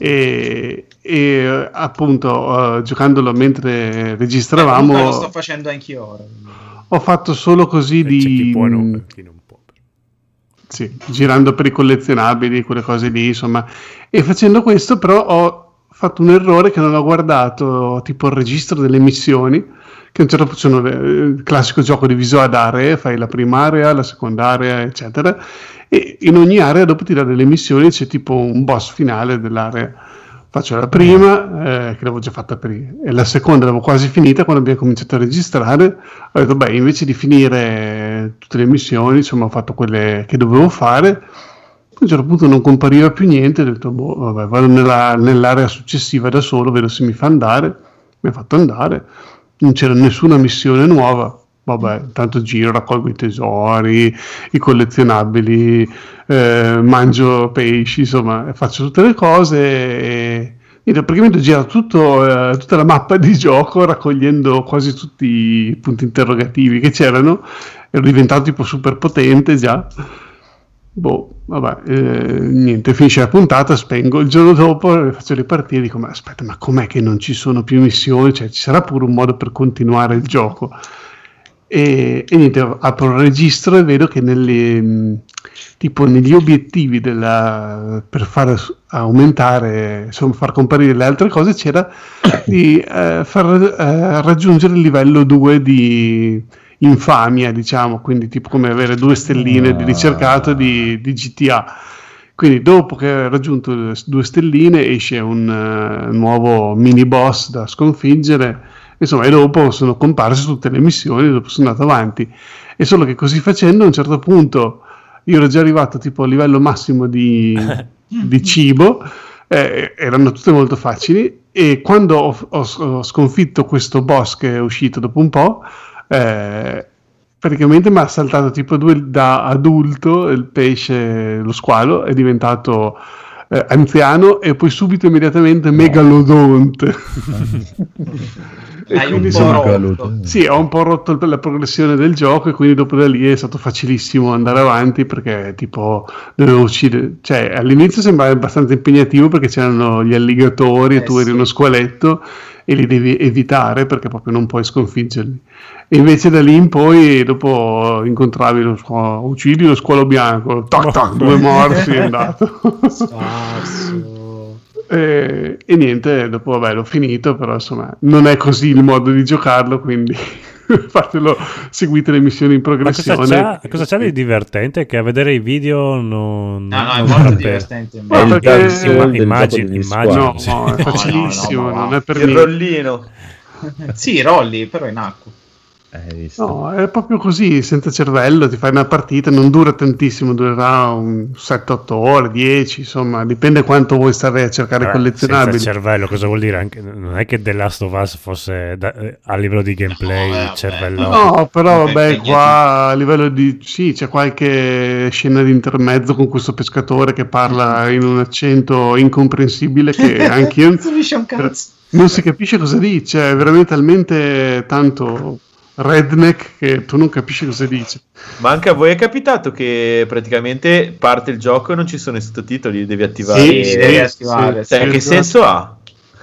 E, e, eh, appunto, eh, giocandolo mentre registravamo, lo sto facendo anch'io ora. ho fatto solo così Eh, C'è chi di può e non, chi non può. sì, girando per i collezionabili, quelle cose lì, insomma. E facendo questo, però, ho fatto un errore che non ho guardato, tipo il registro delle missioni. Che a un certo punto sono le- il classico gioco diviso ad aree, fai la prima area, la seconda area, eccetera. E in ogni area, dopo ti dà delle missioni, c'è tipo un boss finale dell'area. Faccio la prima, eh, che l'avevo già fatta prima, e la seconda l'avevo quasi finita quando abbiamo cominciato a registrare. Ho detto, beh, invece di finire tutte le missioni, insomma, ho fatto quelle che dovevo fare. A un certo punto non compariva più niente, ho detto, boh, vabbè, vado nella- nell'area successiva da solo, vedo se mi fa andare. Mi ha fatto andare, non c'era nessuna missione nuova. Vabbè, intanto giro, raccolgo i tesori, i collezionabili, eh, mangio pesci, insomma, faccio tutte le cose e niente, praticamente ho girato tutto, eh, tutta la mappa di gioco raccogliendo quasi tutti i punti interrogativi che c'erano. Ero diventato tipo super potente già. Boh, vabbè, eh, niente, finisce la puntata, spengo il giorno dopo, faccio ripartire dico, ma aspetta, ma com'è che non ci sono più missioni? Cioè, ci sarà pure un modo per continuare il gioco. E, e niente, apro il registro e vedo che nelle, tipo negli obiettivi della, per far aumentare, insomma, far comparire le altre cose c'era di eh, far eh, raggiungere il livello 2 di infamia, diciamo, quindi tipo come avere due stelline di ricercato di, di GTA. Quindi dopo che hai raggiunto due stelline esce un eh, nuovo mini boss da sconfiggere, insomma, e dopo sono comparse tutte le missioni, dopo sono andato avanti. E solo che così facendo a un certo punto io ero già arrivato tipo a livello massimo di, di cibo, eh, erano tutte molto facili e quando ho, ho- ho sconfitto questo boss che è uscito dopo un po', eh, praticamente mi ha saltato tipo due da adulto il pesce, lo squalo, è diventato eh, anziano e poi subito immediatamente megalodonte. E quindi po' sono- rotto. sì, ho un po' rotto la progressione del gioco e quindi dopo da lì è stato facilissimo andare avanti perché tipo dovevo uccidere, cioè all'inizio sembrava abbastanza impegnativo perché c'erano gli alligatori e Eh, tu eri sì. uno squaletto e li devi evitare perché proprio non puoi sconfiggerli. E invece da lì in poi dopo incontravi lo squalo, uccidi lo squalo bianco, tac tac, due morsi è andato. E, e niente, dopo vabbè l'ho finito, però insomma non è così il modo di giocarlo, quindi fatelo, seguite le missioni in Ma cosa progressione. c'ha, cosa c'ha di divertente? Che a vedere i video non. No, no, è molto divertente. Ma perché- degli immagino, No, no, è no, facilissimo, no, no, non è per Il niente. rollino. Sì, rolli, però in acqua. No, è proprio così, senza cervello, ti fai una partita, non dura tantissimo, durerà un 7-8 ore, 10, insomma, dipende quanto vuoi stare a cercare Vabbè, collezionabili. senza cervello, cosa vuol dire? Anche, non è che The Last of Us fosse da- eh, a livello di gameplay No, cervello. No, però vabbè, qua a livello di... Sì, c'è qualche scena di intermezzo con questo pescatore che parla in un accento incomprensibile che anche io Non si capisce un cazzo. non si capisce cosa dice, è veramente talmente tanto redneck che tu non capisci cosa dice. Ma anche a voi è capitato che praticamente parte il gioco e non ci sono i sottotitoli, li devi attivare. Sì, Sì, sì, devi sì, attivare, Cioè, sì, che senso ha?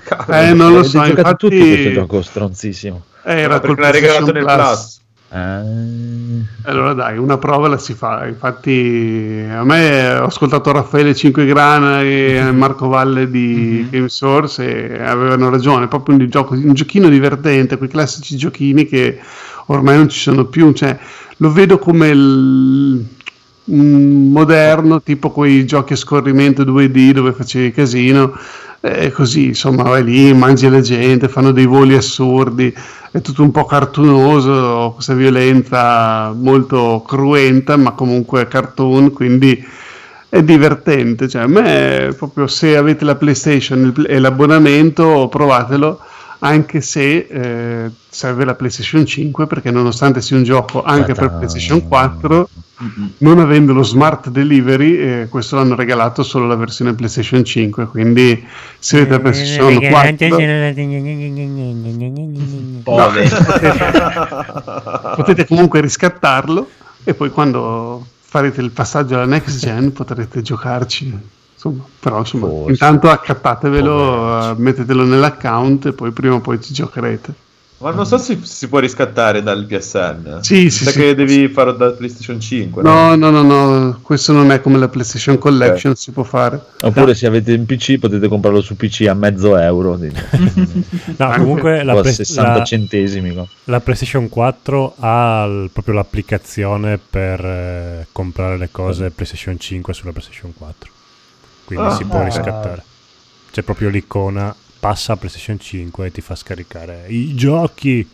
Cavolo. Eh, non lo so, giocato infatti... tutti questo gioco stronzissimo. Eh, era perché col l'ha regalato nel PlayStation Plus. Ah, Allora dai, una prova la si fa. Infatti, a me ho ascoltato Raffaele Cinquegrana e Marco Valle di Game Source e avevano ragione. È proprio un, gioco, un giochino divertente, quei classici giochini che ormai non ci sono più. Cioè, lo vedo come il un moderno, tipo quei giochi a scorrimento 2D dove facevi casino. E così, insomma, vai lì, mangi la gente, fanno dei voli assurdi, è tutto un po' cartunoso, questa violenza molto cruenta, ma comunque cartoon, quindi è divertente. Cioè, a me, proprio se avete la PlayStation e l'abbonamento, provatelo, anche se eh, serve la PlayStation 5, perché nonostante sia un gioco anche per. PlayStation 4, non avendo lo smart delivery, eh, questo l'hanno regalato solo la versione PlayStation 5. Quindi, se avete la PlayStation 4, Poveri. potete comunque riscattarlo e poi quando farete il passaggio alla next gen potrete giocarci. Insomma, però insomma, Forse. intanto accattatevelo, eh, mettetelo nell'account e poi prima o poi ci giocherete. Ma non so se si può riscattare dal PSN. Sì, sì, Sa sì. che devi farlo dal PlayStation 5. No, no, no, no, questo non è come la PlayStation Collection, si può fare. Oppure se avete un PC potete comprarlo su PC a mezzo euro. No, comunque la, Play- 60 la- centesimi. no? la PlayStation 4 ha il- proprio l'applicazione per eh, comprare le cose PlayStation 5 sulla PlayStation 4. Quindi Ah, si può riscattare. C'è proprio l'icona, passa a PlayStation 5 e ti fa scaricare i giochi.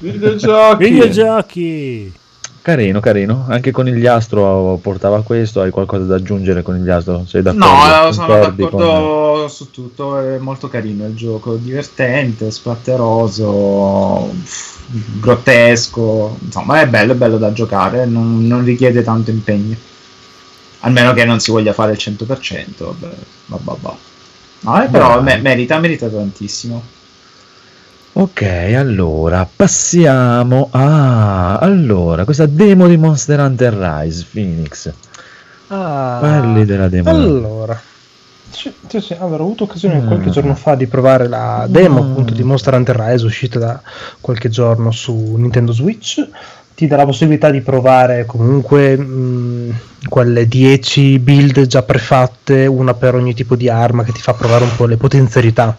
Videogiochi. Videogiochi! Carino, carino. Anche Conigliastro portava questo. Hai qualcosa da aggiungere Conigliastro? Sei d'accordo? No, sono Concordi d'accordo su tutto, è molto carino il gioco, divertente, splatteroso, grottesco, insomma è bello, è bello da giocare, non, non richiede tanto impegno. Almeno che non si voglia fare il 100%, vabbè, bah. No, eh, però me- merita, merita tantissimo. Ok, allora passiamo a allora questa demo di Monster Hunter Rise Phoenix. Ah, Parli della demo. Allora, sì, sì, sì, allora, ho avuto occasione qualche giorno fa di provare la demo Mm. appunto di Monster Hunter Rise uscita da qualche giorno su Nintendo Switch. Ti dà la possibilità di provare comunque mh, quelle 10 build già prefatte, una per ogni tipo di arma che ti fa provare un po' le potenzialità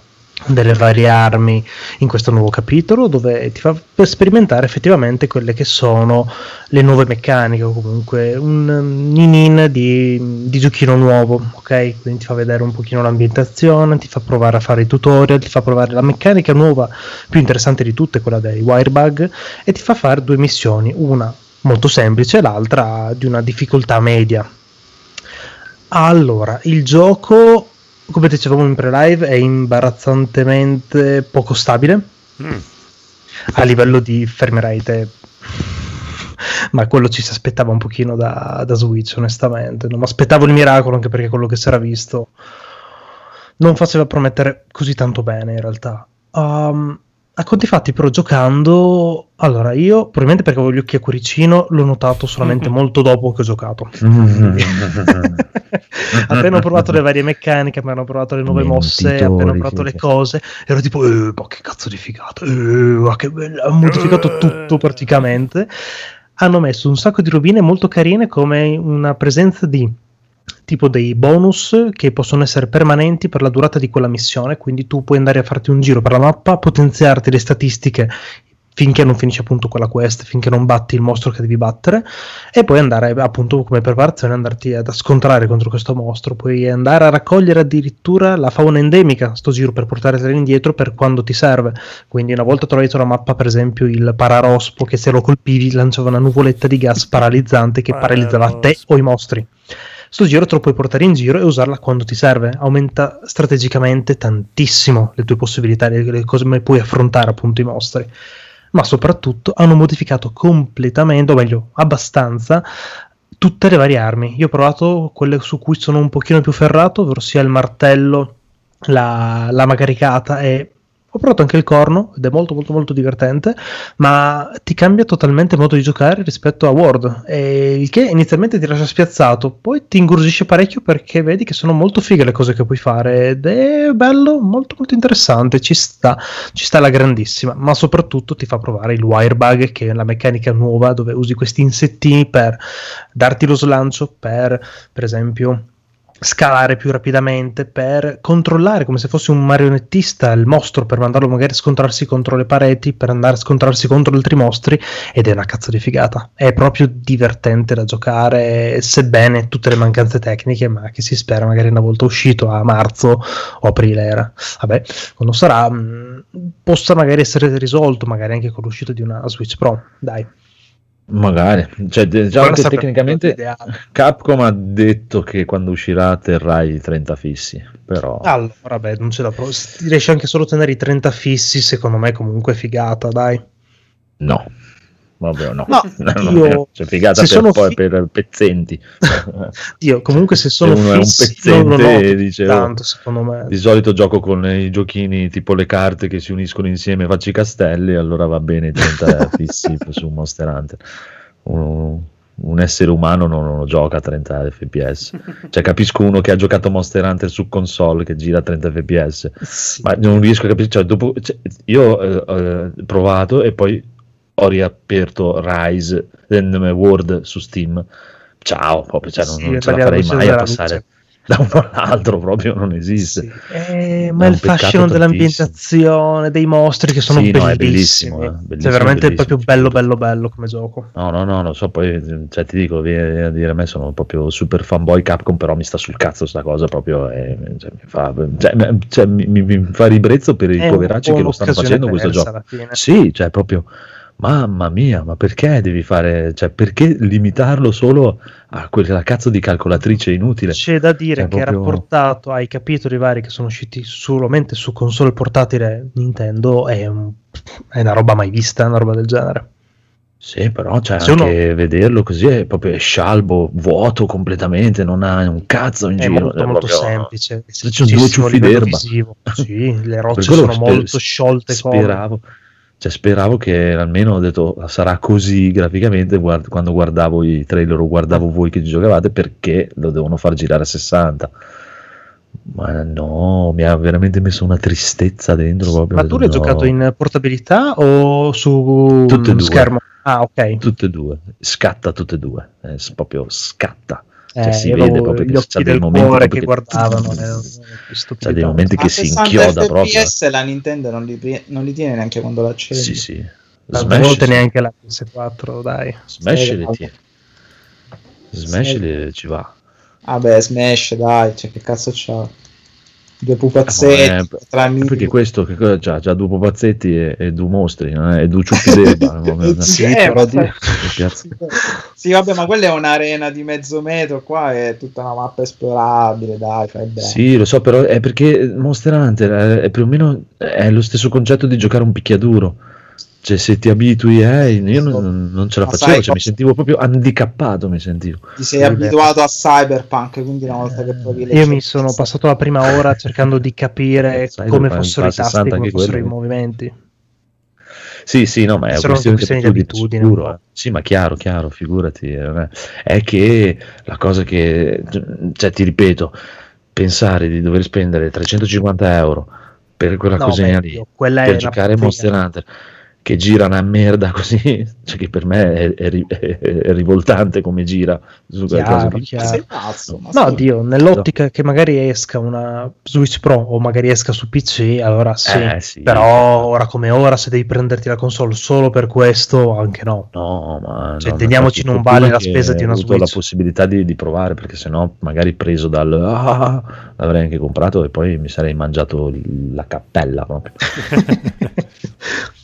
delle varie armi in questo nuovo capitolo dove ti fa sperimentare effettivamente quelle che sono le nuove meccaniche o comunque un ninin di, di giochino nuovo ok? Quindi ti fa vedere un pochino l'ambientazione ti fa provare a fare i tutorial ti fa provare la meccanica nuova più interessante di tutte quella dei wirebug e ti fa fare due missioni una molto semplice l'altra di una difficoltà media. Allora il gioco come dicevamo in pre-live, è imbarazzantemente poco stabile Mm. a livello di frame rate. Ma quello ci si aspettava un pochino da, da Switch, onestamente. Non mi aspettavo il miracolo, anche perché quello che si era visto non faceva promettere così tanto bene, in realtà. Um, a conti fatti, però, giocando, allora io, probabilmente perché avevo gli occhi a cuoricino, l'ho notato solamente molto dopo che ho giocato. appena ho provato le varie meccaniche, appena ho provato le nuove mosse, appena ho provato le cose, ero tipo, eh, ma che cazzo di figata, eh, ma che bello, ha modificato tutto praticamente. Hanno messo un sacco di rovine molto carine come una presenza di tipo dei bonus che possono essere permanenti per la durata di quella missione, quindi tu puoi andare a farti un giro per la mappa, potenziarti le statistiche finché non finisci appunto quella quest, finché non batti il mostro che devi battere e poi andare appunto come preparazione andarti ad scontrare contro questo mostro, puoi andare a raccogliere addirittura la fauna endemica, sto giro per portartela indietro per quando ti serve. Quindi una volta trovato sulla mappa per esempio il pararospo che se lo colpivi lanciava una nuvoletta di gas paralizzante che paralizzava te o i mostri. Sto giro te lo puoi portare in giro e usarla quando ti serve. Aumenta strategicamente tantissimo le tue possibilità, le, le cose come puoi affrontare appunto i mostri. Ma soprattutto hanno modificato completamente, o meglio, abbastanza, tutte le varie armi. Io ho provato quelle su cui sono un pochino più ferrato, ovvero sia il martello, la lama caricata e ho provato anche il corno ed è molto molto molto divertente, ma ti cambia totalmente il modo di giocare rispetto a World, il che inizialmente ti lascia spiazzato, poi ti ingurgisce parecchio perché vedi che sono molto fighe le cose che puoi fare ed è bello, molto molto interessante, ci sta, ci sta la grandissima, ma soprattutto ti fa provare il wirebug che è la meccanica nuova dove usi questi insettini per darti lo slancio, per per esempio scalare più rapidamente per controllare come se fosse un marionettista il mostro per mandarlo magari a scontrarsi contro le pareti per andare a scontrarsi contro altri mostri ed è una cazzo di figata. È proprio divertente da giocare sebbene tutte le mancanze tecniche ma che si spera magari una volta uscito a marzo o aprile era. Vabbè quando sarà mh, possa magari essere risolto magari anche con l'uscita di una Switch Pro dai Magari, cioè, Guarda, che tecnicamente. Capcom ha detto che quando uscirà terrai i 30 fissi, però Allora, vabbè, non ce la provo. Se riesci anche solo a tenere i 30 fissi, secondo me comunque è figata, dai. no, proprio no. No, No, io- cioè, figata se per, sono poi fi- per pezzenti. Dio, comunque se sono uno è un fissi lo pezzente noto e dice, oh, tanto, secondo me. Di solito gioco con i giochini tipo le carte che si uniscono insieme e faccio i castelli, allora va bene 30 fissi su Monster Hunter. Un, un essere umano non, non gioca a 30 fps. Cioè capisco uno che ha giocato Monster Hunter su console che gira a 30 fps, Sì. ma non riesco a capire. Cioè, dopo, cioè, io eh, ho provato e poi ho riaperto Rise and World su Steam. Ciao, proprio, cioè, non, Sì, non ce la farei mai a passare luce. da uno all'altro, proprio non esiste. Sì. Eh, ma il tantissimo. dell'ambientazione, dei mostri che sono Sì, no, è bellissimi. bellissimo, eh, bellissimo, cioè, veramente bellissimo. proprio bello, bello, bello come gioco. No, no, no, non so, poi cioè, ti dico, viene a dire, a me sono proprio super fanboy Capcom, però mi sta sul cazzo sta cosa proprio, e, cioè, mi, fa, cioè, me- cioè, mi, mi- mi fa ribrezzo per i poveracci po' che lo stanno facendo questo gioco. Sì, cioè proprio, mamma mia, ma perché devi fare, cioè perché limitarlo solo a quella cazzo di calcolatrice inutile? C'è da dire Cioè, che proprio- rapportato ai capitoli vari che sono usciti solamente su console portatile Nintendo è, un- è una roba mai vista, una roba del genere. Sì, però cioè, Se anche vederlo così è proprio scialbo, vuoto completamente, non ha un cazzo in È giro. molto, è molto proprio- semplice. Se c'è due ciuffi d'erba. visivo. Sì, le rocce sono sper- molto sciolte. come. Cioè, speravo che almeno ho detto sarà così graficamente guard- quando guardavo i trailer o guardavo voi che giocavate perché lo devono far girare a 60. Ma no, mi ha veramente messo una tristezza dentro. Proprio, Ma tu l'hai no. giocato in portabilità o su Tutte mm, schermo? Ah, ok. Tutte e due, scatta tutte e due, eh, proprio scatta. Cioè, Eh, si vede proprio gli che occhi c'ha dei del momenti cuore proprio che guardavano, erano c'ha dei momenti che si 60 inchioda proprio. fps la Nintendo non li, non li tiene neanche quando l'accendi. Sì, sì. Tante Smash, volte sì. neanche la PS4, dai. Smash Sì, le tiene. Smash Sì. ci va. Vabbè, Smash, dai, cioè che cazzo c'ha? Due Eh, pupazzetti, è- tre amici. Perché questo che cosa c'ha? C'ha due pupazzetti e, e due mostri, no? e due ciuffi d'erba. come- Sì, Sì, eh, però di-. Sì, vabbè, ma quella è un'arena di mezzo metro, qua è tutta una mappa esplorabile, dai, fai bene. Sì, lo so, però è perché Monster Hunter è, è più o meno è lo stesso concetto di giocare un picchiaduro. Cioè, se ti abitui, eh, io non, non ce la Ma facevo, sai cioè, mi sentivo proprio handicappato, mi sentivo. Ti sei abituato a Cyberpunk, quindi una volta che provi le Io mi sono passato la prima ora cercando di capire Sai, come fossero i tasti, 60 come fossero i movimenti. Sì, sì, no, ma è una questione, questioni di di abitudine, sicuro, eh. Sì, ma chiaro, chiaro, figurati. eh, È che la cosa che, cioè, ti ripeto, pensare di dover spendere 350 euro per quella No, cosina beh, lì, io- quella è per giocare. Monster Hunter, che gira una merda così, cioè che per me è, è è- è rivoltante come gira su Chiaro, lì. chiaro. Sei pazzo, ma No, sì. Dio, nell'ottica che magari esca una Switch Pro o magari esca su PC, allora sì. Eh, sì. Però ora come ora, se devi prenderti la console solo per questo, anche no. No, ma Cioè, no, intendiamoci, infatti, non vale la che spesa di una ho avuto la Switch. possibilità di, di provare perché sennò magari preso dal ah, l'avrei anche comprato e poi mi sarei mangiato la cappella proprio.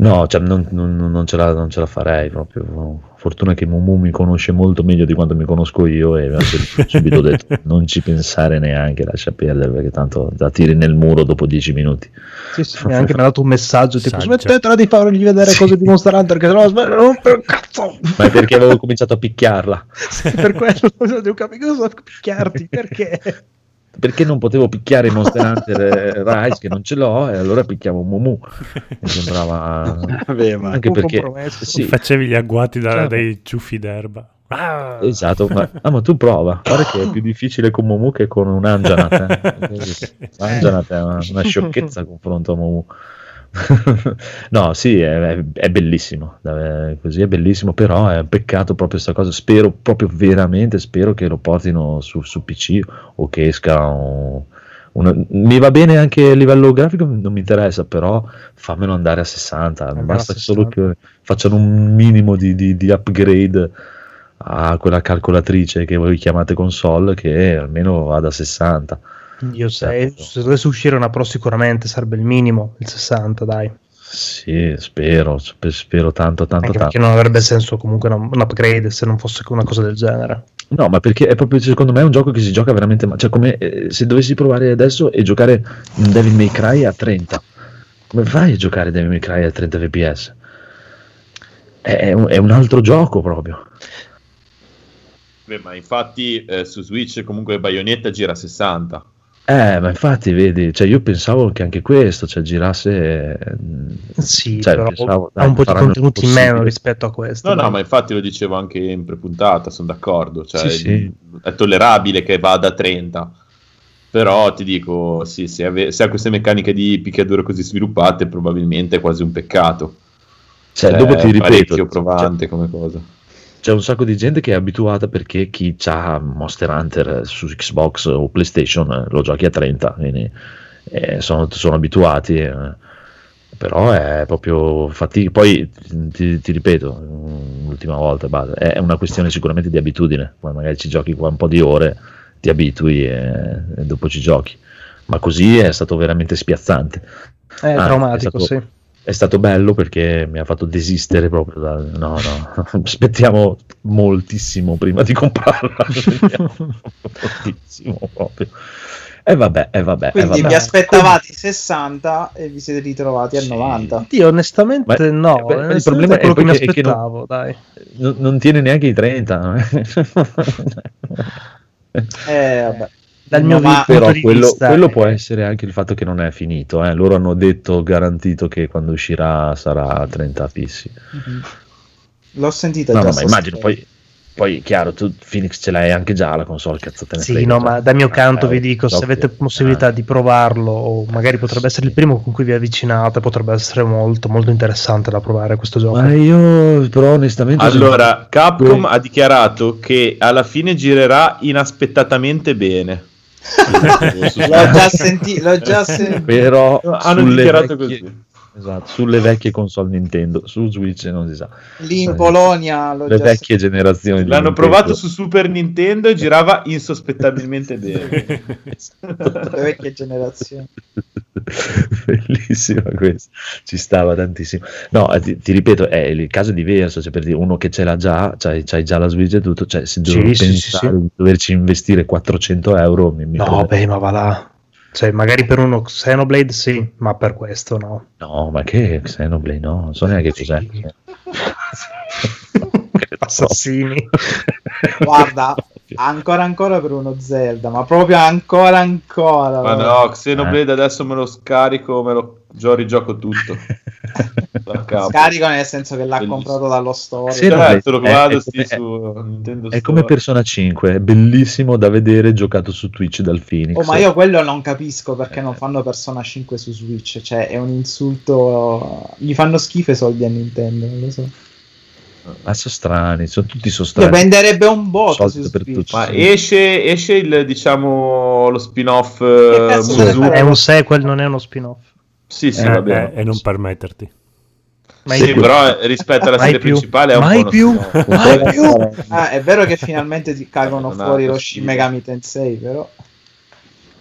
No, cioè, non, non- non ce la, non ce la farei proprio. Fortuna che Mumu mi conosce molto meglio di quanto mi conosco io e mi ha sub- subito detto non ci pensare neanche, lascia perdere perché tanto la tiri nel muro dopo dieci minuti. Sì, sì, mi ha anche mandato un messaggio tipo smettetela di fargli vedere cose di Monster Hunter che sennò sm- non per cazzo Ma è perché avevo cominciato a picchiarla. Sì, per quello devo capire cosa picchiarti perché perché non potevo picchiare Monster Hunter eh, Rise che non ce l'ho e allora picchiavo Mumu mi sembrava Vabbè, ma anche perché sì, Facevi gli agguati da- Certo. dai ciuffi d'erba. Ah! esatto ma, ah, ma tu prova guarda che è più difficile con Mumu che con un Anjanat eh. Anjanat è una, una sciocchezza confronto a Mumu no sì è, è bellissimo eh, così è bellissimo però è un peccato proprio questa cosa spero proprio veramente spero che lo portino su, su PC o che esca un, una- mi va bene anche a livello grafico non mi interessa però fammelo andare a 60 Almeno basta a solo 60. che facciano un minimo di, di- di upgrade a quella calcolatrice che voi chiamate console che almeno vada a 60 io se, Certo. se dovesse uscire una Pro sicuramente sarebbe il minimo il 60 dai sì spero sp- spero tanto tanto anche tanto perché non avrebbe senso comunque un, upgrade se non fosse una cosa del genere No, ma perché è proprio secondo me un gioco che si gioca veramente ma- Cioè, come eh, se dovessi provare adesso e giocare un Devil May Cry a 30. Come fai a giocare Devil May Cry a 30 fps? È, è un, è un altro gioco proprio. Beh, ma infatti eh, su Switch comunque Bayonetta gira a 60. Eh, ma infatti, vedi, cioè io pensavo che anche questo, cioè, girasse... eh, sì cioè, però pensavo, ha dai, un po' di contenuti in meno rispetto a questo No, no, dai. ma infatti lo dicevo anche in prepuntata, sono d'accordo. Cioè, Sì, sì. È tollerabile che vada a 30. Però ti dico, sì, se, ave- se ha queste meccaniche di picchiaduro così sviluppate, probabilmente è quasi un peccato. Cioè, Cioè, dopo ti è ripeto, parecchio provante come cosa. C'è un sacco di gente che è abituata perché chi ha Monster Hunter su Xbox o PlayStation eh, lo giochi a 30, quindi eh, sono, sono abituati. eh. Però è proprio fatica. Poi ti, ti ripeto, l'ultima volta, è una questione sicuramente di abitudine. Poi magari ci giochi qua un po' di ore, ti abitui e, e dopo ci giochi. Ma così è stato veramente spiazzante. è Ah, traumatico è stato- sì È stato bello perché mi ha fatto desistere proprio dal... No, no, aspettiamo moltissimo prima di comprarla. Aspettiamo moltissimo proprio. E vabbè, e vabbè, e Quindi vabbè. vi aspettavate i 60 e vi siete ritrovati a Sì. 90. Io onestamente no, eh, beh, il onestamente problema è quello che mi è che non- aspettavo, dai. Non, non tiene neanche i 30. Eh, vabbè. Dal No, mio ma- punto Però quello, vista, quello eh, può essere anche il fatto che non è finito. eh. Loro hanno detto, garantito che quando uscirà sarà a 30 fissi. L'ho sentita No, già no, ma immagino poi poi chiaro, tu Phoenix ce l'hai anche già la console, cazzo te ne Sì, no, cioè. ma dal mio canto Eh, vi dico, se avete possibilità di provarlo, o magari potrebbe essere il primo con cui vi avvicinate, potrebbe essere molto, molto interessante da provare questo gioco. Ma io però onestamente... Allora, Capcom ha dichiarato che alla fine girerà inaspettatamente bene. L'ho già sentito, l'ho già sentito. però Hanno dichiarato vecchie- così. Esatto, sulle vecchie console Nintendo, su Switch non si sa. Lì in Polonia l'ho Le vecchie generazioni di L'hanno provato su Super Nintendo e girava insospettabilmente bene. sentito, le vecchie generazioni. Bellissima questa, ci stava tantissimo. No, eh, ti, ti ripeto, è il caso è diverso, cioè per dire uno che ce l'ha già, c'hai, c'hai già la Switch e tutto, cioè se Sì, devo sì, pensare sì, sì. di doverci investire 400 euro, mi, mi No, prende- beh, ma va là. Cioè, magari per uno Xenoblade sì, ma per questo no. no, ma che Xenoblade, no, non so neanche cos'è. Assassini. Guarda, ancora ancora per uno Zelda, ma proprio ancora ancora. Ma no, Xenoblade adesso me lo scarico, me lo gio- rigioco tutto. Scarico nel senso che l'ha Bellissimo. comprato dallo store. Sì, no, lo è- guardo è sì, come- su Nintendo È come. Persona 5, è bellissimo da vedere giocato su Twitch dal Phoenix. Oh, ma io quello non capisco perché non fanno Persona 5 su Switch, cioè è un insulto. Gli fanno schifo i soldi a Nintendo, non lo so. Ma sono strani, sono tutti sono strani. venderebbe un botto. Ma esce, esce il, diciamo, lo spin-off eh, È un sequel, non è uno spin-off. Sì, sì, Eh, va bene. eh, e non permetterti. Mai Sì, più. però eh, rispetto alla Mai serie più. principale è un Mai po' più. Mai più. Ah, è vero che finalmente ti cagano fuori lo Shin. Megami Tensei, però.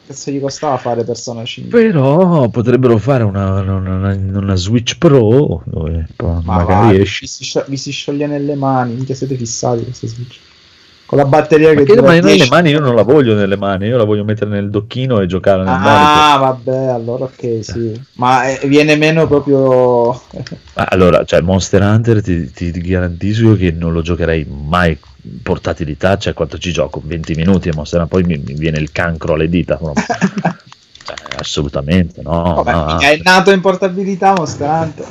Cazzo gli costava fare Persona 5? Però potrebbero fare una, una- una- una Switch Pro dove Ma magari va, esce. vi, si scio- vi si scioglie nelle mani, minchia siete fissati questa Switch. Con la batteria che dura ma nelle 10 mani io non la voglio nelle mani, io la voglio mettere nel docchino e giocare nel manico. Ah, vabbè, allora ok, sì. Ma eh, viene meno proprio... Allora, cioè Monster Hunter ti, ti garantisco che non lo giocherei mai portatilità, cioè quanto ci gioco? 20 minuti e Monster Hunter, poi mi, mi viene il cancro alle dita. Cioè, assolutamente no. Vabbè, no. è nato in portabilità Monster Hunter.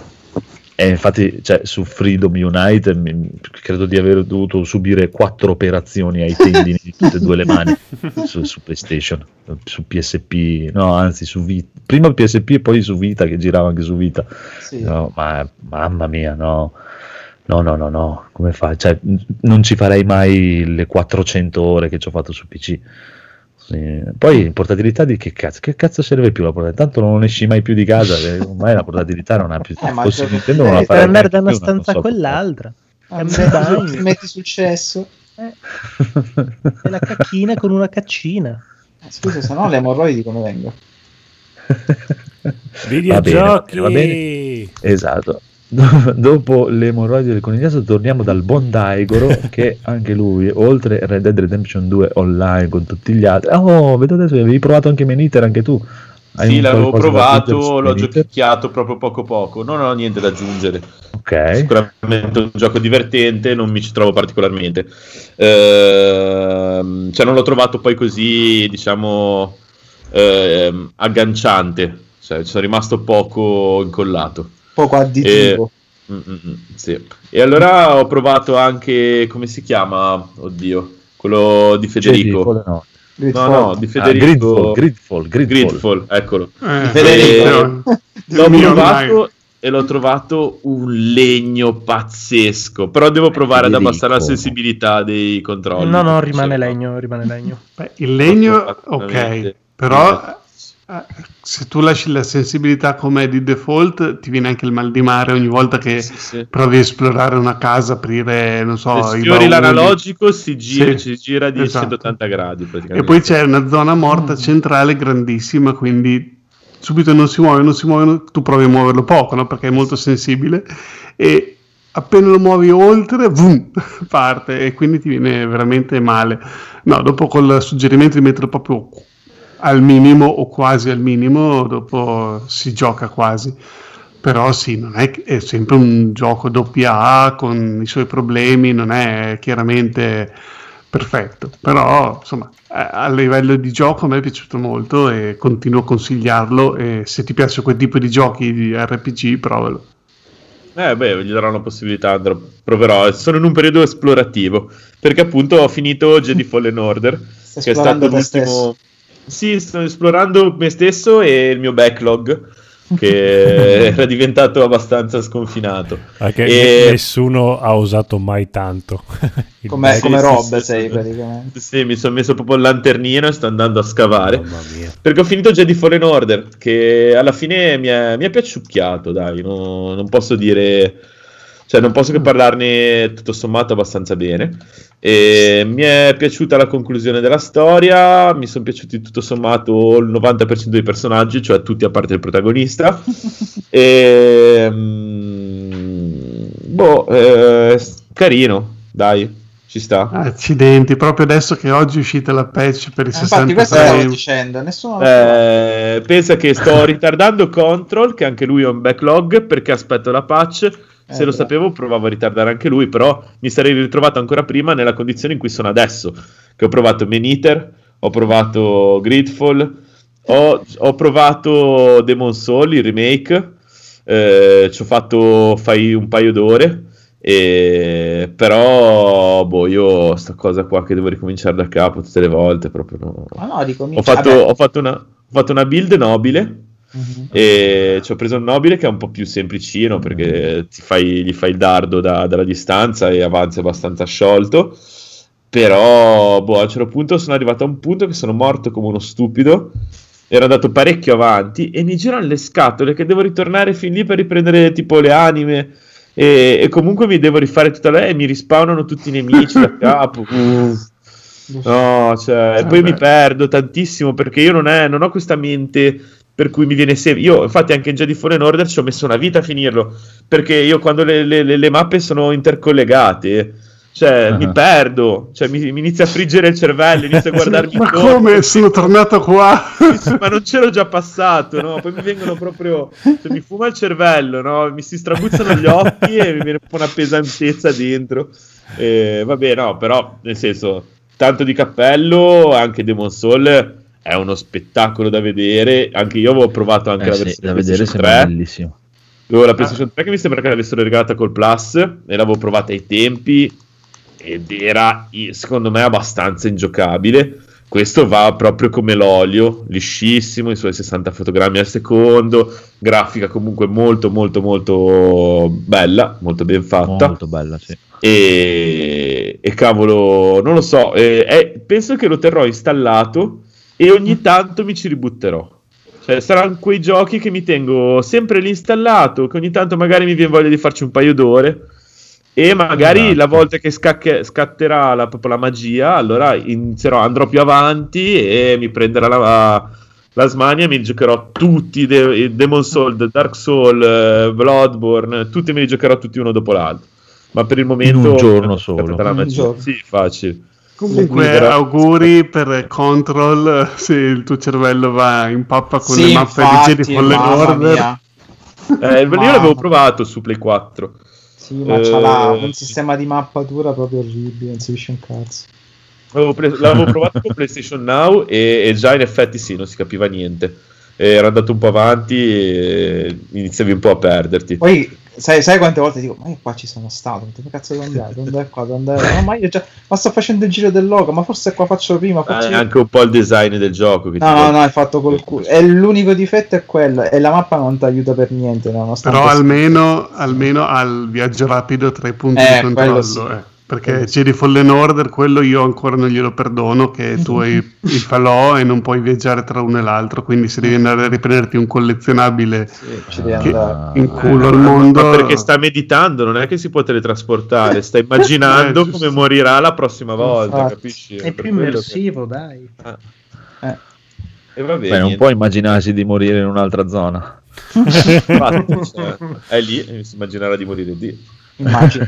E infatti, cioè, su Freedom Unite mi- credo di aver dovuto subire quattro operazioni ai tendini di tutte e due le mani su, su PlayStation, su PSP, no, anzi su Vita. Prima PSP e poi su Vita, che girava anche su Vita. Sì. No, ma mamma mia, no. No, no, no, no, come fai? Cioè, n- non ci farei mai le 400 ore che ci ho fatto su PC. Sì. Poi portabilità di che cazzo? Che cazzo serve più la portabilità? Tanto non esci mai più di casa, eh, ormai la portabilità non ha più. Eh, ma Fossi giochi- Nintendo non la eh, Per andare da una più stanza a console quell'altra. Ah, È metti, metti sul cesso. E la cacchina con una caccina. Eh, Scusa, se no le emorroidi come vengono? Videogiochi! Va bene, Esatto. Dopo le emorroidi del conigliato torniamo dal buon Daigoro che anche lui, oltre Red Dead Redemption 2 online con tutti gli altri... Oh, vedo adesso avevi provato anche Meniter, anche tu. Hai Sì, l'avevo provato, l'ho giochicchiato proprio poco poco. Non ho niente da aggiungere. Ok. Sicuramente un gioco divertente, non mi ci trovo particolarmente. Ehm, cioè, non l'ho trovato poi così, diciamo, ehm, agganciante. Cioè, ci sono rimasto poco incollato. Poco additivo. Mm, mm, mm, sì. E allora ho provato anche, come si chiama? Oddio, quello di Federico. No. No, no, di Ah, Federico. Gridfall, Gridfall, Gridfall. Gridfall, eccolo. Eh, Federico. eh, L'ho provato e l'ho trovato un legno pazzesco. Però devo provare ad Federico. abbassare la sensibilità dei controlli. No, no, rimane legno, rimane legno. beh, il legno, ok, però eh, se tu lasci la sensibilità come di default, ti viene anche il mal di mare ogni volta che Sì, sì. provi a esplorare una casa, aprire, non so, Se i sfiori l'analogico si gira, Sì, si gira di esatto. 180 gradi E poi c'è una zona morta centrale grandissima, quindi subito non si muove, non si muove, tu provi a muoverlo poco, no? perché è molto sensibile e appena lo muovi oltre, vum, parte e quindi ti viene veramente male. No, dopo col suggerimento di metterlo proprio al minimo o quasi al minimo, dopo si gioca quasi. Però sì, non è, è sempre un gioco doppia A con i suoi problemi, non è chiaramente perfetto. Però insomma, a livello di gioco a me è piaciuto molto e continuo a consigliarlo. E se ti piace quel tipo di giochi di RPG, provalo. Eh beh, gli darò una possibilità, andrò, proverò. Sono in un periodo esplorativo, perché appunto ho finito Jedi Fallen Order, Stai che è stato l'ultimo... Sì, sto esplorando me stesso e il mio backlog, che era diventato abbastanza sconfinato. Perché E- nessuno ha usato mai tanto. Come, back- come sì, Rob sì, sei sì. praticamente. Sì, mi sono messo proprio il lanternino e sto andando a scavare. Mamma mia. Perché ho finito Jedi Fallen Order, che alla fine mi è, mi è piaciucchiato, dai, no- non posso dire... Cioè, non posso che parlarne tutto sommato abbastanza bene. E mi è piaciuta la conclusione della storia, mi sono piaciuti tutto sommato il 90% dei personaggi, cioè tutti a parte il protagonista. e... mm, boh, eh, carino, dai, ci sta. Accidenti, proprio adesso che oggi è uscita la patch per i Eh, 60 Infatti, questo stavo dicendo, nessuno Eh, pensa che sto ritardando Control, che anche lui ha un backlog, perché aspetto la patch. Se Eh, lo beh. sapevo, provavo a ritardare anche lui, però mi sarei ritrovato ancora prima nella condizione in cui sono adesso. Che ho provato Man Eater, ho provato Gridfall, ho, ho provato Demon Soul, il remake. eh, ci ho fatto fai un paio d'ore. E, però, boh, io sta cosa qua che devo ricominciare da capo tutte le volte, proprio no. Ma no, ricominci. Ho fatto, ho fatto una, ho fatto una build nobile Mhm. e ci ho preso un nobile che è un po' più semplicino perché ti fai, gli fai il dardo da- dalla distanza e avanzi abbastanza sciolto. Però, boh, a un certo punto sono arrivato a un punto che sono morto come uno stupido. Ero andato parecchio avanti e mi girano le scatole che devo ritornare fin lì per riprendere tipo le anime. E, e comunque mi devo rifare tutta la. e mi rispawnano tutti i nemici da capo. No, cioè, e poi mi perdo tantissimo perché io non, è- non ho questa mente per cui mi viene sempre. Io, infatti, anche in Jedi Fallen Order ci ho messo una vita a finirlo perché io quando le, le- le- mappe sono intercollegate, cioè Ah. mi perdo, cioè mi, mi inizia a friggere il cervello, inizio a guardarmi Ma intorno, come? Sono tornato qua. ma non c'ero già passato, no? Poi mi vengono proprio, cioè, mi fuma il cervello, no? Mi si strabuzzano gli occhi e mi viene un po' una pesantezza dentro. Eh, vabbè, no, però, nel senso, tanto di cappello, anche Demon Soul è uno spettacolo da vedere. Anche io avevo provato anche Eh la sì, versione da vedere PlayStation sembra 3. bellissimo. Avevo la PlayStation 3 che mi sembra che l'avessero regalata col Plus e l'avevo provata ai tempi ed era secondo me abbastanza ingiocabile. Questo va proprio come l'olio, liscissimo, i suoi 60 fotogrammi al secondo, grafica comunque molto molto molto bella, molto ben fatta. Molto bella, sì. E, e cavolo, non lo so, eh, eh, penso che lo terrò installato e ogni tanto mi ci ributterò. Cioè, saranno quei giochi che mi tengo sempre lì installato, che ogni tanto magari mi viene voglia di farci un paio d'ore. E magari Esatto. la volta che scacche- scatterà la, proprio la magia, allora inizierò, andrò più avanti e mi prenderà la, la smania e mi giocherò tutti i De- Demon Soul, Dark Soul, eh, Bloodborne, tutti me li giocherò tutti uno dopo l'altro. Ma per il momento un giorno solo. la In un magia. giorno. Sì, facile. Comunque, auguri per Control se il tuo cervello va in pappa con Sì, le mappe infatti, di Jedi Fallen mamma Order. Eh, io l'avevo provato su Play 4. Sì, ma c'ha Eh, un sistema di mappatura proprio orribile, non si capisce un cazzo. Avevo pre- l'avevo provato con PlayStation Now e, e già in effetti sì, non si capiva niente. E ero andato un po' avanti e iniziavi un po' a perderti. Poi, sai, sai quante volte dico, ma io qua ci sono stato, dove cazzo devo andare? Devo andare qua, devo andare... No, ma io già, ma sto facendo il giro del logo, ma forse qua faccio prima, Eh, faccio... anche un po' il design del gioco. Che ti No, no, no, hai fatto col culo. E l'unico difetto è quello, e la mappa non ti aiuta per niente. Però almeno, almeno al viaggio rapido tra i punti Eh, di quello controllo. sì. eh. Perché sì. Jedi Fallen Order, quello io ancora non glielo perdono, che tu hai il falò e non puoi viaggiare tra uno e l'altro, quindi se devi andare a riprenderti un collezionabile Sì, che in culo al Eh, mondo... Ma perché sta meditando, non è che si può teletrasportare, sta immaginando Eh, come morirà la prossima volta, Infatti. capisci? È Per più quello che- immersivo, dai. Eh. E va bene. Beh, non può immaginarsi di morire in un'altra zona. Infatti, cioè, è lì e si immaginerà di morire lì. Immagino.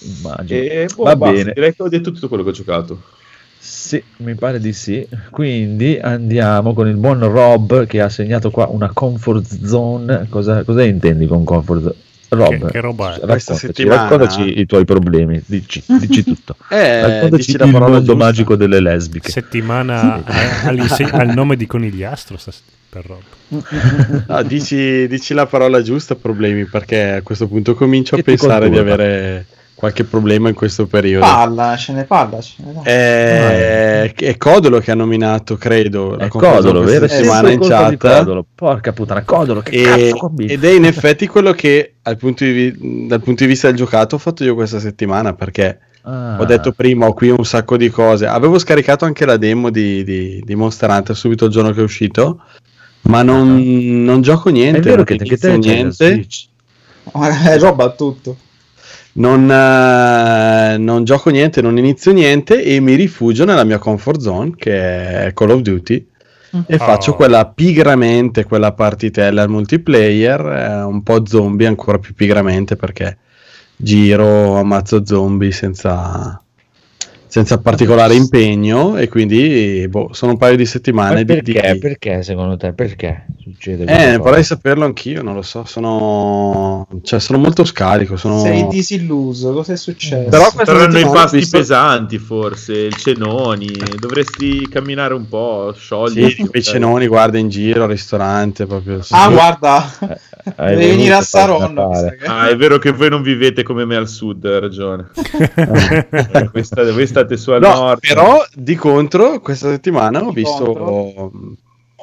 Immagino. E boh, Va basta, bene. direi che ho detto tutto quello che ho giocato. Sì, mi pare di sì. Quindi andiamo con il buon Rob che ha segnato qua una comfort zone. Cosa, cosa intendi con comfort zone? Rob, Che- che roba è? raccontaci, settimana- raccontaci i tuoi problemi, dici, dici tutto. Eh, raccontaci dici la il parola mondo giusta. magico delle lesbiche. Settimana a- al nome di conigliastro per Rob. No, dici, dici la parola giusta, problemi, perché a questo punto comincio a Che ti pensare di avere qualche problema in questo periodo. Palla, ce ne parla, ce ne dai. Eh, è Codolo che ha nominato, credo, la È Codolo, questa vero? settimana in chat. Codolo. Porca puttana, Codolo, che E- cazzo ed è in effetti quello che al punto di vi- dal punto di vista del giocato ho fatto io questa settimana perché Ah. ho detto prima ho qui un sacco di cose avevo scaricato anche la demo di, di- di Monster Hunter subito il giorno che è uscito ma non, non gioco niente È vero che inizio te niente. È roba tutto. Non, eh, non gioco niente non inizio niente e mi rifugio nella mia comfort zone che è Call of Duty e Oh. faccio quella pigramente, quella partitella al multiplayer, eh, un po' zombie ancora più pigramente perché giro, ammazzo zombie senza, senza particolare impegno e quindi boh, sono un paio di Ma settimane perché? di- Perché secondo te? Perché succede questa Eh, vorrei saperlo anch'io, non lo so, sono, cioè, sono molto scarico, sono... Sei disilluso, cosa è successo? Però questa Saranno i pasti visto- pesanti, forse, il cenoni. Dovresti camminare un po', Sì, scioglierti. di quei cenoni, guarda in giro, al ristorante, proprio... sì. Ah, guarda, Hai devi venire a Saronno. Ah, è vero che voi non vivete come me al sud, hai ragione. Eh, voi, state, su al No, nord. però di contro questa settimana ho visto,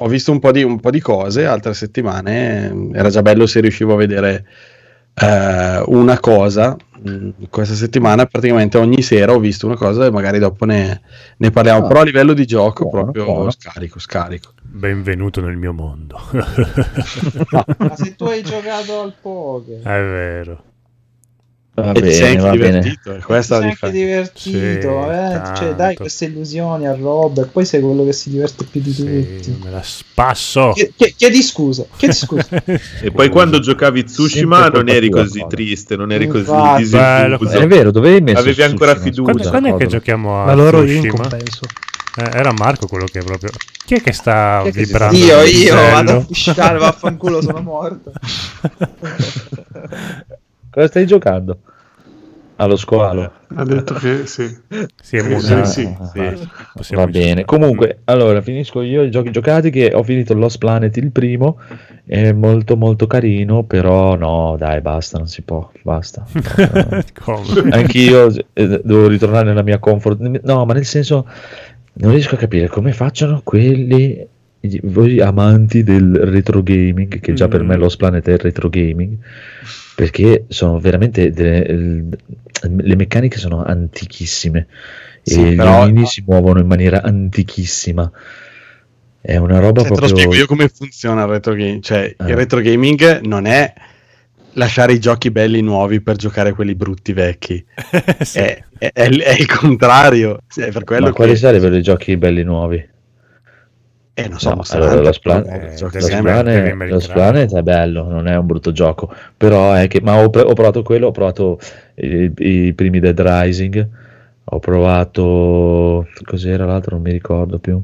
ho visto un, po di, un po' di cose, altre settimane eh, era già bello se riuscivo a vedere eh, una cosa. Mm, Questa settimana praticamente ogni sera ho visto una cosa e magari dopo ne, ne parliamo, Ah. però a livello di gioco Buono, proprio buono. scarico, scarico. Benvenuto nel mio mondo. Ma se tu hai giocato al poker, È vero. Va e ti sei bene, anche va bene. divertito, e questa è sei la anche divertito, Sì, eh? Cioè, dai queste illusioni a Rob e poi sei quello che si diverte più di Sì, tutti. me la spasso. Chie- chie- Chiedi scusa, chiedi scusa. E poi quando giocavi Tsushima Sempre non eri così triste, non eri così Infatti. Bello. disilluso. È vero, dove hai messo Avevi ancora Tsushima? fiducia. Quando, quando è che giochiamo a Ma loro io in Tsushima? compenso. Eh, era Marco quello che proprio... Chi è che sta è che vibrando? Io, io, vado a pisciare, vaffanculo, sono morto. Cosa stai giocando? Allo squalo. Ha detto che sì. Si è Sì, mutato. sì, sì. Va bene. Comunque, allora finisco io i giochi giocati che ho finito Lost Planet il primo, è molto molto carino, però no, dai, basta, non si può, basta. Anch'io eh, devo ritornare nella mia comfort. No, ma nel senso non riesco a capire come facciano quelli voi amanti del retro gaming, che già per me Mm. Lost Planet è il retro gaming, perché sono veramente delle- le meccaniche sono antichissime Sì, e però- gli omini si muovono in maniera antichissima. È una roba Cioè, te lo proprio spiego io come funziona il retro gaming. Cioè, Eh. il retro gaming non è lasciare i giochi belli nuovi per giocare quelli brutti vecchi. Sì. È, è- è il- è il contrario. Cioè, per quello Ma quali che... sarebbero i giochi belli nuovi? Eh, non so, No, allora, lo Splan- eh, giochi Devi Lost sempre. mer- Planet, devi Lost meritarlo. Planet è bello, non è un brutto gioco, però è che, ma ho, pre- ho provato quello, ho provato i, i primi Dead Rising, ho provato, cos'era l'altro, non mi ricordo più,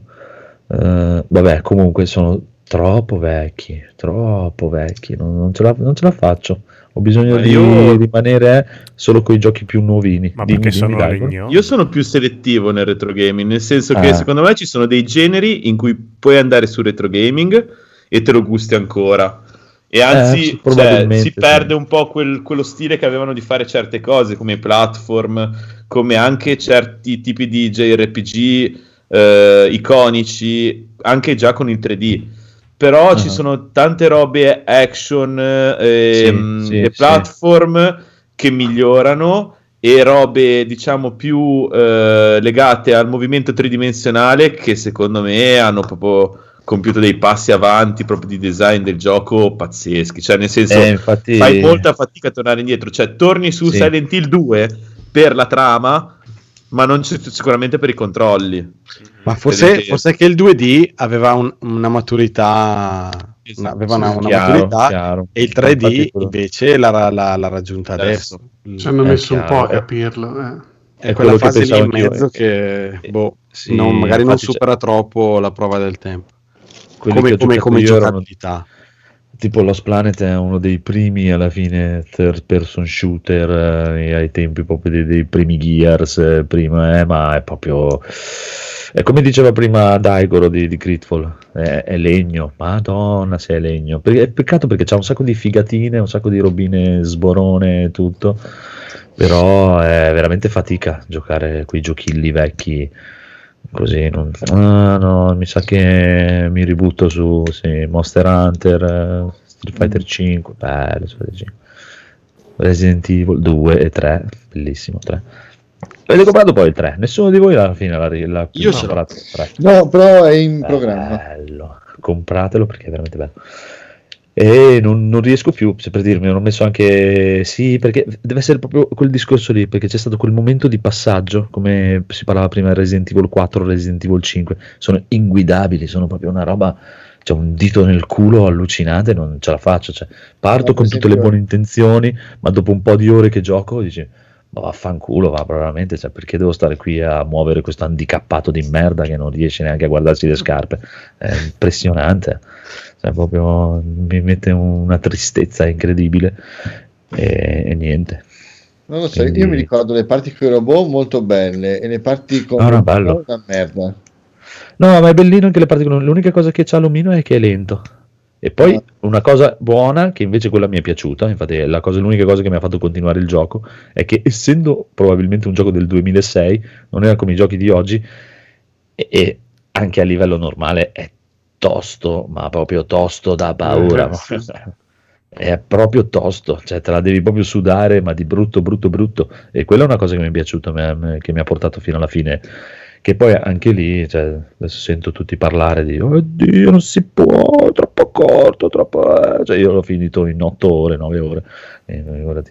Eh, vabbè, comunque sono troppo vecchi, troppo vecchi, non, non ce, la, non ce la faccio, ho bisogno di io- rimanere solo con i giochi più nuovini. Ma Dimmi, perché dimmi, sono legno? Io sono più selettivo nel retro gaming, nel senso che Ah. secondo me ci sono dei generi in cui puoi andare su retro gaming e te lo gusti ancora. E anzi, sì, cioè, si sì. perde un po' quel- quello stile che avevano di fare certe cose, come i platform, come anche certi tipi di JRPG eh, iconici, anche già con il 3D. Però Ah. ci sono tante robe action eh, ehm, Sì, sì, e sì. platform che migliorano e robe diciamo più eh, legate al movimento tridimensionale che secondo me hanno proprio compiuto dei passi avanti proprio di design del gioco pazzeschi cioè nel senso Eh, infatti, fai molta fatica a tornare indietro cioè torni su Sì. Silent Hill 2 per la trama ma non c'è sicuramente per i controlli Ma forse, forse che il 2D aveva un- una maturità, Esatto, aveva una, una chiaro, maturità chiaro. e il 3D Infatti quello- invece l'ha, l'ha- l'ha raggiunta Adesso. adesso. Ci hanno È messo un po' chiaro. a capirlo. eh. È quello quella che fase lì in mezzo eh. che boh, Sì, non- magari non infatti c'è- supera troppo la prova del tempo. quelli Come, che come, come io erano- giocabilità. Tipo Lost Planet è uno dei primi alla fine third person shooter eh, ai tempi proprio dei, dei primi Gears eh, prima, eh, ma è proprio è come diceva prima Daigoro di, di Critfall è, è legno, madonna se è legno. Perché- peccato perché c'ha un sacco di figatine un sacco di robine sborone e tutto però è veramente fatica giocare quei giochilli vecchi così non, ah, no, mi sa che mi ributto su sì, Monster Hunter Street Fighter 5 bello Street Fighter 5 Resident Evil 2 e 3 bellissimo 3 avete comprato poi il 3 nessuno di voi alla fine l'ha, l'ha Io l'ha ce l'ho. comprato il 3 No, però è in programma. bello compratelo perché è veramente bello e non, non riesco più se per dirmi ho messo anche sì perché deve essere proprio quel discorso lì perché c'è stato quel momento di passaggio come si parlava prima di Resident Evil 4 Resident Evil 5 sono inguidabili sono proprio una roba c'è un dito nel culo allucinante non ce la faccio cioè, parto No, con tutte le buone intenzioni ma dopo un po' di ore che gioco dici ma vaffanculo va veramente cioè, perché devo stare qui a muovere questo handicappato di merda che non riesce neanche a guardarsi le scarpe? È impressionante. Cioè, proprio mi mette una tristezza incredibile. E, e niente. Non lo so, Quindi- io mi ricordo le parti con i robot molto belle e le parti con No, no, robot una merda. no ma è bellino anche le parti con l'unica cosa che c'ha l'omino è che è lento e poi Ah. una cosa buona che invece quella mi è piaciuta infatti è la cosa, l'unica cosa che mi ha fatto continuare il gioco è che essendo probabilmente un gioco del 2006 non era come i giochi di oggi e, e anche a livello normale è tosto ma proprio tosto da paura Eh, sì. è proprio tosto, cioè te la devi proprio sudare, ma di brutto, brutto, brutto. E quella è una cosa che mi è piaciuta, che mi ha portato fino alla fine. Che poi anche lì, cioè, adesso sento tutti parlare di oddio, non si può, troppo corto, troppo. eh." Cioè, io l'ho finito in 8 ore, 9 ore. E figurati,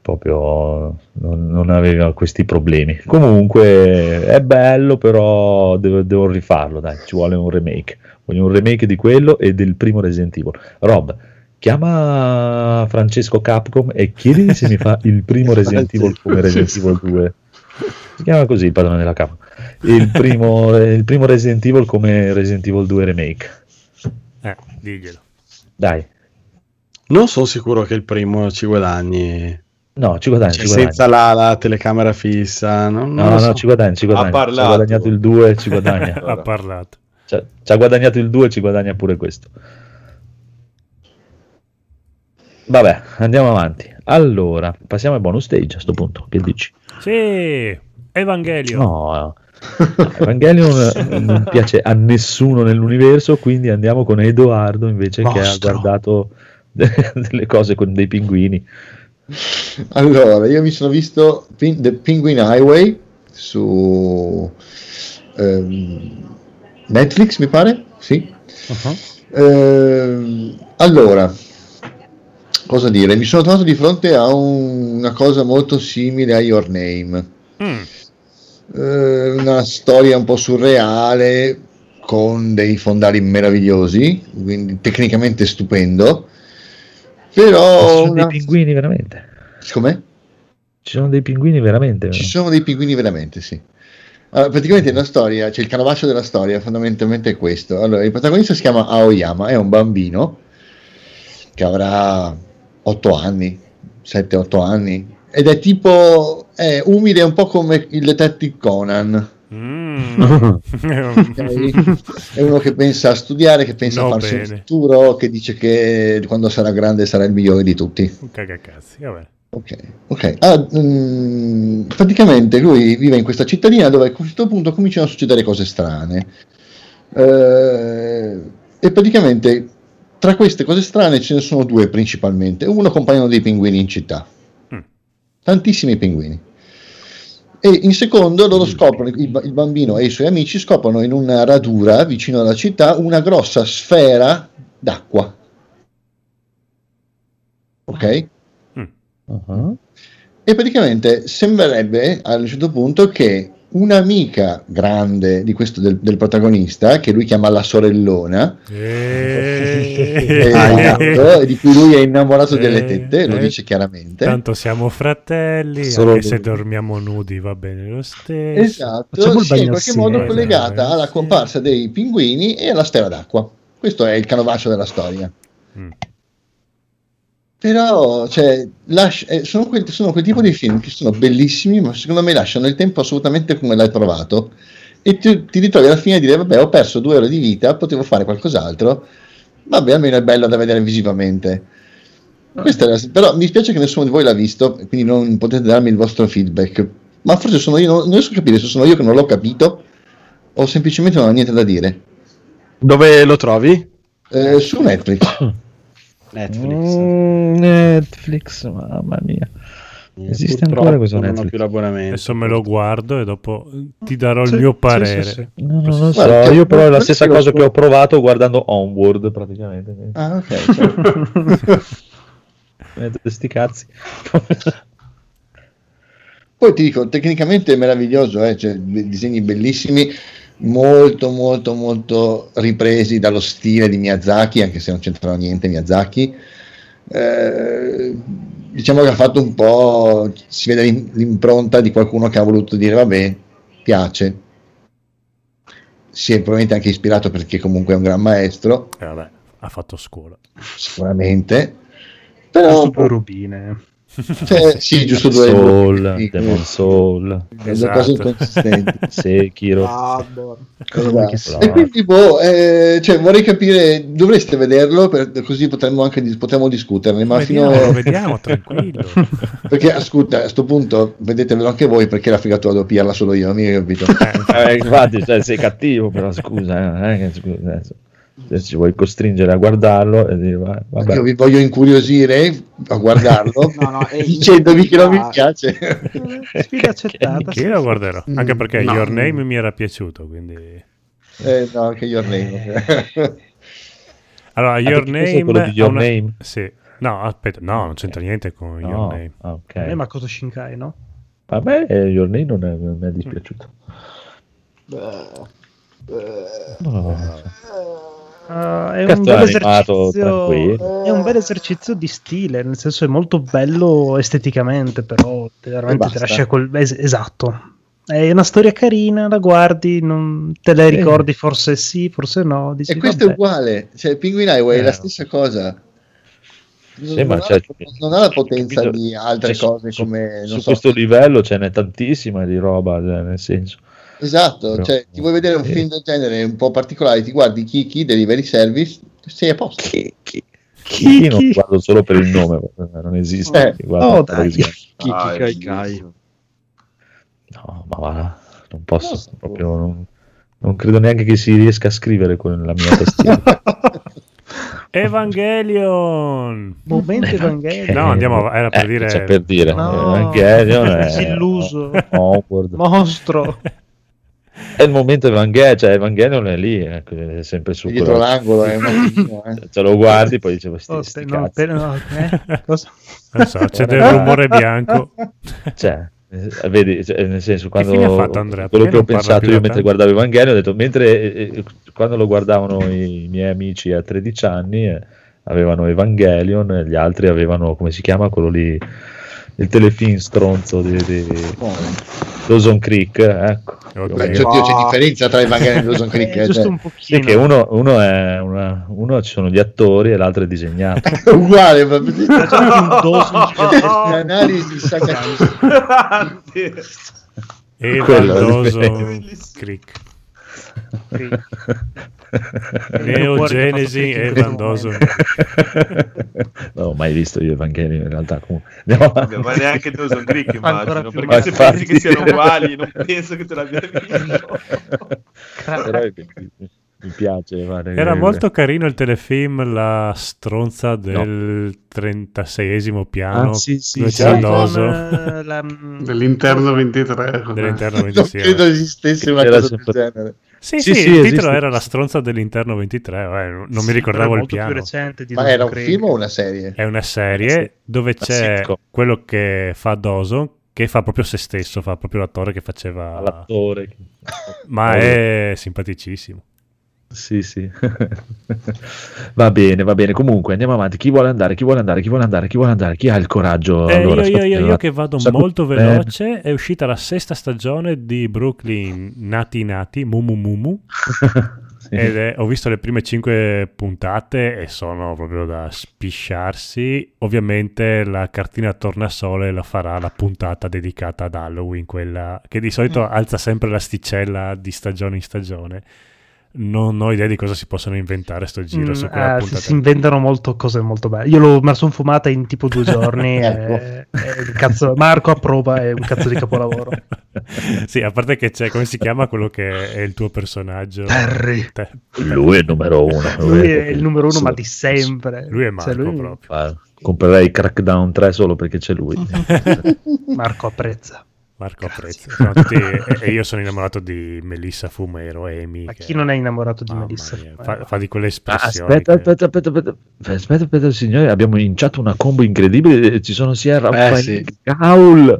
proprio non, non aveva questi problemi. Comunque è bello, però devo, devo rifarlo. Dai, ci vuole un remake. Voglio un remake di quello e del primo Resident Evil. Rob, chiama Francesco Capcom e chiedi se mi fa il primo Resident Evil come Resident Evil 2. Si chiama così il padrone della Capcom. Il primo, il primo Resident Evil come Resident Evil 2 Remake. Eh, diglielo. Dai, Non sono sicuro che il primo ci guadagni. no, ci guadagni. Cioè, ci guadagni. senza la, la telecamera fissa. Non, non No, lo no, so. ci guadagni, ci guadagni. Ci ha parlato. guadagnato il 2, ci guadagna. Ha parlato. Cioè, ci ha guadagnato il 2, ci guadagna pure questo. Vabbè, andiamo avanti. Allora, passiamo al bonus stage a sto punto. Che dici? Sì, Evangelio. No, Evangelion non piace a nessuno nell'universo, quindi andiamo con Edoardo invece che ha Mostro. guardato de- delle cose con dei pinguini. Allora, io mi sono visto Pin- The Penguin Highway su ehm, Netflix, mi pare? Sì. Ehm, allora, cosa dire? Mi sono trovato di fronte a un- una cosa molto simile a Your Name. Mm, Eh, una storia un po' surreale con dei fondali meravigliosi, quindi tecnicamente stupendo. Ci Però sono una... dei pinguini veramente. Com'è? Ci sono dei pinguini veramente. Ci vero? sono dei pinguini veramente, sì. Allora, praticamente la storia, cioè il canovaccio della storia fondamentalmente è questo. Allora, il protagonista si chiama Aoyama, è un bambino che avrà 8 anni, 7-8 anni, ed è tipo, è umile un po' come il detective Conan. mm. È uno che pensa a studiare, che pensa No, a farsi un bene. futuro, che dice che quando sarà grande sarà il migliore di tutti. Un cagacazzi, vabbè. Ok, ok. Ah, mm, praticamente lui vive in questa cittadina dove a questo punto cominciano a succedere cose strane. Eh, e praticamente tra queste cose strane ce ne sono due principalmente. Uno compaiono dei pinguini in città. Tantissimi pinguini. E in secondo loro scoprono, il, ba- il bambino e i suoi amici scoprono in una radura vicino alla città una grossa sfera d'acqua. Ok? Uh-huh. E praticamente sembrerebbe a un certo punto che un'amica grande di questo del, del protagonista, che lui chiama la sorellona, Eh, esatto, e di cui lui è innamorato delle Eh, tette, lo eh. dice chiaramente. Tanto siamo fratelli, Solo anche lui. se dormiamo nudi va bene lo stesso. Esatto, sì, in qualche modo collegata Esatto, alla sì. comparsa dei pinguini e alla stella d'acqua. Questo è il canovaccio della storia. Mm. Però, cioè, lascia- eh, sono, quel, sono quel tipo di film che sono bellissimi, ma secondo me lasciano il tempo assolutamente come l'hai trovato. E ti, ti ritrovi alla fine a dire: Vabbè, ho perso due ore di vita, potevo fare qualcos'altro. Vabbè, almeno è bello da vedere visivamente. La- però mi dispiace che nessuno di voi l'ha visto, quindi non potete darmi il vostro feedback. Ma forse sono io, non, non riesco a capire se sono io che non l'ho capito o semplicemente non ho niente da dire. Dove lo trovi? Eh, su Netflix. Netflix. Mm, Netflix, mamma mia. Esiste ancora questo non ho Netflix? più l'abbonamento. Adesso me lo guardo e dopo ti darò Sì, il mio parere. sì, sì. No, non lo so, Guarda, io però è la stessa cosa che ho provato guardando Onward praticamente. Ah, ok. cioè. Eh, Sti cazzi. Poi ti dico, tecnicamente è meraviglioso, eh, cioè, disegni bellissimi, molto molto molto ripresi dallo stile di Miyazaki, anche se non c'entrava niente Miyazaki. Eh, diciamo che ha fatto un po', si vede l'im- l'impronta di qualcuno che ha voluto dire vabbè, piace. Si è probabilmente anche ispirato perché comunque è un gran maestro, Eh, vabbè, ha fatto scuola. sicuramente. Però, due rubine. Cioè, sì, giusto due Soul, sì, Demon Soul, Esatto. cose inconsistenti. Sekiro. Esatto. vuoi che E quindi boh, eh, cioè, vorrei capire, dovreste vederlo per- così potremmo anche potremmo discuterne, ma vediamo, fino vediamo, tranquillo. perché ascolta, a questo punto vedetevelo anche voi perché la figata la devo pigliarla solo io, mica capito? Eh, infatti, cioè, sei cattivo, però scusa, eh, che scusa, adesso, ci vuoi costringere a guardarlo e dire, va- vabbè. Io vi voglio incuriosire a guardarlo No, no, è dicendovi che non mi piace. Sfida accettata. Che io lo guarderò, anche perché No. Your Name mi era piaciuto, quindi... Eh, no, anche Your Name. Allora, Your perché questo è Name... quello di Your una- Name? Sì. No, aspetta, no, non c'entra niente con Your No, Name. ah, ok. A me Makoto Shinkai, no? A me eh, Your Name non, è- non mi è dispiaciuto. No, Ah, è, un è animato, è un bel esercizio di stile, nel senso è molto bello esteticamente, però te- veramente ti lascia quel... es- esatto. È una storia carina, la guardi, non te la Sì. ricordi, forse sì, forse no. Dici, E questo è vabbè. uguale, cioè Penguin Highway è la Eh. stessa cosa. Sì, ma non, ha, non ha la potenza capito? di altre Cioè, cose su, come non su so, questo livello ce n'è tantissima di roba, cioè, nel senso. Esatto, Però- cioè ti vuoi vedere un Sì. film del genere un po' particolare, ti guardi Kiki Delivery Service, sei a posto. Chi, chi, chi non guardo solo per il nome, non esiste. Eh, guarda oh, dai. Kiki Ah, Kai Kai. No, ma va, non posso No, proprio. Non, non credo neanche che si riesca a scrivere con la mia tastiera. Evangelion! Momento Evangelion. No, andiamo av- era per Eh, dire- c'è per dire. No, Evangelion è disilluso. Onward. Mostro. È il momento Evangelion, cioè Evangelion è lì, ecco, è sempre su dietro quello- l'angolo è un attimo, eh. Ce lo guardi, poi dicevo sti, Oh, sti no, cazzi. te- no, eh? Cosa? Non so, c'è del rumore bianco. Cioè, eh, vedi, cioè, nel senso, quando fine ha fatto Andrea? quello che ho pensato io mentre guardavo Evangelion, ho detto, mentre eh, eh, quando lo guardavano i miei amici a 13 anni, eh, avevano Evangelion, gli altri avevano, come si chiama, quello lì, il telefilm stronzo di, di Dawson Creek, eh, ecco. Oddio. Beh, cioè, Dio, c'è differenza tra Evangelion e Dawson Creek. Eh, eh, giusto cioè. un Sì, pochino. che uno, uno è una, uno ci sono gli attori e l'altro è disegnato. uguale. Dawson L'analisi sacra- Evan Quello è Dawson Creek. Neogenesi Evan Dawson. non ho mai visto io Evangelion in realtà. Comunque. Andiamo Vabbè, ma neanche Dawson Creek immagino più perché se infatti. pensi che siano uguali non penso che te l'abbia visto Però mi, mi piace. guarda, Era molto carino il telefilm La stronza del 36esimo piano Ah, sì, sì, sì. la- Dell'interno 23. dell'interno Non 26. credo esistesse una Era cosa del genere. Sì, Sì, sì, sì, il esiste. titolo era La stronza dell'interno 23, eh, non mi ricordavo il piano. più recente di Ma era un film o una serie? È una serie dove c'è sitcom. quello che fa Dawson che fa proprio se stesso, fa proprio l'attore che faceva L'attore. ma è simpaticissimo. Sì, sì. va bene, va bene. Comunque andiamo avanti. Chi vuole andare? Chi vuole andare? Chi vuole andare? Chi vuole andare? Chi ha il coraggio? Eh, Allora, io, io, io, che vado Saluto- molto veloce, è uscita la sesta stagione di Brooklyn Nati Nati, Mumu Mumu, Ed è- ho visto le prime 5 puntate e sono proprio da spisciarsi. Ovviamente la cartina tornasole la farà la puntata dedicata ad Halloween, quella che di solito alza sempre l'asticella di stagione in stagione. Non ho idea di cosa si possono inventare sto giro su Mm, quella eh, puntata. si inventano molto cose molto belle. Io l'ho messo in fumata in tipo due giorni. Ecco. e, e il cazzo, Marco approva, è un cazzo di capolavoro. sì, a parte che c'è, come si chiama quello che è il tuo personaggio? Terry. Te- Lui è il numero uno. Lui è il numero uno, Sì. ma di sempre. Lui è Cioè, Marco lui- proprio. Ah, Comprerei Crackdown 3 solo perché c'è lui. Marco apprezza. Marco apprezza. Sono tutti- e, io sono innamorato di Melissa Fumero, Amy. Ma che- chi non è innamorato di Mamma Melissa? fa, fa di quelle Ah, espressioni. aspetta, che- aspetta, aspetta, aspetta, aspetta, aspetta, signori, abbiamo inciato una combo incredibile. Ci sono sia Raffaele sì. Gaul,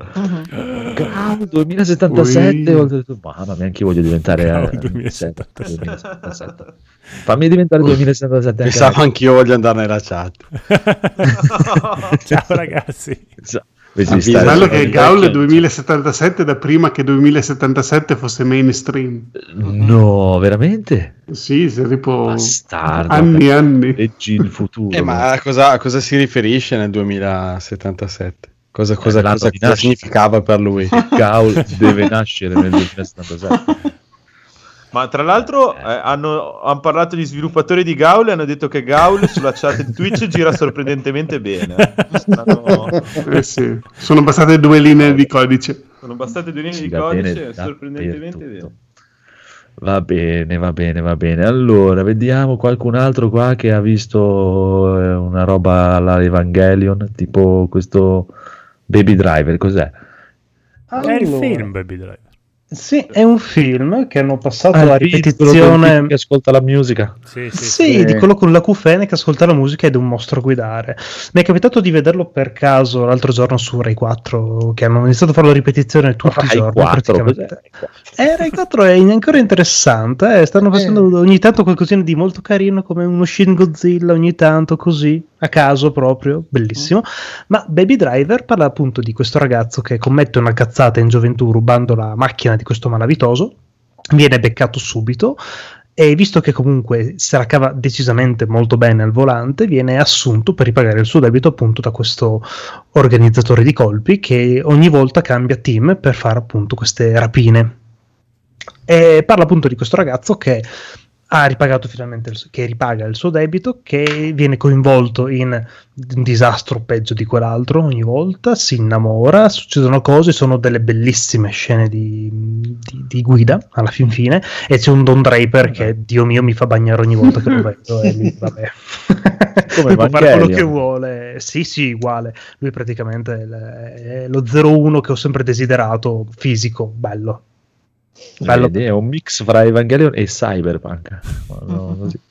Gaul 2077. Ui. oltre- Mamma mia, anche io voglio diventare Gaul eh, 2077. 2077. Fammi diventare 2077. anche Pensavo anch'io voglio andare nella chat. Ciao ragazzi. Sa- invece Ah, Bello che Gaul 2077 da prima che 2077 fosse mainstream. No, veramente? Sì, sei tipo Bastardo. anni e anni. Leggi il futuro. Eh, ma a cosa, a cosa si riferisce nel 2077? Cosa, cosa, l'anno cosa- cosa significava per lui? Gaul deve nascere nel 2077. Ma tra l'altro eh, hanno, hanno parlato gli sviluppatori di Gaul e hanno detto che Gaul sulla chat di Twitch gira sorprendentemente bene. Stanno- Eh sì, sono bastate due linee di codice. sono bastate due linee di Gira bene codice sorprendentemente dappertutto. bene. Va bene, va bene, va bene. Allora, vediamo qualcun altro qua che ha visto eh, una roba alla Evangelion, tipo questo Baby Driver, cos'è? È il Allora, film Baby Driver. Sì, è un film che hanno passato Ah, la ripetizione. che ascolta la musica. Sì, sì, Sì, di quello con la cufene che ascolta la musica ed è un mostro a guidare. Mi è capitato di vederlo per caso l'altro giorno su Rai 4, che hanno iniziato a fare la ripetizione tutti i Rai giorni. 4, praticamente. cos'è? Eh, Rai 4 è ancora interessante, eh, stanno facendo ogni tanto qualcosina di molto carino come uno Shin Godzilla ogni tanto così, a caso proprio, bellissimo. Ma Baby Driver parla appunto di questo ragazzo che commette una cazzata in gioventù rubando la macchina di questo malavitoso, viene beccato subito e visto che comunque se la cava decisamente molto bene al volante, viene assunto per ripagare il suo debito appunto da questo organizzatore di colpi che ogni volta cambia team per fare appunto queste rapine. E parla appunto di questo ragazzo che ha ripagato finalmente, il, che ripaga il suo debito, che viene coinvolto in un disastro peggio di quell'altro ogni volta, si innamora, succedono cose, sono delle bellissime scene di, di- di guida alla fin fine e c'è un Don Draper che, Dio mio, mi fa bagnare ogni volta che lo vedo e lì, vabbè. Come Lui può fare quello che vuole, sì sì, uguale, lui praticamente è lo 01 che ho sempre desiderato, fisico, bello. Bello. Vedi, è un mix fra Evangelion e Cyberpunk. No, così.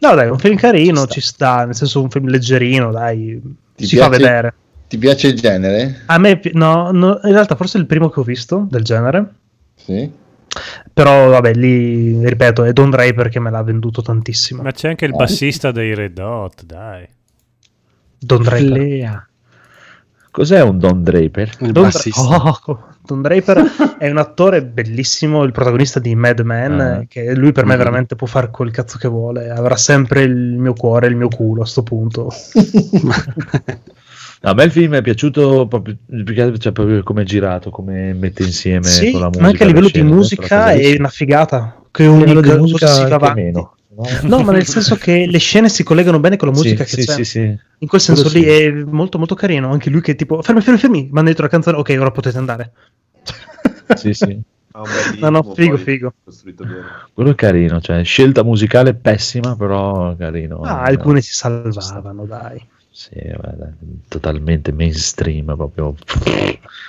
No, dai, un film carino, ci sta, nel senso un film leggerino, dai, Ti si fa piace- vedere. Ti piace il genere? A me, no, no, in realtà forse è il primo che ho visto del genere, Sì. però vabbè, lì, ripeto, è Don Draper che me l'ha venduto tantissimo. Ma c'è anche il bassista dei Red Hot, dai. Don Draper. Cos'è un Don Draper? Il Don, bassista. Oh, Don Draper è un attore bellissimo, il protagonista di Mad Men, eh, che lui per me Mhm. veramente può fare quel cazzo che vuole, avrà sempre il mio cuore, il mio culo a sto punto. A me il film è piaciuto proprio, cioè, proprio come è girato, come mette insieme Sì, con la musica. ma anche a livello di musica è una figata. Che ogni livello di musica si avanti. meno. No, ma nel senso che le scene si collegano bene con la musica sì, che sì, c'è. sì, sì. In quel senso Quello lì sì. è molto molto carino. Anche lui che tipo, fermi, fermi, fermi, mi hanno detto la canzone, ok, ora potete andare. Sì, sì. Bel No, no, figo, figo. Quello è carino, cioè scelta musicale pessima, però carino. Ah, Eh, alcune si salvavano, dai. Sì, guarda, totalmente mainstream proprio.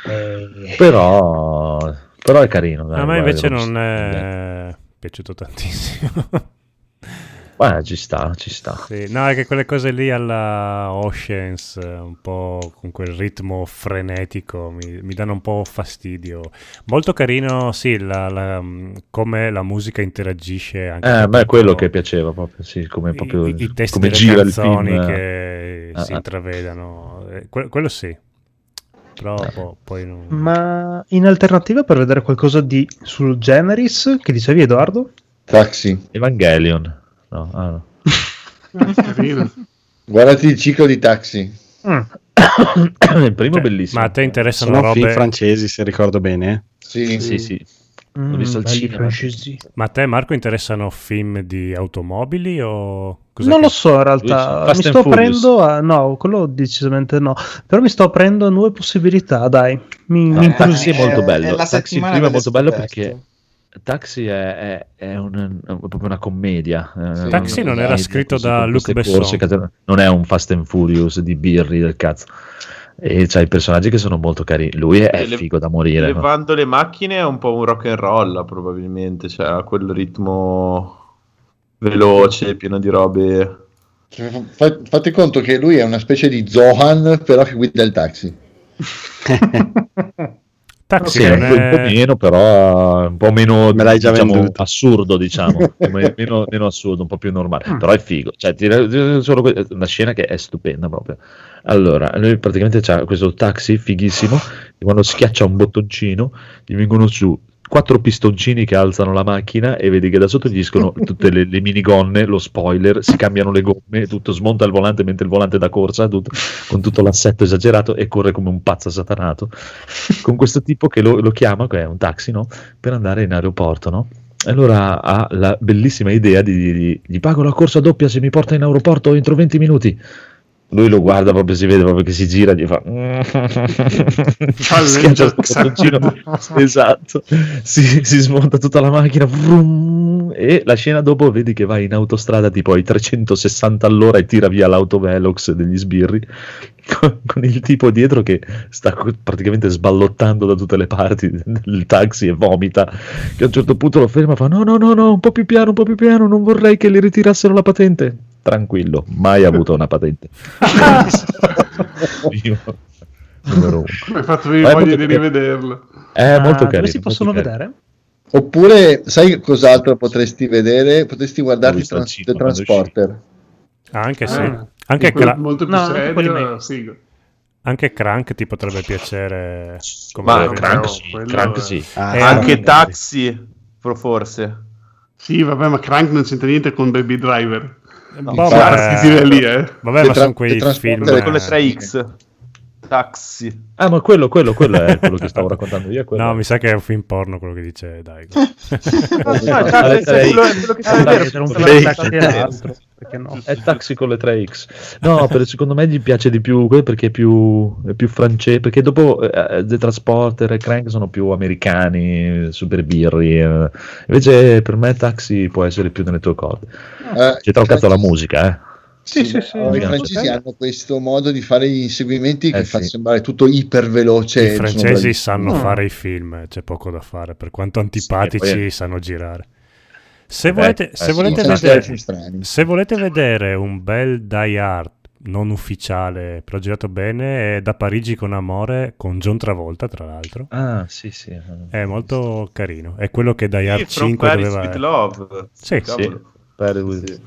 Eh, Però, però è carino. dai, A me guarda, invece non è piaciuto tantissimo. Guarda, ci sta, ci sta. Sì, no, è che quelle cose lì alla Oceans, eh, un po' con quel ritmo frenetico, mi, mi danno un po' fastidio. Molto carino, sì, la- la- mm, come la musica interagisce anche Eh, è quello che piaceva proprio, sì, come, proprio, i, i testi come delle gira canzoni il film. che Ah, si ah. intravedano. Eh, que- quello sì. Però po- poi non... Ma in alternativa per vedere qualcosa di sul Generis che dicevi Edoardo? Taxi. Evangelion. No, ah, no. Guardati il ciclo di Taxi. il primo è bellissimo. Ma a te interessano Sono film robe... francesi, se ricordo bene. Sì. Sì, sì. Mm, L'ho visto belli cinema. francesi. Ma a te Marco interessano film di automobili o... cos'è Non che- lo so in realtà, Fast mi sto aprendo a... No, quello decisamente no. Però mi sto aprendo a nuove possibilità, dai. Mi, No, mi Taxi è molto è bello. la Taxi il primo è molto bello perché Taxi è, è- è un- è proprio una commedia. eh, Taxi non era scritto da Luc corse Besson. cate- Non è un Fast and Furious di birri del cazzo. E c'ha i personaggi che sono molto carini. Lui è, Le- figo da morire. no? Levando le macchine è un po' un rock and roll, probabilmente, cioè ha quel ritmo veloce, pieno di robe. Cioè, fa- fate conto che lui è una specie di Zohan, però che guida il taxi. Taxi Sì, non un, po', un po' è... meno, però un po' meno Me l'hai già diciamo, venduto. assurdo, diciamo. Come- meno, meno assurdo, un po' più normale. Però è figo. Cioè, ti- ti- solo que- una scena che è stupenda proprio. Allora, lui praticamente c'ha questo taxi fighissimo. e quando schiaccia un bottoncino, gli vengono su quattro pistoncini che alzano la macchina e vedi che da sotto gli escono tutte le, le minigonne, lo spoiler, si cambiano le gomme, tutto smonta il volante mentre il volante è da corsa, tutto- con tutto l'assetto esagerato e corre come un pazzo satanato con questo tipo che lo, lo chiama, che è un taxi, no? per andare in aeroporto, no? E allora ha la bellissima idea di dirgli gli pago la corsa doppia se mi porta in aeroporto entro 20 minuti. Lui lo guarda proprio, si vede proprio che si gira e gli fa. Schiaccia il bottoncino. esatto, si, si smonta tutta la macchina vrum, e la scena dopo vedi che va in autostrada tipo ai 360 all'ora e tira via l'autovelox degli sbirri con, con il tipo dietro che sta praticamente sballottando da tutte le parti del taxi e vomita che a un certo punto lo ferma e fa no no no no un po' più piano un po' più piano non vorrei che le ritirassero la patente tranquillo mai avuto una patente Io, numero uno. Mi hai fatto venire voglia di rivederlo. è Ah, molto dove carino si possono carino. vedere? Oppure, sai cos'altro potresti vedere? Potresti guardarti trans- The Transporter. Ah, anche sì. Ah, Anche, Cra- molto più No, serio, figo. anche Crank ti potrebbe piacere. Come Ma. Crank no, sì, quello Crank è- sì. Ah, Eh, Anche. Taxi, forse. Sì, vabbè, ma Crank non c'entra niente con Baby Driver. Vabbè, si tira lì, eh. vabbè, ma tra- sono quei film. Con le eh, 3X. Taxi. ah ma quello, quello, quello è quello che stavo raccontando io è quello. No, mi sa che è un film porno quello che dice Dai. Alle 3X. quello che sta vedere tra un Taxi. film taxi e l'altro. Perché no? È taxi con le 3X. No, per- secondo me gli piace di più quello perché è più, è più francese. Perché dopo eh, The Transporter e Crank sono più americani, super birri. eh. Invece per me Taxi può essere più nelle tue corde. Eh, C'è il cazzo la musica, eh. Sì, Sì, sì, sì. I francesi hanno questo modo di fare gli inseguimenti che Eh, fa sembrare tutto iperveloce. I sono francesi sanno No. fare i film, c'è poco da fare, per quanto antipatici Sì, poi- sanno girare. Se Eh, volete, eh, se sì, volete vedere, se volete vedere un bel Die Hard non ufficiale, però girato bene, è da Parigi con amore con John Travolta, tra l'altro. Ah, sì, sì. È molto carino. È quello che Die Hard Sì, From 5 Paris doveva with Love. Sì, Sì.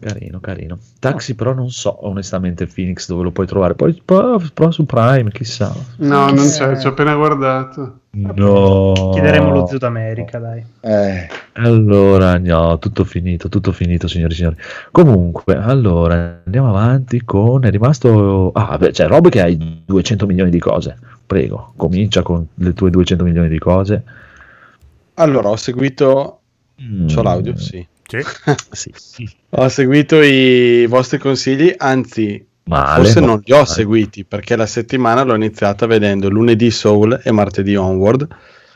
Carino, carino. Taxi però non so onestamente Phoenix dove lo puoi trovare. Poi prova su Prime, chissà. No, non c'è, ci ho appena guardato. No. Chiederemo lo zio d'America, dai. Eh, Allora, no, tutto finito, tutto finito, signori e signori. Comunque, allora, andiamo avanti con... È rimasto... Ah, beh, c'è robe che hai 200 milioni di cose. Prego, comincia con le tue 200 milioni di cose. Allora, ho seguito. Mm. C'ho l'audio? Sì. Sì. Sì. Ho seguito i vostri consigli, anzi, Male, forse non li ho seguiti perché la settimana l'ho iniziata vedendo lunedì Soul e martedì Onward,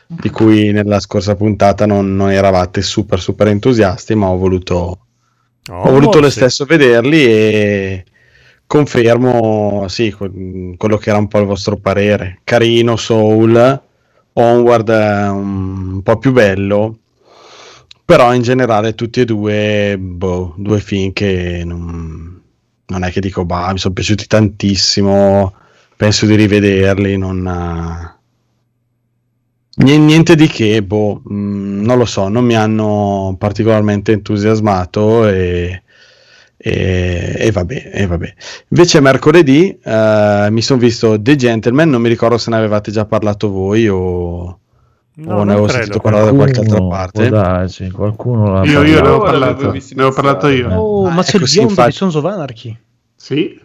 di cui nella scorsa puntata non, non eravate super super entusiasti, ma ho voluto, ho voluto lo Oh, stesso vederli e confermo sì, que- quello che era un po' il vostro parere. Carino Soul, Onward un po' più bello, però in generale tutti e due, boh, due film che non, non è che dico, bah, mi sono piaciuti tantissimo, penso di rivederli, non... nie- Niente di che, boh, mm, non lo so, non mi hanno particolarmente entusiasmato e, e, e vabbè, e vabbè. Invece mercoledì eh, mi sono visto The Gentleman, non mi ricordo se ne avevate già parlato voi o, No, o non ne avevo credo. sentito parlare da qualche altra Qualcuno- parte. darsi, qualcuno l'ha Io, io ne ho parlato, ne ho parlato io. Oh, Ah, ma c'è ecco, il sì, biondo infatti. di Sons of Anarchy. Sì.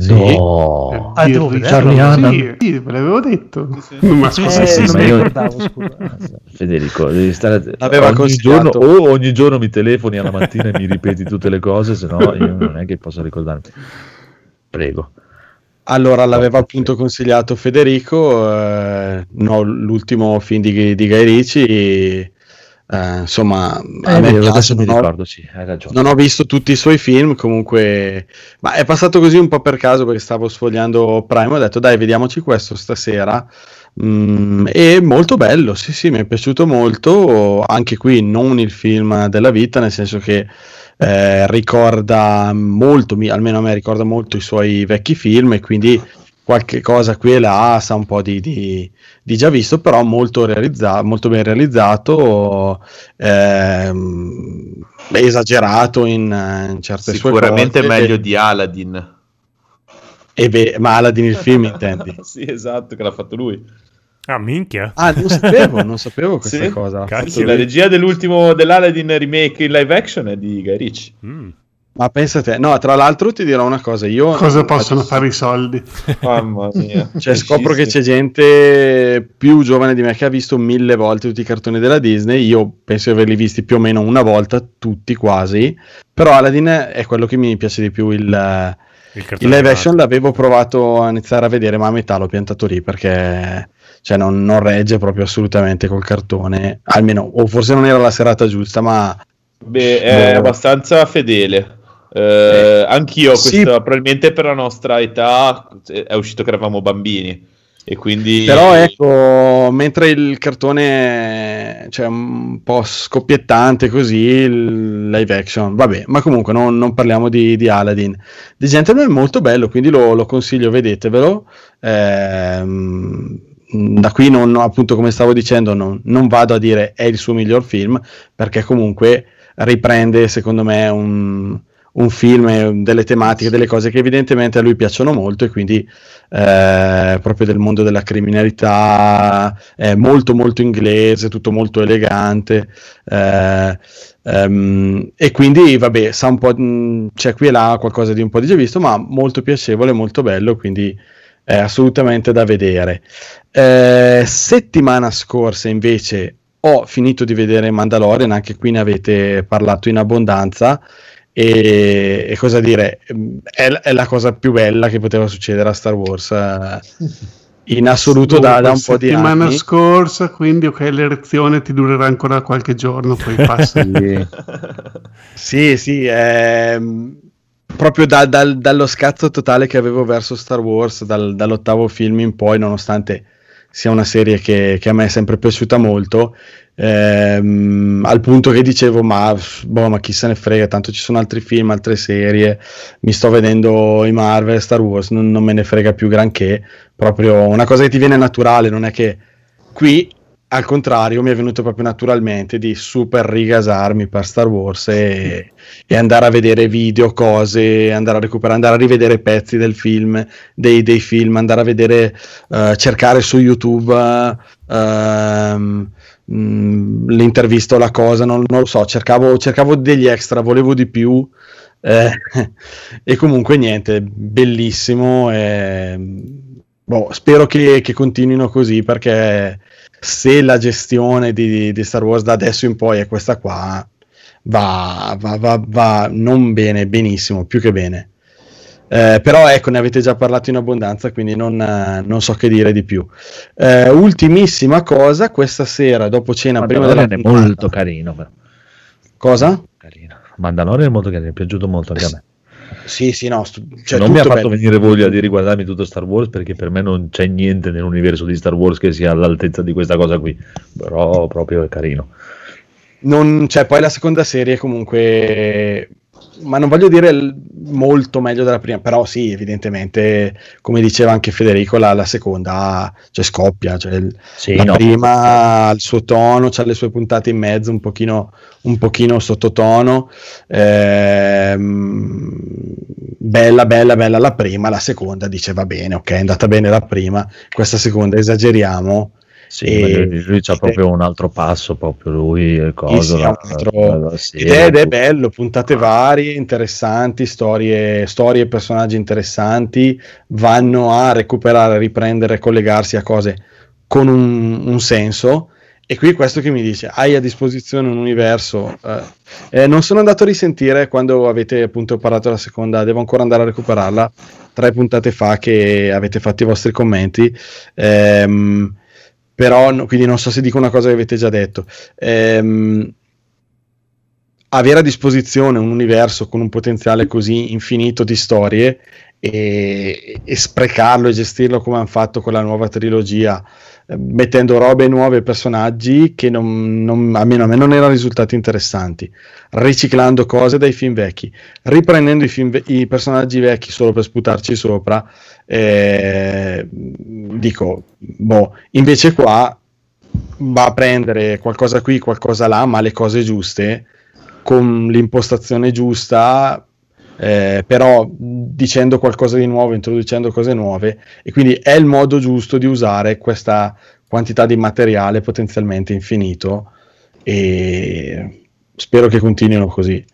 No. Ah, vederlo. Charlie Hanna. Sì, sì, ve l'avevo detto. Ma scusa, Eh, sì, non mi io- ricordavo, scusa. Federico, devi stare L'aveva ogni giorno, o ogni giorno mi telefoni alla mattina e mi ripeti tutte le cose, se no io non è che posso ricordarmi. Prego. Allora, l'aveva appunto consigliato Federico, eh, no, l'ultimo film di, di Guy Ritchie, eh, insomma, Eh, vero, piace, non ho- ricordo, sì, hai ragione. Non ho visto tutti i suoi film, comunque, ma è passato così un po' per caso perché stavo sfogliando Prime. Ho detto, dai, vediamoci questo stasera. Mm, e molto bello, sì, sì, mi è piaciuto molto. Anche qui, non il film della vita, nel senso che eh, ricorda molto, mi- almeno a me ricorda molto i suoi vecchi film e quindi qualche cosa qui e là sa un po' di, di- di già visto, però molto, realizza- molto ben realizzato, ehm, esagerato in, in certe Sicuramente sue cose. meglio di Aladdin. E beh, ma Aladdin il film intendi? sì, esatto, che l'ha fatto lui. Ah, minchia. Ah, non sapevo, non sapevo questa Sì? cosa. Cazzo, la regia dell'ultimo dell'Aladdin remake in live action è di Guy Ritchie. Mm. Ma pensa te, no, tra l'altro ti dirò una cosa, io... Cosa possono fare i soldi? Mamma mia. Cioè, scopro che c'è gente più giovane di me che ha visto mille volte tutti i cartoni della Disney. Io penso di averli visti più o meno una volta, tutti quasi. Però Aladdin è quello che mi piace di più. Il, Il live action l'avevo provato a iniziare a vedere, ma a metà l'ho piantato lì perché cioè, non, non regge proprio assolutamente col cartone. Almeno, o forse non era la serata giusta, ma Beh, è Boh. abbastanza fedele. Eh, anch'io, sì. questo, probabilmente per la nostra età eh, è uscito che eravamo bambini. E quindi Però ecco, mentre il cartone cioè, un po' scoppiettante così, live action, vabbè, ma comunque non, non parliamo di, di Aladdin. The Gentleman è molto bello, quindi lo, lo consiglio, vedetevelo. Ehm, da qui, non, appunto, come stavo dicendo, non, non vado a dire è il suo miglior film, perché comunque riprende, secondo me, un, un film, delle tematiche, delle cose che evidentemente a lui piacciono molto e quindi eh, proprio del mondo della criminalità, è molto molto inglese, tutto molto elegante. eh, ehm, e quindi vabbè, sa un po', mh, c'è qui e là qualcosa di un po' di già visto, ma molto piacevole, molto bello, quindi è assolutamente da vedere. Eh, settimana scorsa invece ho finito di vedere Mandalorian, anche qui ne avete parlato in abbondanza. E, e cosa dire, è, è la cosa più bella che poteva succedere a Star Wars eh, in assoluto da, da un po' di settimana anni. scorsa, quindi ok, l'erezione ti durerà ancora qualche giorno, poi passa. Sì, sì, ehm, proprio da- dal- dallo scazzo totale che avevo verso Star Wars, dal- dall'ottavo film in poi, nonostante sia una serie che, che a me è sempre piaciuta molto, ehm, al punto che dicevo, ma, boh, ma chi se ne frega, tanto ci sono altri film, altre serie, mi sto vedendo i Marvel, Star Wars, non, non me ne frega più granché, proprio una cosa che ti viene naturale, non è che qui al contrario, mi è venuto proprio naturalmente di super rigasarmi per Star Wars e, e andare a vedere video, cose, andare a recuperare, andare a rivedere pezzi del film, dei, dei film, andare a vedere, eh, cercare su YouTube ehm, mh, l'intervista o la cosa, non, non lo so, cercavo, cercavo degli extra, volevo di più. eh, e comunque niente, bellissimo. e, boh, spero che, che continuino così perché se la gestione di, di Star Wars da adesso in poi è questa qua, va, va, va, va non bene, benissimo, più che bene. Eh, però ecco, ne avete già parlato in abbondanza, quindi non, eh, non so che dire di più. Eh, ultimissima cosa, questa sera, dopo cena, prima della Mandalorian è molto carino. Però. Cosa? Carino. Mandalorian è molto carino, è piaciuto molto anche a me. Sì, sì, no, stu- cioè, non mi ha fatto bello. venire voglia di riguardarmi tutto Star Wars perché per me non c'è niente nell'universo di Star Wars che sia all'altezza di questa cosa qui. Però proprio è carino. non, cioè, poi la seconda serie comunque ma non voglio dire il- molto meglio della prima però sì evidentemente come diceva anche Federico la, la seconda cioè, scoppia cioè, il- Sì, la no. prima ha il suo tono c'ha le sue puntate in mezzo un pochino, un pochino sottotono Ehm, bella bella bella la prima la seconda dice va bene ok è andata bene la prima questa seconda esageriamo Sì, E- ma lui c'ha proprio un altro passo, proprio lui, il coso, sì, la- altro- la- la ed, è, ed è tutto. bello, puntate varie, interessanti, storie, storie personaggi interessanti, vanno a recuperare, riprendere, collegarsi a cose con un, un senso. E qui questo che mi dice, hai a disposizione un universo. eh, eh, non sono andato a risentire quando avete appunto parlato la seconda, devo ancora andare a recuperarla, tre puntate fa che avete fatto i vostri commenti. Ehm, però no- quindi non so se dico una cosa che avete già detto. Ehm, avere a disposizione un universo con un potenziale così infinito di storie e, e sprecarlo e gestirlo come hanno fatto con la nuova trilogia, eh, mettendo robe nuove e personaggi che non, non- almeno a me non erano risultati interessanti, riciclando cose dai film vecchi, riprendendo i, film ve- i personaggi vecchi solo per sputarci sopra, eh, dico, boh, invece qua va a prendere qualcosa qui, qualcosa là, ma le cose giuste, con l'impostazione giusta, eh, però dicendo qualcosa di nuovo, introducendo cose nuove, e quindi è il modo giusto di usare questa quantità di materiale potenzialmente infinito e spero che continuino così.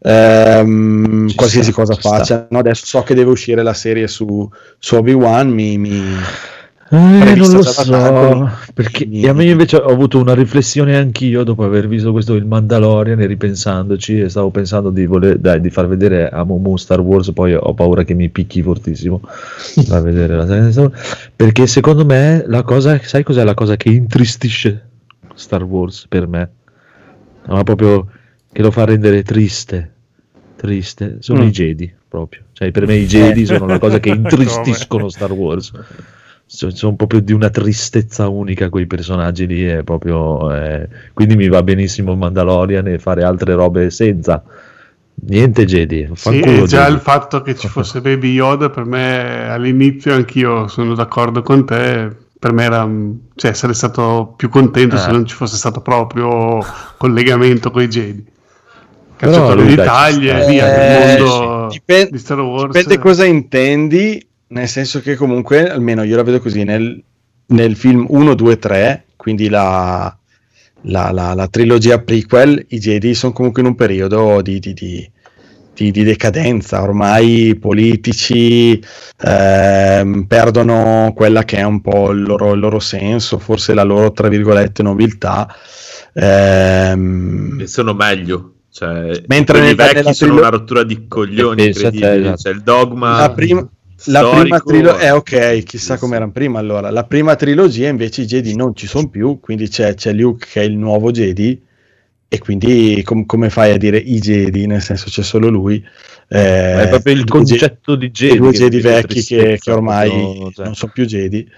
Ehm, qualsiasi sta, cosa ci sta. facciano, adesso so che deve uscire la serie su, su Obi-Wan, mi, mi, Eh, non lo da so, perché e a me invece ho avuto una riflessione anch'io dopo aver visto questo Il Mandalorian e ripensandoci e stavo pensando di, voler, dai, di far vedere a Momo Star Wars, poi ho paura che mi picchi fortissimo far vedere la perché secondo me la cosa, sai cos'è la cosa che intristisce Star Wars per me? Ma proprio che lo fa rendere triste, triste, sono Mm. i Jedi proprio, cioè per me i Jedi sono la cosa che intristiscono Star Wars so- sono proprio di una tristezza unica quei personaggi lì è proprio eh, quindi mi va benissimo Mandalorian e fare altre robe senza niente Jedi Sì, fanculo e già Jedi. il fatto che ci fosse Baby Yoda per me all'inizio anch'io sono d'accordo con te per me era cioè sarei stato più contento se Eh. non ci fosse stato proprio collegamento con i Jedi cacciatore lui, di taglie via Eh, nel mondo sì. Dipen- di Star Wars Dipende cosa intendi, nel senso che comunque, almeno io la vedo così, nel, nel film 1, 2, 3, quindi la, la, la- la trilogia prequel, i Jedi sono comunque in un periodo di, di- di- di- decadenza, ormai politici ehm, perdono quella che è un po' il loro, il loro senso, forse la loro, tra virgolette, nobiltà. Ehm, E sono meglio. Cioè, Mentre nella- vecchi sono trilo- una rottura di coglioni incredibile. esatto. Cioè, il dogma la prima, la prima trilogia è ok, chissà Sì, come erano prima allora. La prima trilogia invece i Jedi non ci sono più, quindi c'è, c'è Luke che è il nuovo Jedi e quindi com- come fai a dire i Jedi, nel senso c'è solo lui. Eh, è proprio il i due concetto di i Jedi due che Jedi vecchi che, che ormai proprio, cioè. non sono più Jedi.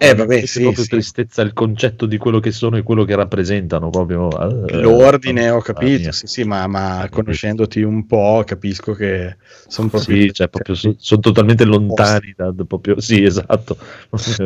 Eh vabbè, Mette sì, proprio sì. tristezza il concetto di quello che sono e quello che rappresentano proprio eh, L'ordine ho mamma capito, sì, sì, ma, ma conoscendoti un po' capisco che sono proprio... Sì, cioè, proprio so- sono totalmente lontani da, proprio, sì, esatto.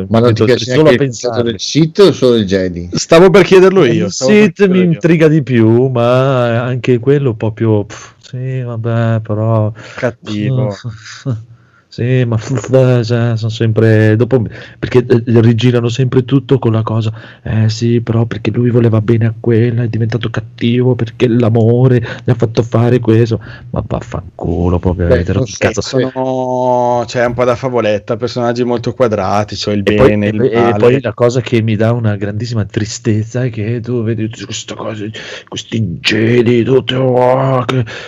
Ma non ti piace solo a pensare. del Sith o solo il Jedi? Stavo per chiederlo io. Il Sith chiederlo mi io. intriga di più, ma anche quello proprio. pff, sì, vabbè, però. Cattivo. Sì, ma cioè, sono sempre dopo perché eh, rigirano sempre tutto con la cosa. Eh sì, però perché lui voleva bene a quella, è diventato cattivo perché l'amore gli ha fatto fare questo. Ma vaffanculo, proprio Beh, avete rotto cazzo. sono c'è un po' da favoletta, personaggi molto quadrati, cioè il E poi, bene, il e- e male. poi la cosa che mi dà una grandissima tristezza è che tu vedi tutte queste cose, questi geni, tutto, oh,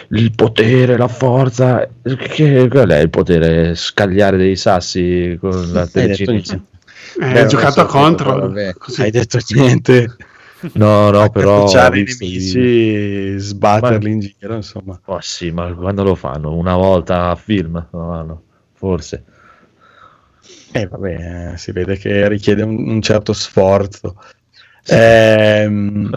il potere, la forza. Che, qual è il potere? Scagliare dei sassi con la Hai niente. Eh, Beh, hai giocato a adesso- contro. Hai detto niente. No, no, però. nemici, sbatterli in giro, insomma. Oh, sì, ma quando lo fanno? Una volta a film? No, no, forse. Eh, vabbè, eh, si vede che richiede un, un certo sforzo. Ehm,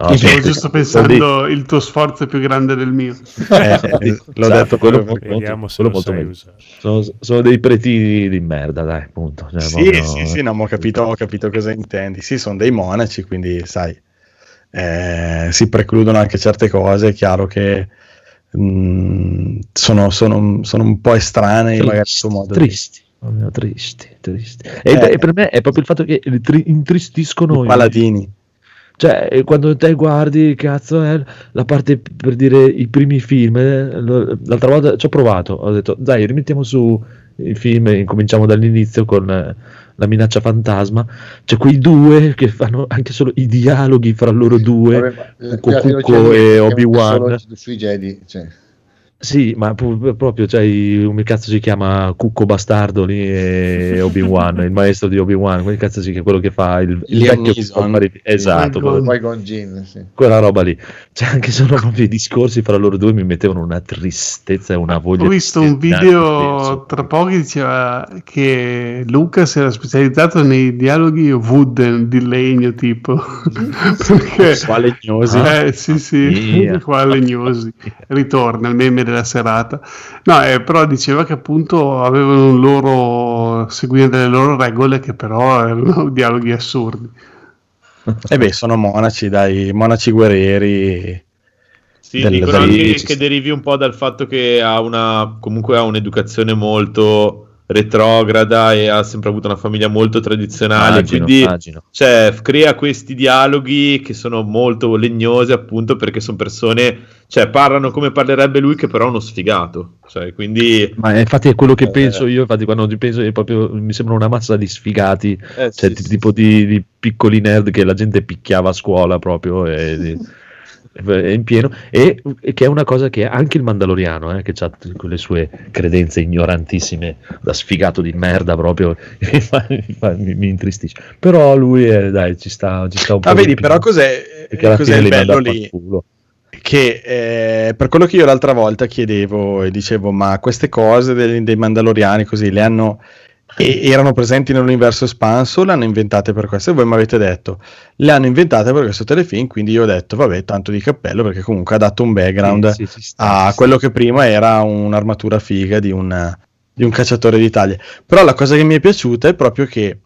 No, Stavo sì, giusto pensando il tuo sforzo è più grande del mio eh, l'ho Esatto, detto quello quello quello lo molto meglio. Sono, sono dei pretini di merda, dai, appunto. Cioè, Sì, proprio- sì, sì, no, ma ho capito, ho capito cosa intendi. Sì, sono dei monaci, quindi sai, eh, si precludono anche certe cose. È chiaro che mh, sono, sono- sono un po' estranei, magari il suo modo di- tristi. Oh mio, tristi, tristi. E, Eh. per me è proprio il fatto che intristiscono I i- paladini. Cioè, eh, quando te guardi, cazzo, è la parte per dire i primi film. eh, L'altra volta ci ho provato, ho detto, dai, rimettiamo su il film e cominciamo dall'inizio con eh, la minaccia fantasma. C'è quei due che fanno anche solo i dialoghi fra loro due, Vabbè, Cucco e Obi-Wan. sui Jedi, cioè. Sì, ma pu- proprio, cioè, come cazzo si chiama Cucco Bastardo lì e Obi-Wan, il maestro di Obi-Wan, come cazzo si chiama quello che fa il, il vecchio che Esatto, quello- Jinn, sì. quella roba lì. Cioè, anche solo proprio i discorsi fra loro due mi mettevano una tristezza e una voglia Ho visto un video tra poco che diceva che Lucas era specializzato nei dialoghi wooden di legno tipo perché Qua legnosi. eh, sì sì qua legnosi ritorna il meme della serata no eh, però diceva che appunto avevano un loro seguire delle loro regole che però erano dialoghi assurdi E beh, sono monaci, dai, monaci guerrieri. Sì, del- dicono del- anche che derivi un po' dal fatto che ha una comunque ha un'educazione molto retrograda e ha sempre avuto una famiglia molto tradizionale, Immagino, quindi immagino. cioè, crea questi dialoghi che sono molto legnosi appunto perché sono persone, cioè parlano come parlerebbe lui che però è uno sfigato, cioè, quindi Ma infatti è quello che Eh. penso io, infatti quando ci penso è proprio, mi sembra una massa di sfigati, eh, cioè sì, ti- sì, tipo di, di piccoli nerd che la gente picchiava a scuola proprio e, di- in pieno e, e che è una cosa che anche il Mandaloriano eh, che ha quelle sue credenze ignorantissime da sfigato di merda proprio mi, mi intristisce. Però lui è, dai ci sta, ci sta un po' Ah, di vedi, però cos'è, cos'è il bello lì? Che eh, per quello che io l'altra volta chiedevo e dicevo, ma queste cose dei, dei Mandaloriani così le hanno e erano presenti nell'universo espanso, le hanno inventate per questo. E voi mi avete detto, le hanno inventate per questo telefilm. Quindi io ho detto, vabbè, tanto di cappello perché comunque ha dato un background Sì, sì, sta, a quello che prima era un'armatura figa di un, di un cacciatore d'Italia. Però la cosa che mi è piaciuta è proprio che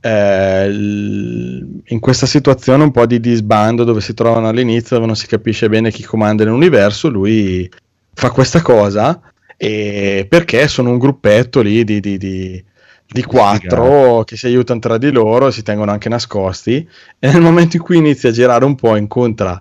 eh, in questa situazione un po' di disbando dove si trovano all'inizio, dove non si capisce bene chi comanda nell'universo, lui fa questa cosa e perché sono un gruppetto lì di, di- di- di quattro che si aiutano tra di loro, si tengono anche nascosti e nel momento in cui inizia a girare un po' incontra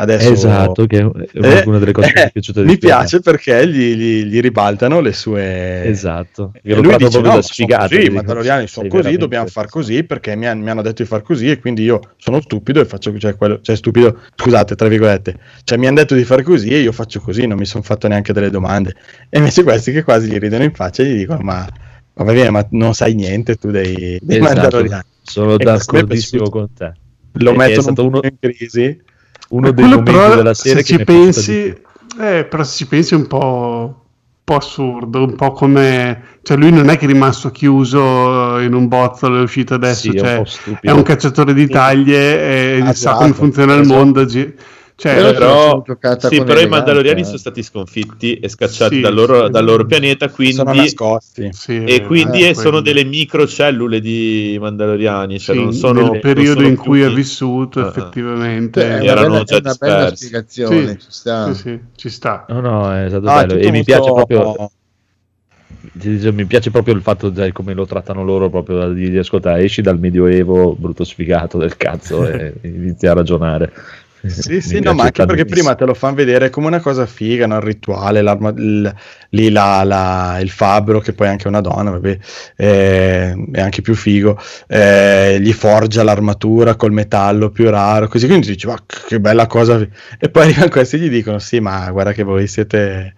adesso esatto che è Eh, una delle cose che mi eh, è piaciuta di mi più, eh. piace perché gli, gli- gli ribaltano le sue esatto. E lui dice: proprio No, da sfigato, così, i mandaloriani sono così, veramente- dobbiamo far così perché mi, han- mi hanno detto di far così e quindi io sono stupido e faccio cioè, quello, cioè stupido, scusate, tra virgolette, cioè mi hanno detto di fare così e io faccio così, non mi sono fatto neanche delle domande. E invece questi che quasi gli ridono in faccia e gli dicono: Ma, ma va bene, ma non sai niente tu dei, dei Esatto, mandaloriani. sono E mi è d'accordissimo con te Lo è mettono stato un uno- in crisi. uno dei momenti però, della serie se che ci pensi, eh, però se ci pensi è un po', un po' assurdo, un po' come, cioè lui non è che è rimasto chiuso in un bozzolo e è uscito adesso, Sì, è un cioè, è un cacciatore di taglie e Ah, sa esatto, come funziona il esatto. mondo. gi- Cioè, Però sì, però i Mandaloriani eh. sono stati sconfitti e scacciati Sì, dal, loro, sì. dal loro pianeta, quindi sono nascosti. sì, e quindi eh, sono delle microcellule di Mandaloriani, cioè Sì, non sono nel periodo non sono in cui è di- vissuto Ah, ah. effettivamente è una erano bella, già è una bella dispersi. spiegazione, Sì, ci sta. sì, sì, ci sta. no no è stato Ah, bello e mi piace proprio mi piace proprio il fatto sai, come lo trattano loro proprio di, di ascoltare esci dal medioevo brutto sfigato del cazzo e inizi a ragionare Sì, sì, no, ma anche perché prima te lo fanno vedere come una cosa figa, no? il rituale, l'arma- il, lì la, la- il fabbro, che poi è anche una donna, vabbè, eh, è anche più figo, eh, gli forgia l'armatura col metallo più raro, così quindi dici, ma che bella cosa, e poi arrivano questi e gli dicono, sì, ma guarda che voi siete...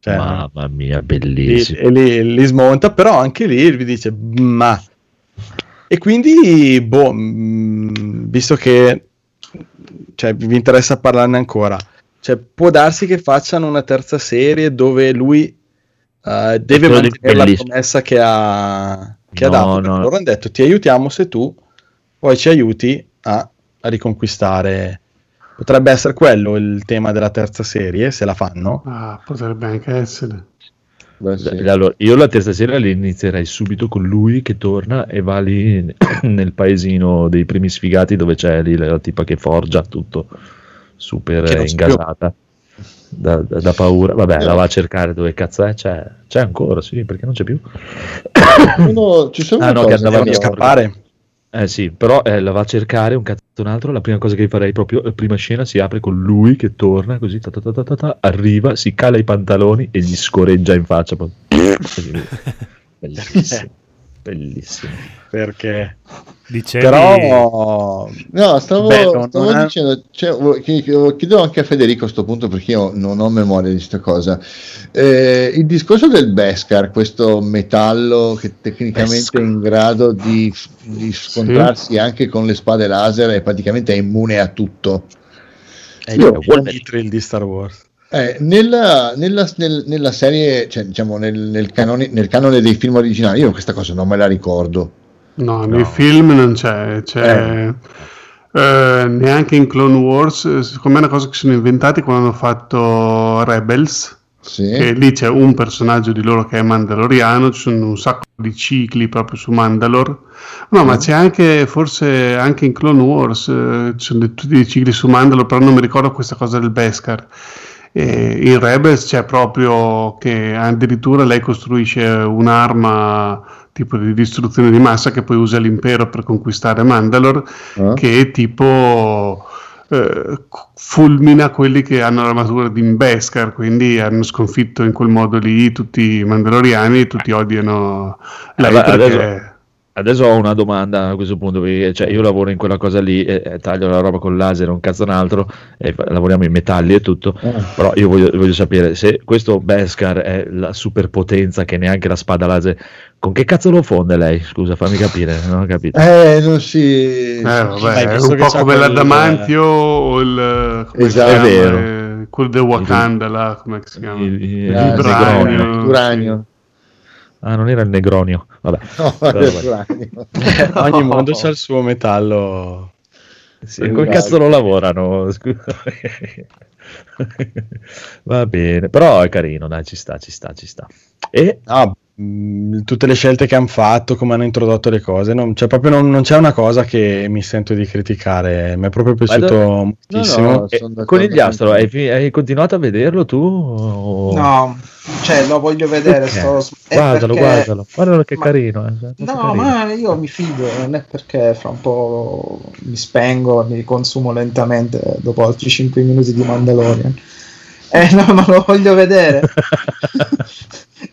Cioè, mamma mia bellissimo e lì li smonta, però anche lì vi dice ma. E quindi, boh, mh, visto che cioè, vi interessa parlarne ancora, cioè, può darsi che facciano una terza serie dove lui eh, deve mantenere la promessa che ha, che ha No, dato. no. Loro hanno detto ti aiutiamo se tu poi ci aiuti a, a riconquistare. Potrebbe essere quello il tema della terza serie, se la fanno. Ah, potrebbe anche essere. Beh, sì. Allora, io la terza serie la inizierei subito con lui che torna e va lì nel paesino dei primi sfigati dove c'è lì la tipa che forgia tutto super eh, ingasata. da, da- da paura. Vabbè, la va a cercare dove cazzo è. C'è, c'è ancora, sì, perché non c'è più. Uno- ci sono Ah, no, che andava via. scappare. Eh sì, però eh, la va a cercare un cazzo un altro. La prima cosa che farei proprio, la prima scena si apre con lui che torna così, ta ta ta ta ta arriva, si cala i pantaloni e gli scoreggia in faccia. Bellissimo, bellissimo. Perché? Dicevi... Però... No, stavo, Beh, non- stavo non è- dicendo, cioè, vo- chi- chi- chiedo anche a Federico a questo punto perché io non ho memoria di questa cosa. Eh, il discorso del Beskar, questo metallo che tecnicamente Beskar. è in grado di, di scontrarsi anche con le spade laser e praticamente è immune a tutto. È il Mithril di Star Wars. Eh, nella, nella- nel- nella serie, cioè, diciamo nel, nel canone, nel canone dei film originali, io questa cosa non me la ricordo. No, nei film non c'è, c'è eh, neanche in Clone Wars. eh, Secondo me è una cosa che sono inventati quando hanno fatto Rebels. Sì. Che lì c'è un personaggio di loro che è Mandaloriano, ci sono un sacco di cicli proprio su Mandalore. No, ma c'è anche, forse anche in Clone Wars, eh, ci sono tutti dei cicli su Mandalore, però non mi ricordo questa cosa del Beskar. E in Rebels c'è proprio che addirittura lei costruisce un'arma tipo di distruzione di massa che poi usa l'impero per conquistare Mandalore, Eh? che tipo eh, fulmina quelli che hanno l'armatura di Beskar, quindi hanno sconfitto in quel modo lì tutti i Mandaloriani e tutti odiano lei Allora, perché... adesso- Adesso ho una domanda a questo punto, perché cioè, io lavoro in quella cosa lì, e, e taglio la roba con laser, un cazzo un altro, e lavoriamo in metalli e tutto, però io voglio, voglio sapere se questo Beskar è la superpotenza che neanche la spada laser, con che cazzo lo fonde lei? Scusa, fammi capire, non ho capito. Eh, non si... Eh, vabbè, è un po' come l'adamantio o il... Esatto. È vero. Eh, quello del Wakanda là, come si chiama? Il- il- Ah, il Vibranio. Negronio. Uranio. Ah, non era il Negronio, vabbè. No, uranio. Ogni mondo c'ha il suo metallo. Sì, come cazzo lo lavorano? Va bene, però è carino, dai, ci sta, ci sta, ci sta. E No, mh, tutte le scelte che hanno fatto, come hanno introdotto le cose, non, c'è proprio non, non c'è una cosa che mi sento di criticare. Mi è proprio piaciuto Guarda- moltissimo. No, no, con te. hai, fi- hai continuato a vederlo tu? o- No, cioè lo voglio vedere. Perché? Sto... Guardalo, perché- guardalo, guardalo che Ma- carino. eh, No, carino. ma io mi fido, non è perché fra un po' mi spengo, mi consumo lentamente dopo altri 5 minuti di Mandalorian. Eh no, ma lo voglio vedere.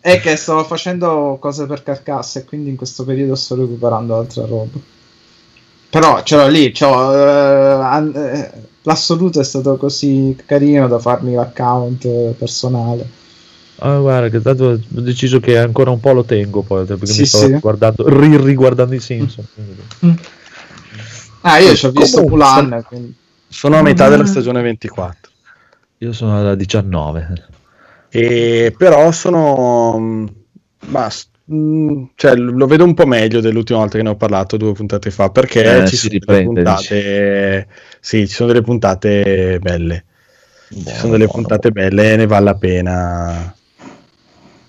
è che sto facendo cose per carcasse e quindi in questo periodo sto recuperando altra roba. Però ce l'ho lì, c'ho, eh, an- eh, l'assoluto è stato così carino da farmi l'account personale. Ah, guarda, che tanto ho deciso che ancora un po' lo tengo poi, perché Sì, mi sto sì. guardando, ri- riguardando i Simpson. quindi- Ah, io ci ho visto Pulan, quindi... Sono a metà della stagione 24. Io sono alla 19. E però sono. ma, s- mh, cioè, lo vedo un po' meglio dell'ultima volta che ne ho parlato due puntate fa. Perché Eh, ci sono delle puntate. Sì, ci sono delle puntate belle. Ci Buono, sono delle buono, puntate belle e ne vale la pena.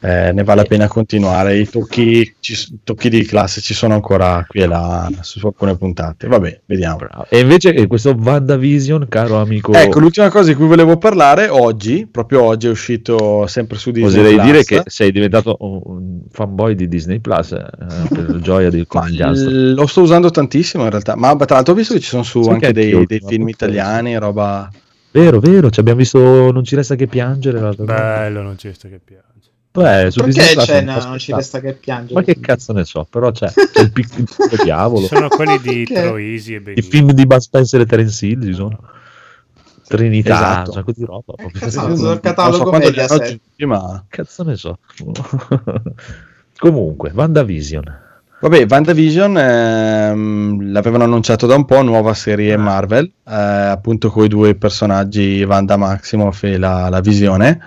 Eh, ne vale la pena continuare. I tocchi, ci tocchi di classe ci sono ancora qui e là su alcune puntate. Vabbè, vediamo. bravo. E invece eh, questo WandaVision, caro amico, Ecco, l'ultima cosa di cui volevo parlare oggi, proprio oggi è uscito sempre su Disney oserei Plus. dire che sei diventato un fanboy di Disney Plus eh, per la gioia di Ma conigliastro. lo sto usando tantissimo in realtà, ma tra l'altro ho visto che ci sono su Sì, anche che dei, dei film italiani, roba... Vero, vero, ci abbiamo visto Non ci resta che piangere. Bello, non ci resta che piace. Beh, su Perché c'è, no, posso non ci resta che piangere? Ma che cazzo ne so, però c'è, c'è il piccolo diavolo. Sono quelli di Che- Troisi e I Benigni. film di Bud Spencer e Terence Hill ci sono. Trinità, Esatto. un sacco di roba. proprio. cazzo, Non- sul non so catalogo media aggiunti, ma... Cazzo ne so. Comunque, WandaVision. Vabbè, WandaVision ehm, l'avevano annunciato da un po', nuova serie Marvel, eh, appunto con i due personaggi Wanda Maximoff e la, la Visione.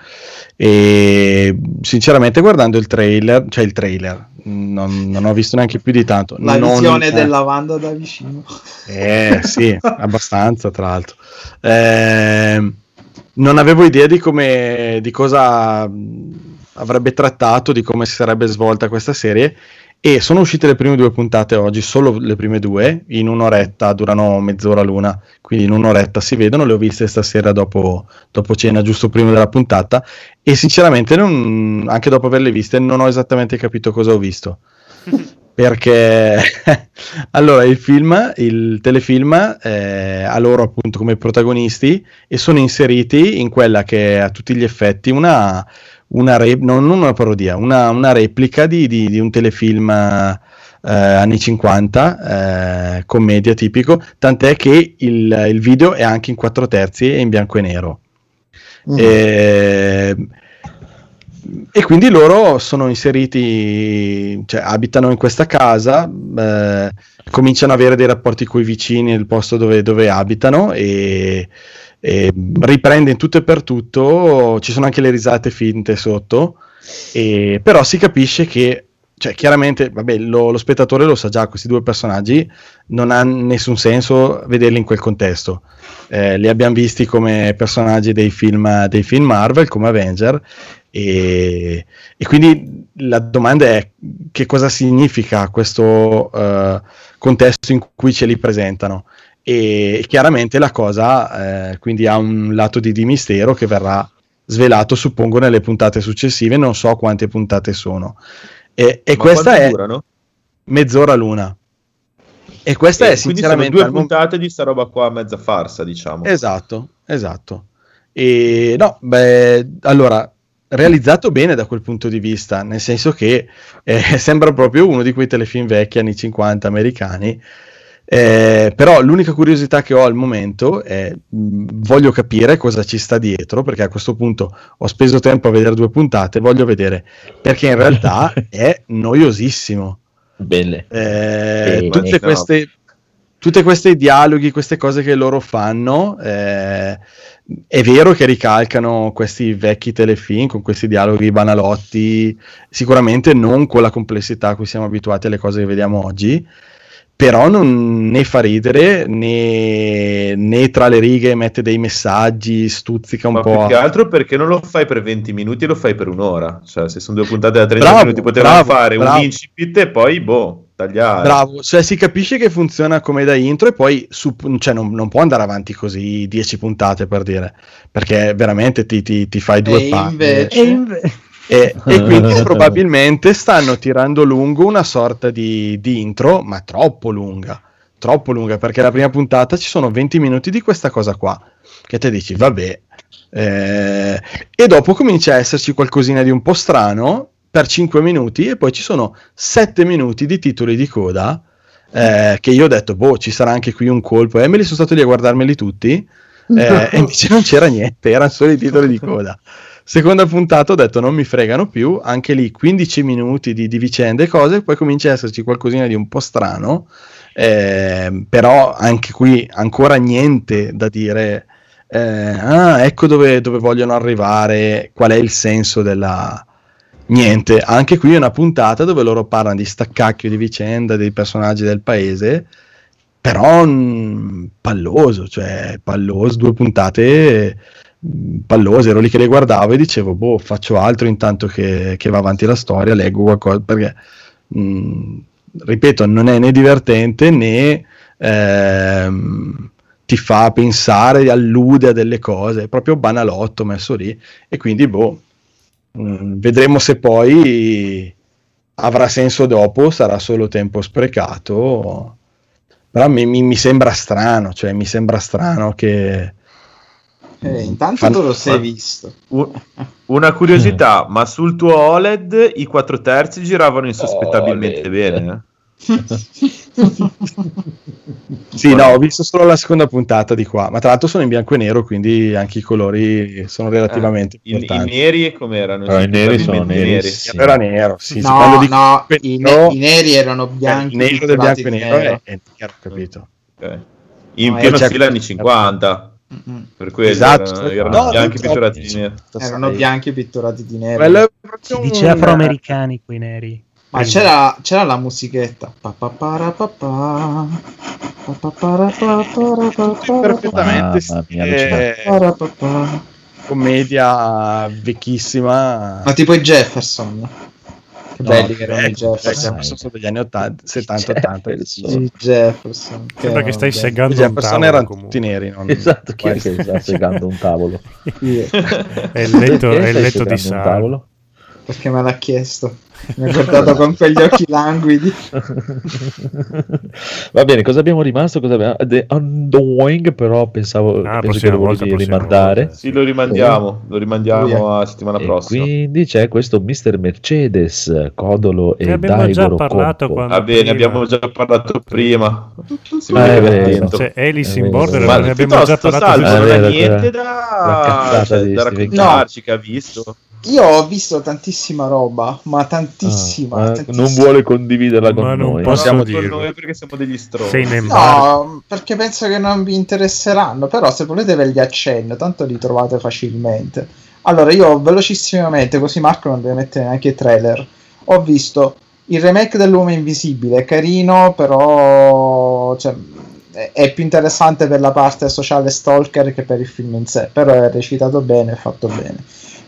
E sinceramente guardando il trailer, cioè il trailer, non, non ho visto neanche più di tanto. La Non- visione eh, della Wanda da vicino. Eh sì, abbastanza tra l'altro. Ehm, non avevo idea di come, di cosa avrebbe trattato, di come si sarebbe svolta questa serie E sono uscite le prime due puntate oggi, solo le prime due, in un'oretta, durano mezz'ora l'una, quindi in un'oretta si vedono, le ho viste stasera dopo, dopo cena, giusto prima della puntata, e sinceramente non- anche dopo averle viste non ho esattamente capito cosa ho visto. Perché allora il film, il telefilm eh, ha loro appunto come protagonisti e sono inseriti in quella che è a tutti gli effetti una, una re- no, non una parodia, una, una replica di, di- di un telefilm eh, anni 50, eh, commedia tipico, tant'è che il, il video è anche in 4 terzi e in bianco e nero. Mm. E, e quindi loro sono inseriti, cioè abitano in questa casa, eh, cominciano ad avere dei rapporti con i vicini nel posto dove, dove abitano e, e riprende in tutto e per tutto, ci sono anche le risate finte sotto, e- però si capisce che, cioè chiaramente, vabbè, lo, lo spettatore lo sa già, questi due personaggi non ha nessun senso vederli in quel contesto. Eh, li abbiamo visti come personaggi dei film, dei film Marvel, come Avenger, e, e quindi la domanda è che cosa significa questo eh, contesto in cui ce li presentano. E chiaramente la cosa eh, quindi ha un lato di, di mistero che verrà svelato, suppongo, nelle puntate successive. Non so quante puntate sono. E, e questa è durano? mezz'ora l'una. E questa E è quindi sono sinceramente due puntate di sta roba qua, mezza farsa, diciamo. Esatto, esatto. E no, beh, allora, realizzato bene da quel punto di vista, nel senso che eh, sembra proprio uno di quei telefilm vecchi anni 50 americani. Eh, però l'unica curiosità che ho al momento è mh, voglio capire cosa ci sta dietro perché a questo punto ho speso tempo a vedere due puntate voglio vedere perché in realtà è noiosissimo Belle. eh, Sì, tutte no. queste tutte queste dialoghi, queste cose che loro fanno, eh, è vero che ricalcano questi vecchi telefilm con questi dialoghi banalotti, sicuramente non con la complessità a cui siamo abituati alle cose che vediamo oggi, però non ne fa ridere né, né tra le righe mette dei messaggi, stuzzica un Ma po'. più che altro perché non lo fai per 20 minuti, lo fai per un'ora. Cioè, se sono due puntate da 30 Bravo, minuti, potevano bravo, fare bravo. un incipit e poi, boh, tagliare. Bravo, cioè si capisce che funziona come da intro e poi su- cioè, non, non può andare avanti così 10 puntate per dire, perché veramente ti, ti- ti fai due E palle. invece- E inve- E, e quindi probabilmente stanno tirando lungo una sorta di, di intro, ma troppo lunga, troppo lunga, perché la prima puntata ci sono 20 minuti di questa cosa qua, che te dici, vabbè, eh, e dopo comincia a esserci qualcosina di un po' strano per 5 minuti e poi ci sono 7 minuti di titoli di coda eh, che io ho detto, boh, ci sarà anche qui un colpo, e me li sono stato lì a guardarmeli tutti, eh, e invece non c'era niente, erano solo i titoli di coda. Seconda puntata ho detto non mi fregano più, anche lì 15 minuti di, di vicende e cose, poi comincia a esserci qualcosina di un po' strano, eh, però anche qui ancora niente da dire, eh, ah ecco dove, dove vogliono arrivare, qual è il senso della... Niente, anche qui è una puntata dove loro parlano di staccacchio di vicenda, dei personaggi del paese, però mm, palloso, cioè palloso, due puntate pallose, ero lì che le guardavo e dicevo, boh, faccio altro intanto che, che va avanti la storia, leggo qualcosa, perché, mm, ripeto, non è né divertente né ehm, ti fa pensare, allude a delle cose, è proprio banalotto messo lì, e quindi, boh, mm, vedremo se poi avrà senso dopo, sarà solo tempo sprecato, però mi, mi- mi sembra strano, cioè mi sembra strano che... Eh, intanto Fan- tu lo sei visto. Una curiosità, ma sul tuo OLED i 4 terzi giravano insospettabilmente bene. eh? Sì, no, ho visto solo la seconda puntata di qua, ma tra l'altro sono in bianco e nero, quindi anche i colori sono relativamente I, i importanti. neri com'erano? Però i neri sono Insospettabilmente nerissimi. Era nero, sì, sì, no, dico no, i, nero, ne- i neri erano eh, bianchi. il nero del bianco e nero nero. è, è nero, capito? Ok. In No, pieno c'è- stile anni 50. Mm-mm. Per quello Esatto, erano, erano no, bianchi pitturati di nero. Erano bianchi pitturati di nero. Proprio si dice afroamericani quei neri. Ma c'era, c'era la musichetta. Perfettamente pa. commedia vecchissima. Ma tipo i Jefferson. Che belli che erano i Siamo Jefferson. solo degli anni 80, 70, 80. I Jefferson. che Sembra che stai erano segando I un Jefferson tavolo erano comunque. tutti neri. Non... Esatto, chi è che sta segando un tavolo? È il letto, è il letto di Sara. Perché me l'ha chiesto. Mi ha guardato con quegli occhi languidi. Va bene, cosa abbiamo rimasto? Cosa abbiamo... The Undoing, però pensavo Ah, penso che lo volevi rimandare. volta. Sì, lo rimandiamo, lo rimandiamo a settimana E prossima. quindi c'è questo Mr. Mercedes, Codolo e Ne abbiamo già Daigoro parlato Va bene, prima. abbiamo già parlato prima. Ah, vede è vero. C'è Alice È in. Border, Ma ne abbiamo già piuttosto parlato. Non ha vero, niente da, cioè, da Stephen raccontarci che ha visto. Io ho visto tantissima roba, ma tantissima. Ah, eh, tantissima. non vuole condividerla con Ma non noi. posso siamo dirlo. con noi perché siamo degli stronzi. No, perché penso che non vi interesseranno, però se volete ve li accenno, tanto li trovate facilmente. Allora, io velocissimamente, così Marco non deve mettere neanche i trailer, ho visto il remake dell'Uomo Invisibile, è carino, però cioè, è, è più interessante per la parte sociale stalker che per il film in sé, però è recitato bene, è fatto bene.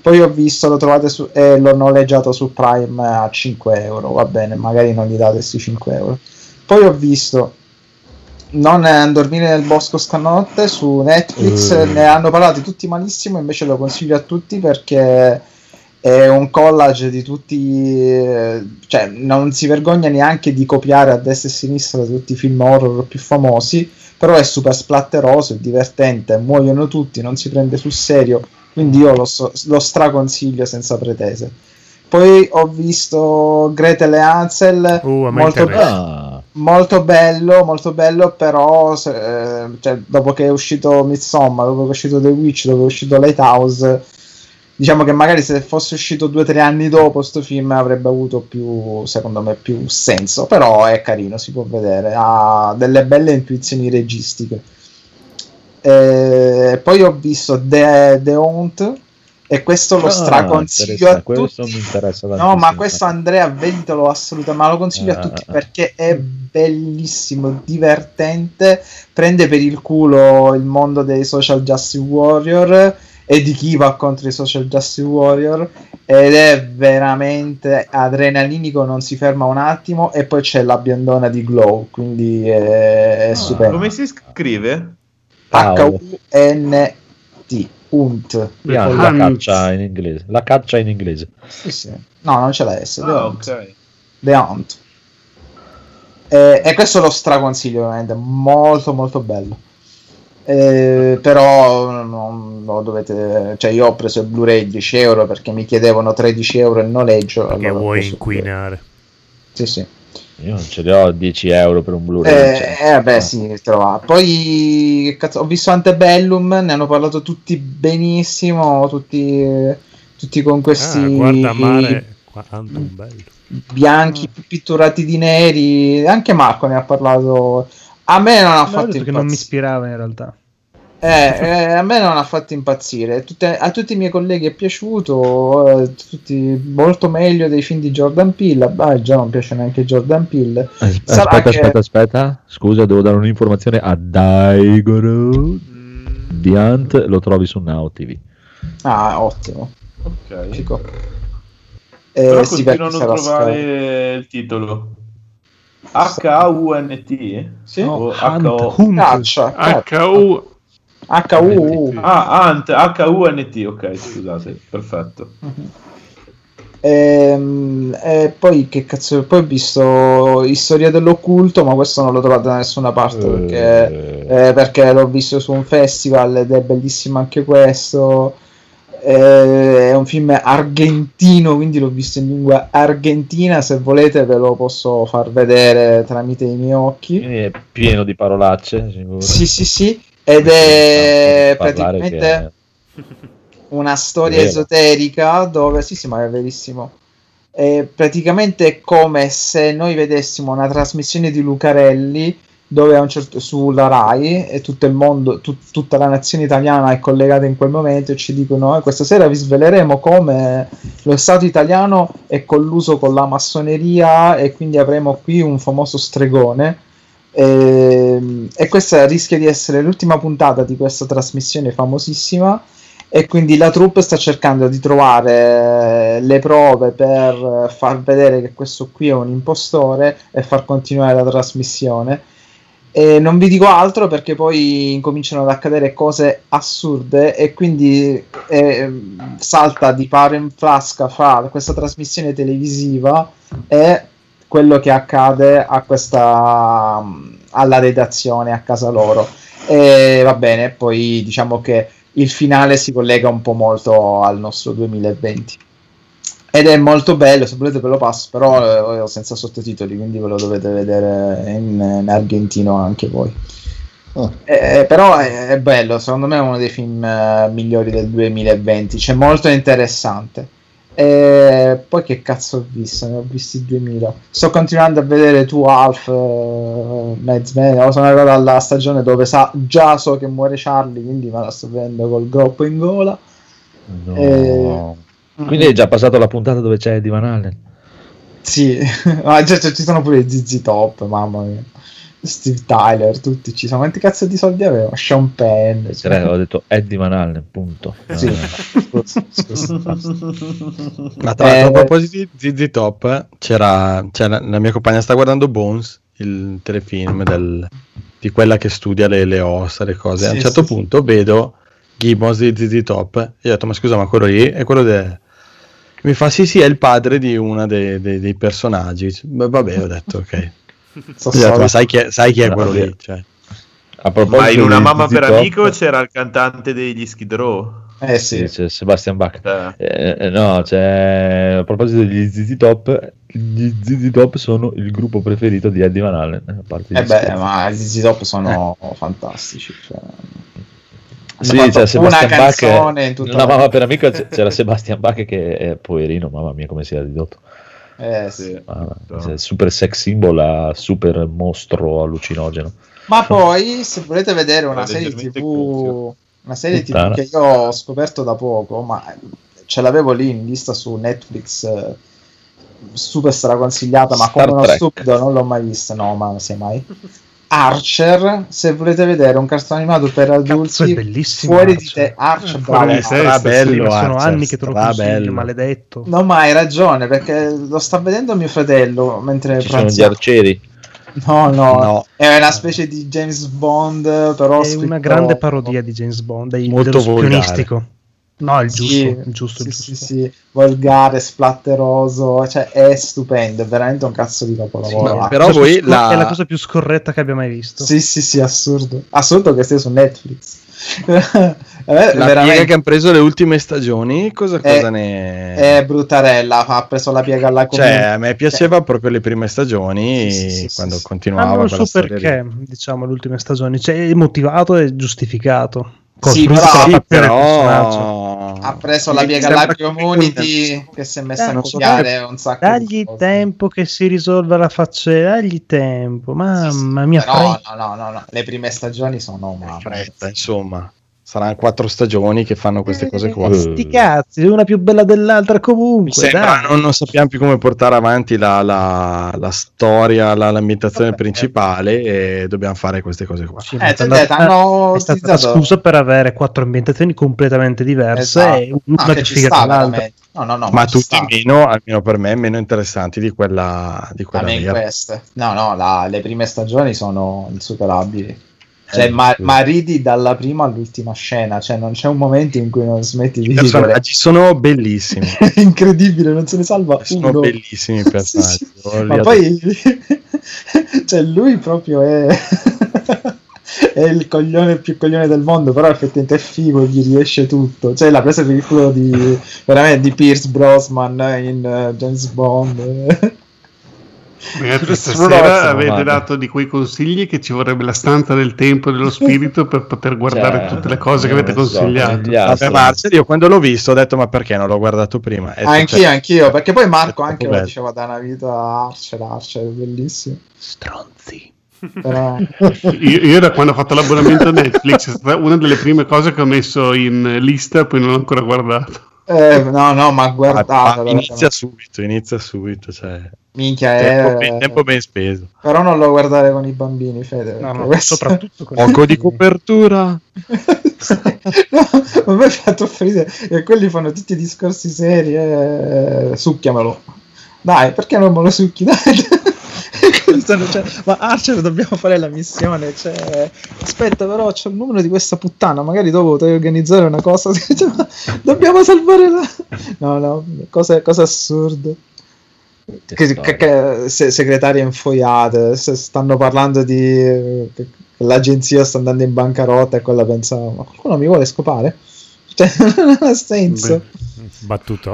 Poi ho visto, lo trovate su, e l'ho noleggiato su Prime a 5 euro, va bene, magari non gli date questi 5 euro. Poi ho visto Non eh, dormire nel bosco stanotte su Netflix, Eh. ne hanno parlato tutti malissimo, invece lo consiglio a tutti perché è un collage di tutti, eh, cioè non si vergogna neanche di copiare a destra e a sinistra tutti i film horror più famosi, però è super splatteroso, è divertente, muoiono tutti, non si prende sul serio, quindi io lo, so- lo straconsiglio senza pretese. Poi ho visto Gretel e Hansel, Uh, molto, interessa. Ah, molto bello, molto bello, però se- eh, cioè, dopo che è uscito Midsommar, dopo che è uscito The Witch, dopo che è uscito Lighthouse, diciamo che magari se fosse uscito due o tre anni dopo sto film avrebbe avuto più, secondo me, più senso, però è carino, si può vedere, ha delle belle intuizioni registiche. Eh, poi ho visto The, The Haunt e questo lo ah, straconsiglio a tutti. No, ma questo Andrea, veditelo assolutamente, ma lo consiglio a Ah, tutti ah, ah. perché è bellissimo, divertente, prende per il culo il mondo dei social justice warrior e di chi va contro i social justice warrior ed è veramente adrenalinico, non si ferma un attimo e poi c'è la biondona di Glow, quindi è, è stupendo. Come si scrive? H-U-N-T, Unt. Yeah, Con la la- caccia in inglese. La caccia in inglese. Sì, sì. No, non ce l'ha S. The Ah, Hunt. The Hunt. Eh, e questo lo straconsiglio, veramente. Molto, molto bello. Eh, però non lo dovete. Cioè, io ho preso il Blu-ray 10 euro perché mi chiedevano 13 euro il noleggio. Perché allora vuoi inquinare. Sì, sì. Io non ce li ho 10 euro per un Blu-ray. Eh, cioè. eh, vabbè, sì, trova. Poi cazzo, ho visto Antebellum, ne hanno parlato tutti benissimo, tutti, tutti con questi Ah, guarda mare. Quanto bello. bianchi pitturati di neri. Anche Marco ne ha parlato. A me non ha fatto che non mi impazzire. ispirava in realtà. Eh, eh, a me non ha fatto impazzire. Tutte- a tutti i miei colleghi è piaciuto. eh, tutti molto meglio dei film di Jordan Peele. Beh, già non piace neanche Jordan Peele. As- Aspetta, che- aspetta, aspetta. Scusa, devo dare un'informazione a Daigoro. The Hunt lo trovi su Now TV. Ah, ottimo. Ok. Fico. Però Eh, sì, continuo a non trovare il titolo. H-A-U-N-T? Sì. O Hunt, H-O? Hunt. Caccia. HU H-U. Ah, Ant, H-U-N-T, ok, scusate, perfetto. Ehm, E, poi che cazzo, poi ho visto Storia dell'occulto, ma questo non lo trovate da nessuna parte perché, eh, perché l'ho visto su un festival ed è bellissimo anche questo. Eh, è un film argentino, quindi l'ho visto in lingua argentina. Se volete, ve lo posso far vedere tramite i miei occhi. Quindi è pieno di parolacce. sicuro. Sì, sì, sì. Ed è praticamente che- una storia Vero. esoterica dove sì, sì, ma è verissimo. È praticamente come se noi vedessimo una trasmissione di Lucarelli dove a un certo sulla Rai e tutto il mondo, tut- tutta la nazione italiana è collegata in quel momento e ci dicono: "Eh, questa sera vi sveleremo come lo Stato italiano è colluso con la massoneria e quindi avremo qui un famoso stregone. Ehm, E, questa rischia di essere l'ultima puntata di questa trasmissione famosissima e quindi la troupe sta cercando di trovare le prove per far vedere che questo qui è un impostore e far continuare la trasmissione. E non vi dico altro perché poi incominciano ad accadere cose assurde e quindi eh, salta di paro in frasca fra questa trasmissione televisiva e quello che accade a questa alla redazione a casa loro. E va bene, poi diciamo che il finale si collega un po' molto al nostro 2020 ed è molto bello se volete ve lo passo però eh, senza sottotitoli quindi ve lo dovete vedere in, in argentino anche voi Oh. Eh, però è, è bello secondo me è uno dei film eh, migliori del 2020 c'è molto interessante e poi che cazzo ho visto? Ne ho visti 2000. Sto continuando a vedere tu Alf, uh, Madsman. Sono arrivato alla stagione dove sa, già so che muore Charlie, quindi me la sto vedendo col groppo in gola. No. Eh, Quindi è già passato la puntata dove c'è Eddie Van Allen. Sì, ma già, già ci sono pure i ZZ Top, mamma mia. Steve Tyler, tutti ci sono. Quanti cazzo di soldi aveva? Sean Penn. Cioè, avevo detto Eddie Van Allen, punto. Sì. No. Ma tra l'altro, Eh, a proposito di ZZ Top, c'era, c'è la, mia compagna sta guardando Bones, il telefilm del- di quella che studia le, le ossa, le cose. a Sì, un certo sì, punto vedo Gibbons di ZZ Top e ho detto, ma scusa, ma quello lì è quello de... Mi fa, sì, sì, è il padre di uno dei, dei- dei personaggi. Vabbè, ho detto, ok. So ma sai chi è, sai chi è No, quello lì? Cioè, A proposito Ma in una mamma per Top, amico c'era il cantante degli Skid Row. Eh sì, sì. c'è Sebastian Bach. Eh. Eh, eh, no, c'è a proposito degli ZZ Top, gli ZZ Top sono il gruppo preferito di Eddie Van Allen. A parte Eh beh, scherzi. ma gli ZZ Top sono fantastici. Cioè... Sì, c'è una Sebastian Bach. canzone in tutta Una la- mamma per amico c'era Sebastian Bach che è poverino, mamma mia come si è ridotto. Eh, sì. Sì. Cioè, super sex symbol a super mostro allucinogeno. Ma poi, se volete vedere una serie TV, una serie TV che io ho scoperto da poco, ma ce l'avevo lì in lista su Netflix, eh, super straconsigliata, ma Star come uno Trek. stupido non l'ho mai vista, no, ma se mai. Archer, se volete vedere un cartone animato per Cazzo, è adulti, bellissimo. fuori di Archer. te, Archer, fuori bravo. di te. bello, sono Archer, anni che te lo consiglio, bello. maledetto. No, ma hai ragione, perché lo sta vedendo mio fratello mentre Ci sono gli arcieri. No, no, No. è una specie di James Bond, però È scritto- una grande parodia di James Bond, è Molto spionistico. No, il giusto, Sì, il giusto, il sì, giusto. sì, sì, volgare, splatteroso, cioè è stupendo, è veramente un cazzo di capolavoro. ma Ah, però Cosa voi scor- la- È la cosa più scorretta che abbia mai visto. Sì, sì, sì, assurdo. Assurdo che stia su Netflix. Eh, La piega veramente che hanno preso le ultime stagioni, cosa, Eh, cosa ne è bruttarella, ha preso la piega alla Cioè, community. a me piaceva proprio le prime stagioni, Sì, sì, sì, quando sì, sì. continuava Ma non so perché, lì. diciamo, le ultime stagioni. Cioè, è motivato e giustificato. Sì, Costruito però- però... Ha preso la alla che- community che si è messa Eh, a non so copiare un sacco Dagli di cose. tempo che si risolva la faccenda, dagli tempo. Mamma Sì, sì, mia, però, no, no, no, no, le prime stagioni sono mamma. fretta, insomma. Saranno quattro stagioni che fanno queste cose qua. Eh, Sti cazzi, una più bella dell'altra comunque. sembra, dai. non, non sappiamo più come portare avanti la, la- la storia, la- l'ambientazione Vabbè. principale e dobbiamo fare queste cose qua. Sì, ma Eh, è te- hanno è stata la utilizzato- scusa per avere quattro ambientazioni completamente diverse Esatto. e una che più ci figa sta dell'altra. No, no, no, Ma tutti meno, almeno per me, meno interessanti di quella, di La quella main vera. quest. No, no, la- le prime stagioni sono insuperabili. Cioè, Eh, ma, sì. ma ridi dalla prima all'ultima scena, cioè non c'è un momento in cui non smetti di I ridere. personaggi sono bellissimi. Incredibile, non se ne salva Sono uno. bellissimi i Sì, personaggi. sì. Li Ma poi cioè lui proprio è è il coglione più coglione del mondo, però effettivamente è figo gli riesce tutto. Cioè l'ha presa per il culo di veramente di Pierce Brosnan in eh, James Bond. Ragazzi, stasera avete dato di quei consigli che ci vorrebbe la stanza del tempo e dello spirito per poter guardare Cioè, tutte le cose che avete consigliato. Vabbè, Marcel, io quando l'ho visto ho detto ma perché non l'ho guardato prima? E anch'io, cioè, anch'io, perché poi Marco è anche lo diceva da una vita Archer, è bellissimo. Stronzi. Però... Io, io da quando ho fatto l'abbonamento a Netflix è stata una delle prime cose che ho messo in lista, poi non l'ho ancora guardato. Eh, no, no, ma guardate, ma inizia subito, inizia subito, cioè, minchia, tempo, è... ben, tempo ben speso. però non lo guardare con i bambini, Fede. No, perché no, questo- soprattutto con Poco di copertura. no, ma a me fa troppo ridere che quelli fanno tutti i discorsi seri eh, succhiamelo dai perché non me lo succhi dai Stanno- cioè, ma Archer dobbiamo fare la missione cioè, aspetta però c'è il numero di questa puttana magari dopo potrei organizzare una cosa cioè, dobbiamo salvare la no no cose, cose assurde. Che, che- che- se- segretarie infoiate se stanno parlando di che l'agenzia sta andando in bancarotta e quella pensa ma qualcuno mi vuole scopare? Cioè, non ha senso. Battuto.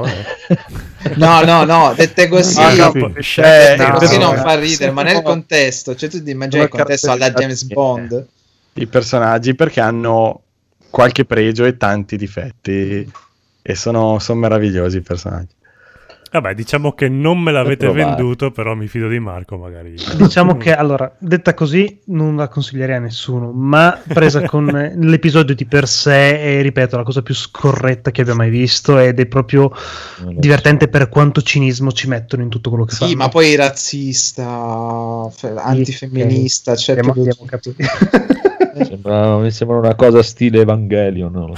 Eh. no no no dette così Ah, no, dette cioè, no, così no, non eh. fa ridere ma nel contesto cioè tu ti immagini il contesto alla James Bond I personaggi perché hanno qualche pregio e tanti difetti e sono, sono meravigliosi i personaggi. Vabbè, diciamo che non me l'avete venduto, però mi fido di Marco magari. Diciamo che allora, detta così, non la consiglierei a nessuno, ma presa con l'episodio di per sé è, ripeto, la cosa più scorretta che abbia mai visto ed è proprio divertente per quanto cinismo ci mettono in tutto quello che sì fanno. ma poi razzista fe- antifemminista cioè Abbiamo- proprio abbiamo tutto. Sembra, mi sembra una cosa stile Evangelion.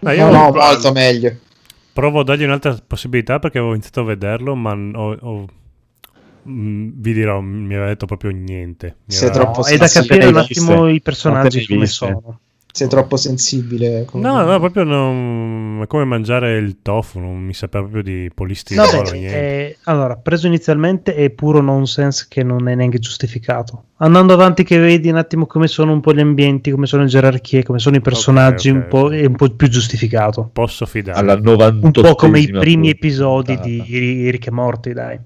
No, io no, no, provo- molto meglio provo a dargli un'altra possibilità perché avevo iniziato a vederlo, ma ho- ho- mm, vi dirò, mi aveva detto proprio niente. Mi Sei aveva- troppo è da capire un attimo i personaggi come sono. Sei troppo sensibile come- No, no, proprio non... è come mangiare il tofu, non mi sapeva proprio di polistirolo, niente. eh, allora, preso inizialmente è puro nonsense che non è neanche giustificato. Andando avanti che vedi un attimo come sono un po' gli ambienti, come sono le gerarchie, come sono i personaggi, ok. un po', è un po' più giustificato. Posso fidarmi? Alla 98 Un po' come i primi episodi di Rick e Morty, dai.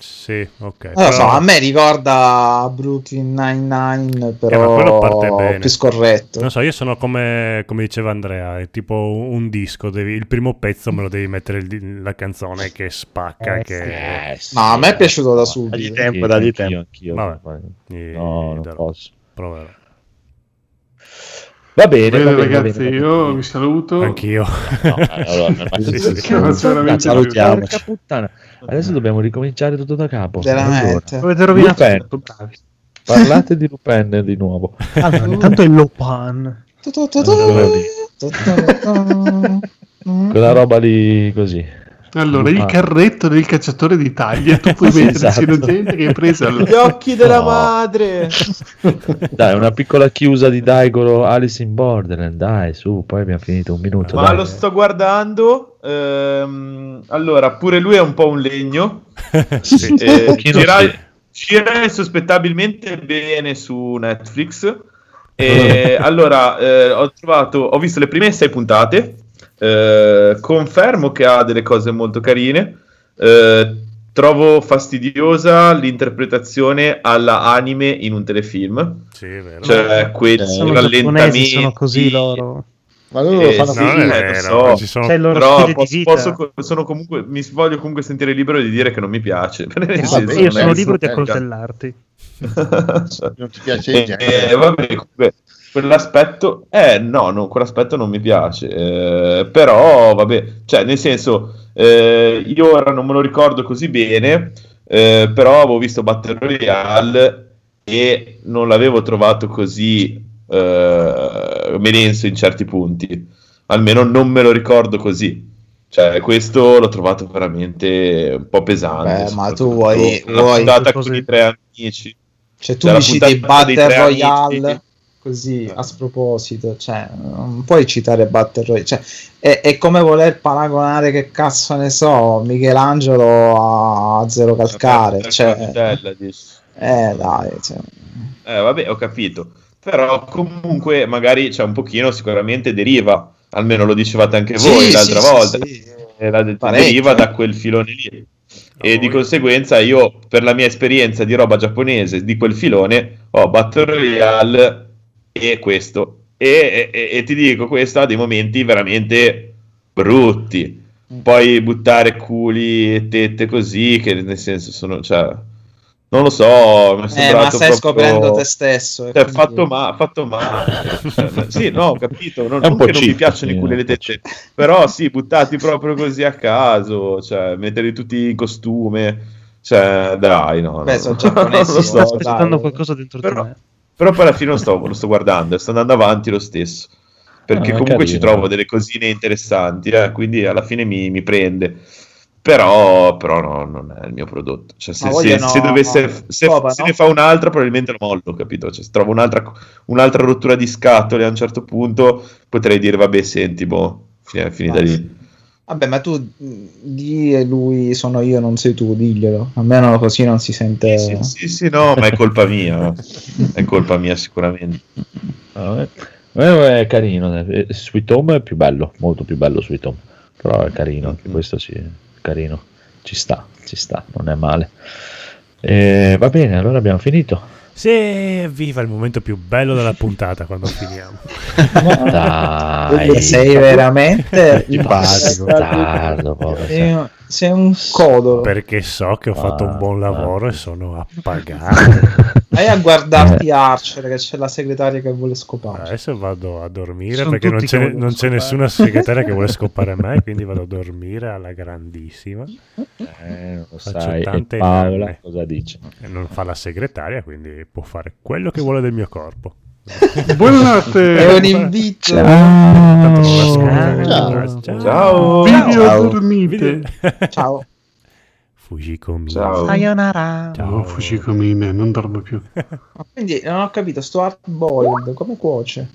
Sì, ok. Non lo so, però- a me ricorda Brooklyn Nine-Nine, Eh, però bene. più scorretto. Non so, io sono come, come diceva Andrea, è tipo un disco, devi- il primo pezzo me lo devi mettere il- la canzone che spacca, Eh, che... No, a me è piaciuto da Dagli subito. tempo, dagli anch'io, tempo. anch'io. Vabbè. Eh, gli No, non darò. posso. Proverò. Va bene, Bene, va bene, va ragazzi, bene. io vi saluto. Anch'io. No, eh, allora, Sì, che sì, sì, salutiamoci. Adesso dobbiamo ricominciare tutto da capo. Allora, Veramente. Avete rovinato Lupin. tutto, bravi. parlate di Lupin di nuovo. Allora, intanto è Lopan. Quella roba lì così. Allora, il carretto del cacciatore d'Italia, tu puoi Sì, metterci esatto. gente che hai preso al... Gli occhi della No. madre. Dai, una piccola chiusa di Daigoro Alice in Borderland. Dai, su, poi abbiamo finito un minuto. Ma dai. lo sto guardando. Ehm, allora, pure lui è un po' un legno. Sì. Eh, gira, sì. gira insospettabilmente bene su Netflix. E allora eh, ho trovato, ho visto le prime sei puntate. eh, confermo che ha delle cose molto carine. eh, trovo fastidiosa l'interpretazione alla anime in un telefilm, Sì, è vero. cioè quei Sono rallentamenti. sono così loro. Ma loro lo Eh, fanno sì, No, eh, lo so. ci sono... C'è il loro Però stile posso, di vita. posso sono comunque, mi voglio comunque sentire libero di dire che non mi piace. Eh, senso, vabbè, io sono libero di accoltellarti. Non ti piace Eh, eh, vabbè, comunque, quell'aspetto, eh, no, no, quell'aspetto non mi piace. eh, però, vabbè, cioè, nel senso, eh, io ora non me lo ricordo così bene, eh, però avevo visto Battle Royale e non l'avevo trovato così eh, melenso in certi punti. Almeno non me lo ricordo così. Cioè, questo l'ho trovato veramente un po' pesante. Beh, ma tu vuoi- vuoi- puntata con i tre amici. Cioè, tu citi puntata dei Battle. Royale così a sproposito, cioè, non puoi citare Battle Royale. Cioè, è, è come voler paragonare, che cazzo ne so, Michelangelo a Zero Calcare. La Cioè, dici. eh, dai, cioè. Eh, vabbè, ho capito. Però comunque magari c'è un pochino, sicuramente deriva, almeno lo dicevate anche voi Sì, l'altra sì, volta, sì. eh, la- Parecchio. deriva da quel filone lì. E voi. di conseguenza io, per la mia esperienza di roba giapponese di quel filone, ho Battle Royale e questo. E, e- e ti dico, questo ha dei momenti veramente brutti. Poi buttare culi e tette così, che nel senso sono, cioè, non lo so, mi è Eh, ma stai proprio- scoprendo te stesso. cioè, quindi- fatto, ma- fatto male. Cioè, sì, no, ho capito. Non, È un non po' che non mi piacciono i e po' tette, però sì, buttati proprio così a caso, cioè, metterli tutti in costume. Cioè, dai, no. Beh, no. sono giapponesi, Si sta so, aspettando dai. qualcosa dentro Però- di me. però poi alla fine lo sto, lo sto guardando e sto andando avanti lo stesso. perché Ah, comunque ci carino. trovo delle cosine interessanti, eh, quindi alla fine mi, mi prende. Però, però no, non è il mio prodotto. Cioè, se, se- vogliono- se dovesse, se, Copa, se no? ne fa un'altra, probabilmente lo mollo, capito? Cioè, se trovo un'altra, un'altra rottura di scatole a un certo punto, potrei dire, vabbè, senti, boh, fi- finita lì. Vabbè, ma tu di e lui sono io, non sei tu, diglielo. Almeno così non si sente. Sì, sì, sì, no, ma è colpa mia. è colpa mia sicuramente. Ah, è carino. eh. Sweet Home è più bello, molto più bello Sweet Home. Però è carino, anche questo sì, carino. Ci sta, ci sta, non è male. Eh, va bene, allora abbiamo finito. Sì, viva il momento più bello della puntata quando finiamo. Dai, sei veramente Simpatico, tardo, povero. sei, un- sei un codolo. Perché so che ho fatto un buon lavoro e sono appagato. Vai a guardarti Archer, che c'è la segretaria che vuole scopare. Adesso vado a dormire Sono perché non c'è, non c'è nessuna segretaria che vuole scopare me, quindi vado a dormire alla grandissima. Eh, non lo Faccio sai, e tante Paola nanne. cosa dice? E non fa la segretaria, quindi può fare quello che vuole del mio corpo. Buonanotte. È un invito. L'ascolta, Ciao. quindi- Ciao. Ciao. Video Ciao. dormite. Ciao. Fujikomi. Ciao. Sayonara. No, Fushicomine, non dormo più. Ma quindi non ho capito, sto hard boiled come cuoce?